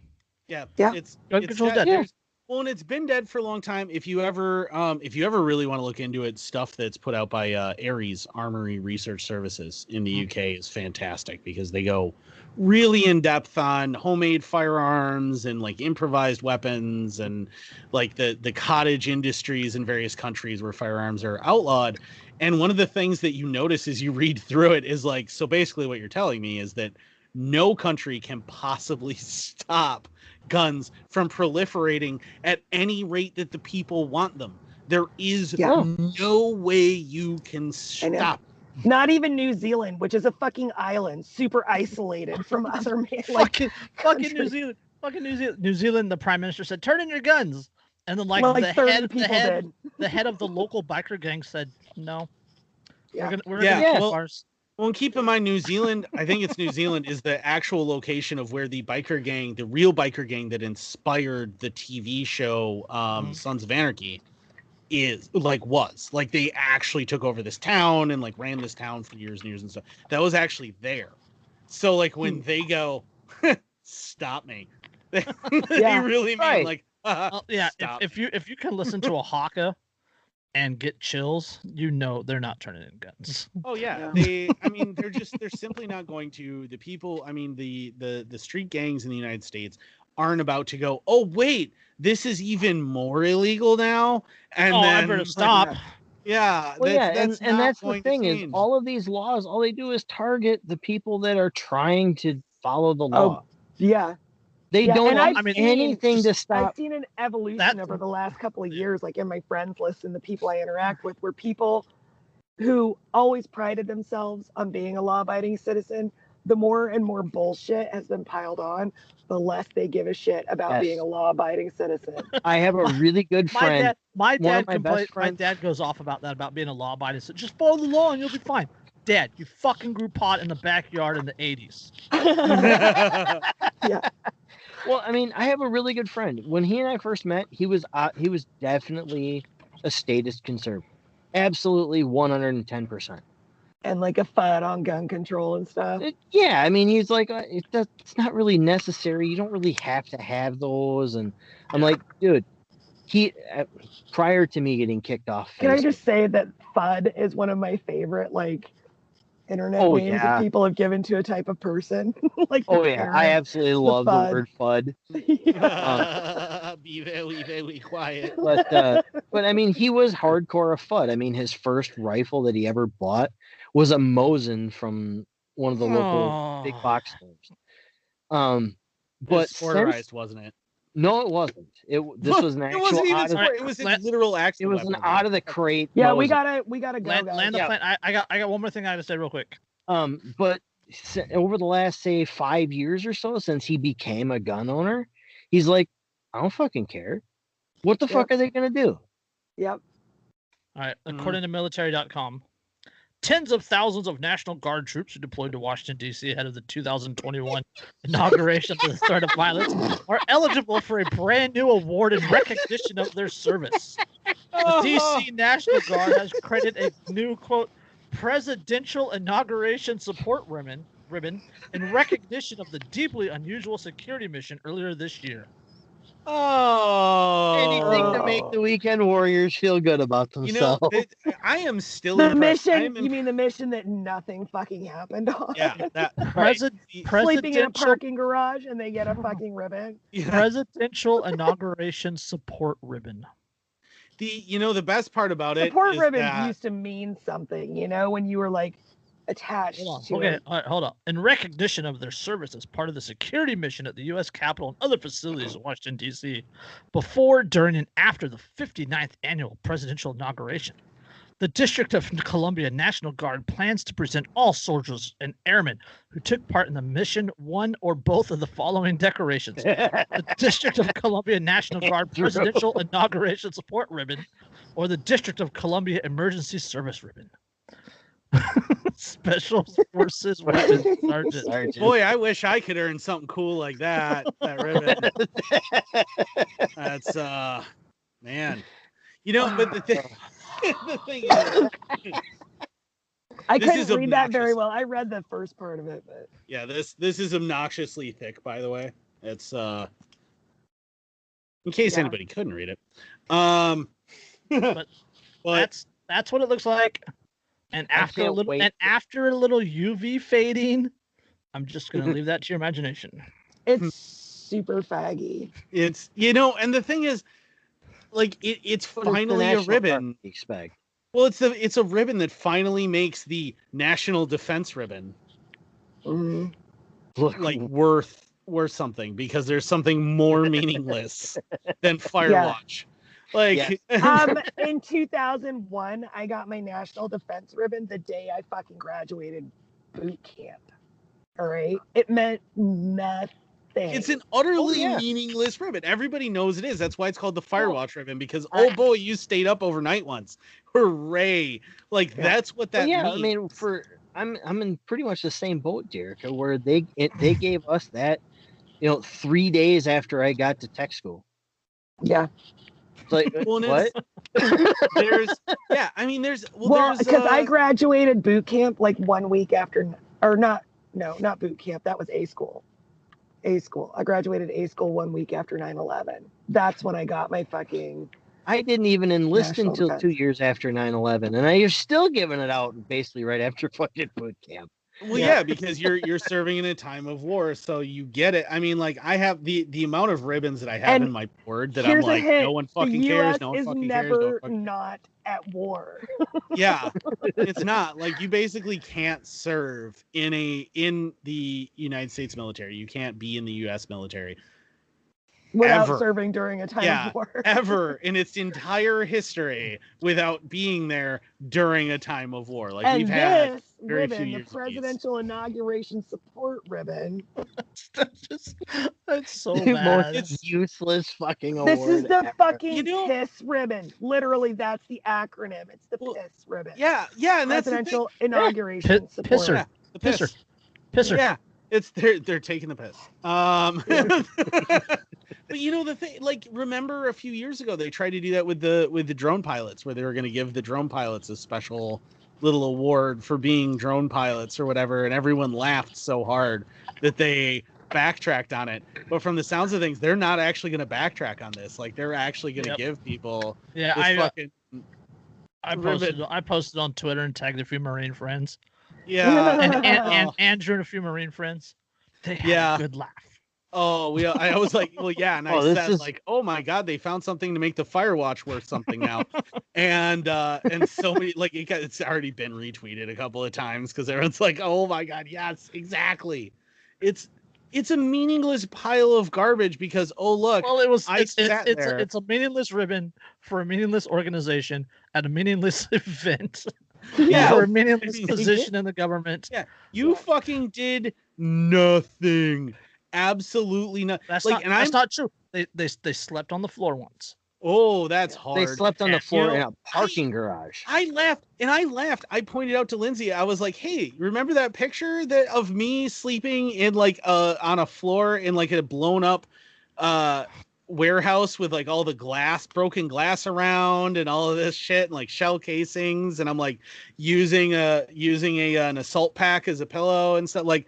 Yeah, Yeah. It's Gun it's control's dead. dead. There's- Well, and it's been dead for a long time. If you ever, um, if you ever really want to look into it, stuff that's put out by uh, Ares Armory Research Services in the Mhm. UK is fantastic because they go really in depth on homemade firearms and like improvised weapons and like the the cottage industries in various countries where firearms are outlawed. And one of the things that you notice as you read through it is like, so basically, what you're telling me is that no country can possibly stop guns from proliferating at any rate that the people want them. There is Yeah. Oh. no way you can I know. stop. Not even New Zealand, which is a fucking island, super isolated from other man, like fucking fucking New. Zealand. Fucking New Zealand. New Zealand. The prime minister said, "Turn in your guns," and then like, well, the like 30 head, the head, did. the head of the local biker gang said, "No, Yeah. we're gonna, we're Yeah, gonna keep well- ours." Well, and keep in mind, New Zealand, I think it's New Zealand, is the actual location of where the biker gang, the real biker gang that inspired the TV show um, Mhm. Sons of Anarchy, is like was. Like they actually took over this town and like ran this town for years and years and stuff. That was actually there. So, like, when they go, stop me, they, they Yeah, really mean right. like, Well, yeah, if, if you if you can listen to a haka and get chills, you know they're not turning in guns. Oh yeah, Yeah. they. I mean, they're just they're simply not going to. The people. I mean, the the the street gangs in the United States aren't about to go. Oh wait, this is even more illegal now. And oh, then, I better like, stop. Yeah, Well, that's, yeah, and, that's and not that's the thing is all of these laws, all they do is target the people that are trying to follow the Oh, law. Yeah. They yeah, don't I've mean, anything to I've seen an evolution over the last couple of years, like in my friends list and the people I interact with, where people who always prided themselves on being a law abiding citizen, the more and more bullshit has been piled on, the less they give a shit about Yes. being a law abiding citizen. I have a really good My friend. dad, my dad, my compla- best my dad goes off about that about being a law abiding. citizen. just follow the law and you'll be fine. Dad, you fucking grew pot in the backyard in the '80s. Well, I mean, I have a really good friend. When he and I first met, he was uh, he was definitely a statist conservative, absolutely one hundred and ten percent. and like a fight on gun control and stuff. Yeah, I mean, he's like, uh, it, it's not really necessary. You don't really have to have those. And I'm like, dude, he uh, prior to me getting kicked off. Can I just say that FUD is one of my favorite like internet Oh, names yeah. that people have given to a type of person? like Oh yeah, I parent. absolutely love the FUD. word FUD. Be very very quiet. But uh, but I mean, he was hardcore a FUD. I mean, his first rifle that he ever bought was a Mosin from one of the local big box stores. Um, But but it's since, motorized, wasn't it? No, it wasn't. It this was an It actual. wasn't even. out sport, It was a Let- literal accident. it was an weapon. out of the crate. yeah, we gotta we gotta go. Land, land the Yeah. plane. I, I got I got one more thing I got to say real quick. Um, but over the last say five years or so, since he became a gun owner, he's like, I don't fucking care. What the Yep. fuck are they gonna do? Yep. All right, Mhm. according to military.com, tens of thousands of National Guard troops who deployed to Washington D.C. ahead of the 2021 inauguration of the threat of violence are eligible for a brand new award in recognition of their service. The DC National Guard has credited a new quote presidential inauguration support ribbon ribbon in recognition of the deeply unusual security mission earlier this year. Oh, Anything to make the oh. weekend warriors feel good about You know, themselves. it, I am still The impressed. Mission, am you mean the mission that nothing fucking happened on? yeah, that right. President, Sleeping in a parking garage and they get a fucking ribbon. yeah, presidential inauguration support ribbon. the you know the best part about it Support is ribbons that- used to mean something, you know, when you were like attached Hold on. to Okay, it. all right, hold on. In recognition of their service as part of the security mission at the U.S. Capitol and other facilities in Washington, D.C., before, during, and after the 59th annual presidential inauguration, the District of Columbia National Guard plans to present all soldiers and airmen who took part in the mission one or both of the following decorations the District of Columbia National Guard Presidential Inauguration Support Ribbon or the District of Columbia Emergency Service Ribbon. Special Forces Weapons Sergeant. Sergeant. Boy, I wish I could earn something cool like that. That ribbon. That's uh, man. You know, but the thing, the thing is, I This couldn't is read that very well. I read the first part of it, but yeah, this this is obnoxiously thick. By the way, it's uh, in case Yeah. anybody couldn't read it. Um, But but That's that's what it looks like. And after a little wait and after a little UV fading, I'm just gonna mm-hmm. leave that to your imagination. it's hmm. super faggy. it's you know, and the thing is, like it, it's What finally a ribbon. Expect. Well, it's a it's a ribbon that finally makes the national defense ribbon. Mm-hmm. Look, like mm-hmm. worth worth something because there's something more meaningless than Firewatch. Like um, in 2001, I got my national defense ribbon the day I fucking graduated boot camp. All right, it meant nothing. it's an utterly yeah. meaningless ribbon. Everybody knows it is. That's why it's called the Firewatch ribbon because oh boy, you stayed up overnight once. Hooray! Like Yeah. that's what Well, that yeah, means. I mean, for I'm I'm in pretty much the same boat, Jericho, where they it, they gave us that, you know, three days after I got to tech school. yeah. It's like Well, what? it's- there's yeah, I mean there's well, Well, there's because I uh, graduated boot camp like one week after, or not, no, not boot camp. That was A school. A school. I graduated A school one week after 9 11. That's when I got my fucking. I didn't even enlist until defense. two years after 9-11, and I you're still giving it out basically right after fucking boot camp. Well, Yeah. yeah, because you're you're serving in a time of war, so you get it. I mean, like I have the the amount of ribbons that I have And in my board that I'm like, no one fucking cares. No one is fucking cares. No fucking... not at war. Yeah, it's not like you basically can't serve in a in the United States military. You can't be in the U.S. military without Ever. serving during a time Yeah, of war. ever in its entire history without being there during a time of war. Like and we've had. This very ribbon, the years of peace. presidential inauguration support ribbon, That's just that's so The bad. most useless fucking award. this is the ever. fucking You know- piss ribbon. Literally, that's the acronym. It's the Well, piss ribbon. Yeah, yeah, and that's presidential inauguration Pi- support. pisser. Yeah, the piss. Pisser. Pisser. Yeah, it's they're they're taking the piss. Um, but you know the thing, like remember a few years ago they tried to do that with the with the drone pilots, where they were going to give the drone pilots a special little award for being drone pilots or whatever, and everyone laughed so hard that they backtracked on it. But from the sounds of things, they're not actually going to backtrack on this. Like they're actually going to Yep. give people Yeah, this I uh, fucking I ribbon. posted I posted on Twitter and tagged a few Marine friends. yeah. And, and, and. Andrew and a few Marine friends. They had Yeah. a good laugh. Oh, we. I was like, well, yeah, and I Oh, said is- like, oh my god, they found something to make the Firewatch worth something now, and uh and so many like it got, it's already been retweeted a couple of times because everyone's like, oh my god, yes, exactly. It's it's a meaningless pile of garbage because oh look, Well, it was I it's, it's, sat it's, there. a, it's a meaningless ribbon for a meaningless organization at a meaningless event Yeah. for a meaningless position in the government. Yeah. you fucking did nothing, absolutely not. That's Like, not and that's I'm- not true. They, they they slept on the floor once. Oh, that's hard. They slept on the floor you in a parking garage. I laughed and I laughed. I pointed out to Lindsay, I was like, "Hey, remember that picture that of me sleeping in like uh on a floor in like a blown up uh warehouse with like all the glass broken glass around and all of this shit and like shell casings and I'm like using a using a an assault pack as a pillow and stuff like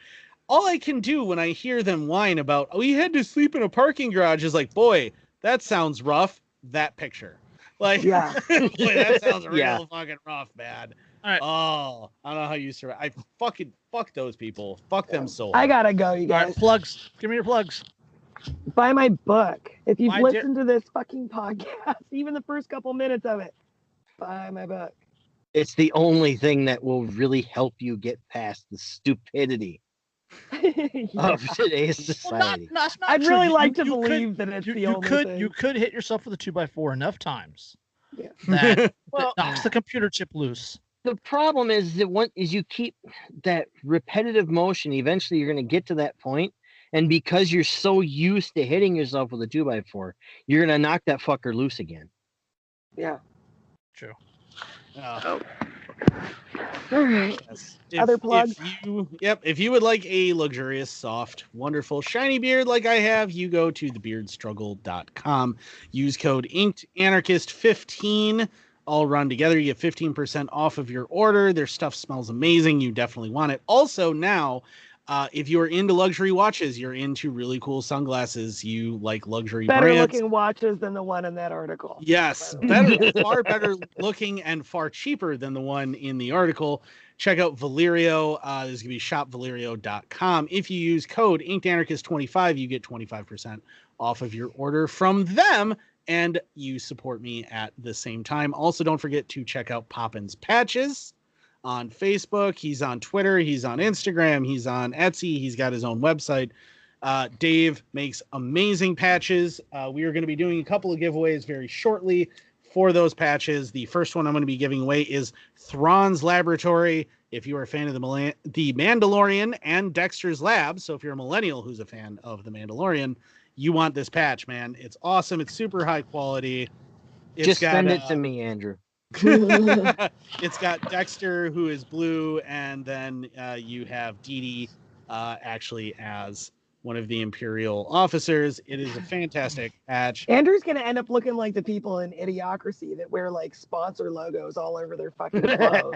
all I can do when I hear them whine about oh you had to sleep in a parking garage is like boy that sounds rough. That picture. Like, Yeah. boy, that sounds real Yeah. fucking rough, man. All right. Oh, I don't know how you survive. I fucking fuck those people. Fuck them so. hard. I gotta go, you All right, guys. plugs. Give me your plugs. Buy my book. If you've My dear- listened to this fucking podcast, even the first couple minutes of it, buy my book. It's the only thing that will really help you get past the stupidity Yeah. of today's Well, not, society. not I'd true. really You- like to you could- believe that it's you, the you only could thing. you could hit yourself with a two by four enough times Yeah. that, Well, that knocks the computer chip loose. the problem is that one is you keep that repetitive motion eventually you're going to get to that point and because you're so used to hitting yourself with a 2 by 4 you're going to knock that fucker loose again Yeah. True. Uh, All right. yes. Other plugs? If you, yep. If you would like a luxurious, soft, wonderful, shiny beard like I have, you go to thebeardstruggle.com. Use code Inked Anarchist 15. All run together. You get 15% off of your order. Their stuff smells amazing. You definitely want it. Also, now, uh, if you're into luxury watches, you're into really cool sunglasses, you like luxury Better brands. looking watches than the one in that article. Yes, better, far better looking and far cheaper than the one in the article. Check out Valerio. Uh, this is going to be shopvalerio.com. If you use code InkedAnarchist25, you get 25% off of your order from them and you support me at the same time. Also, don't forget to check out Poppins Patches on Facebook. He's on Twitter. He's on Instagram. He's on Etsy. He's got his own website. Uh, Dave makes amazing patches. Uh, we are going to be doing a couple of giveaways very shortly for those patches. The first one I'm going to be giving away is Thrawn's Laboratory. If you are a fan of the Mala- the Mandalorian and Dexter's Lab, so if you're a millennial who's a fan of the Mandalorian, you want this patch, man. It's awesome. It's super high quality. It's just got, send it uh, to me andrew it's got Dexter, who is blue, and then uh, you have Dee Dee uh, actually as one of the Imperial officers. It is a fantastic patch. Andrew's gonna end up looking like the people in Idiocracy that wear like sponsor logos all over their fucking clothes.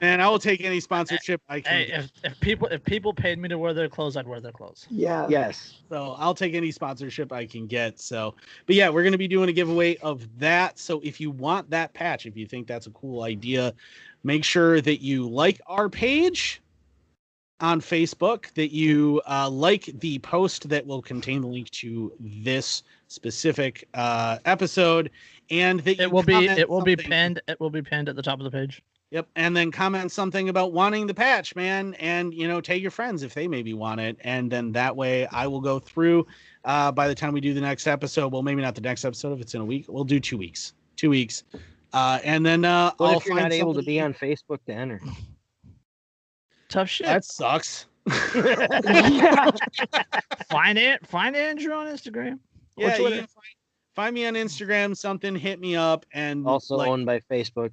And I will take any sponsorship I can. Hey, get. if, if people if people paid me to wear their clothes, I'd wear their clothes. yeah. yes So I'll take any sponsorship I can get. So, but yeah, we're going to be doing a giveaway of that. So if you want that patch, if you think that's a cool idea, make sure that you like our page on Facebook, that you uh, like the post that will contain the link to this specific uh, episode, and that you It will be it will be pinned it will be pinned at the top of the page. Yep, and then comment something about wanting the patch, man, and you know, tag your friends if they maybe want it, and then that way I will go through. Uh, by the time we do the next episode, well, maybe not the next episode if it's in a week. We'll do two weeks, two weeks, uh, and then uh, what I'll if you're find not able to be on facebook to enter Tough shit. That sucks. find it find Andrew on Instagram. Yeah, you find, find me on Instagram. Something hit me up, and also like, owned by facebook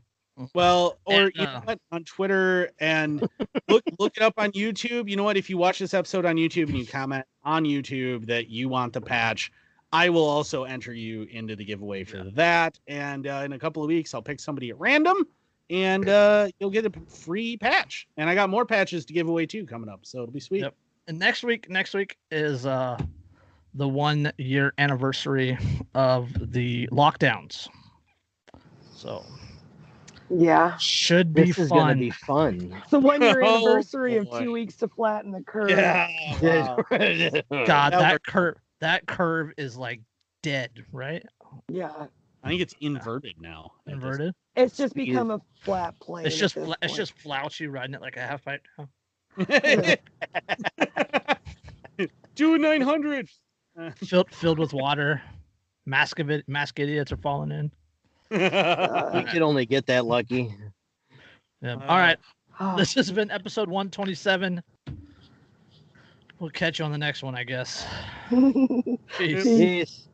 Well, or And, you know uh, what, on Twitter and look look it up on YouTube. You know what? If you watch this episode on YouTube and you comment on YouTube that you want the patch, I will also enter you into the giveaway for that. And uh, in a couple of weeks, I'll pick somebody at random, and uh, you'll get a free patch. And I got more patches to give away too coming up, so it'll be sweet. Yep. And next week next week is uh the one year anniversary of the lockdowns. So Yeah. should be this is gonna fun. be fun It's the one year Oh, anniversary of two weeks to flatten the curve. Yeah. wow. God, That that curve that curve is like dead, right? Yeah. I think it's inverted now. at this- Inverted. It's just Yeah. become a flat plane. It's just this fla- it's just Fauci riding it like a half height. now. Do nine hundred. Filled filled with water. Mask of it mask idiots are falling in. we Uh, could only get that lucky Yeah. Uh, All right. oh, This has been episode 127. We'll catch you on the next one, I guess. Peace. Peace. Peace.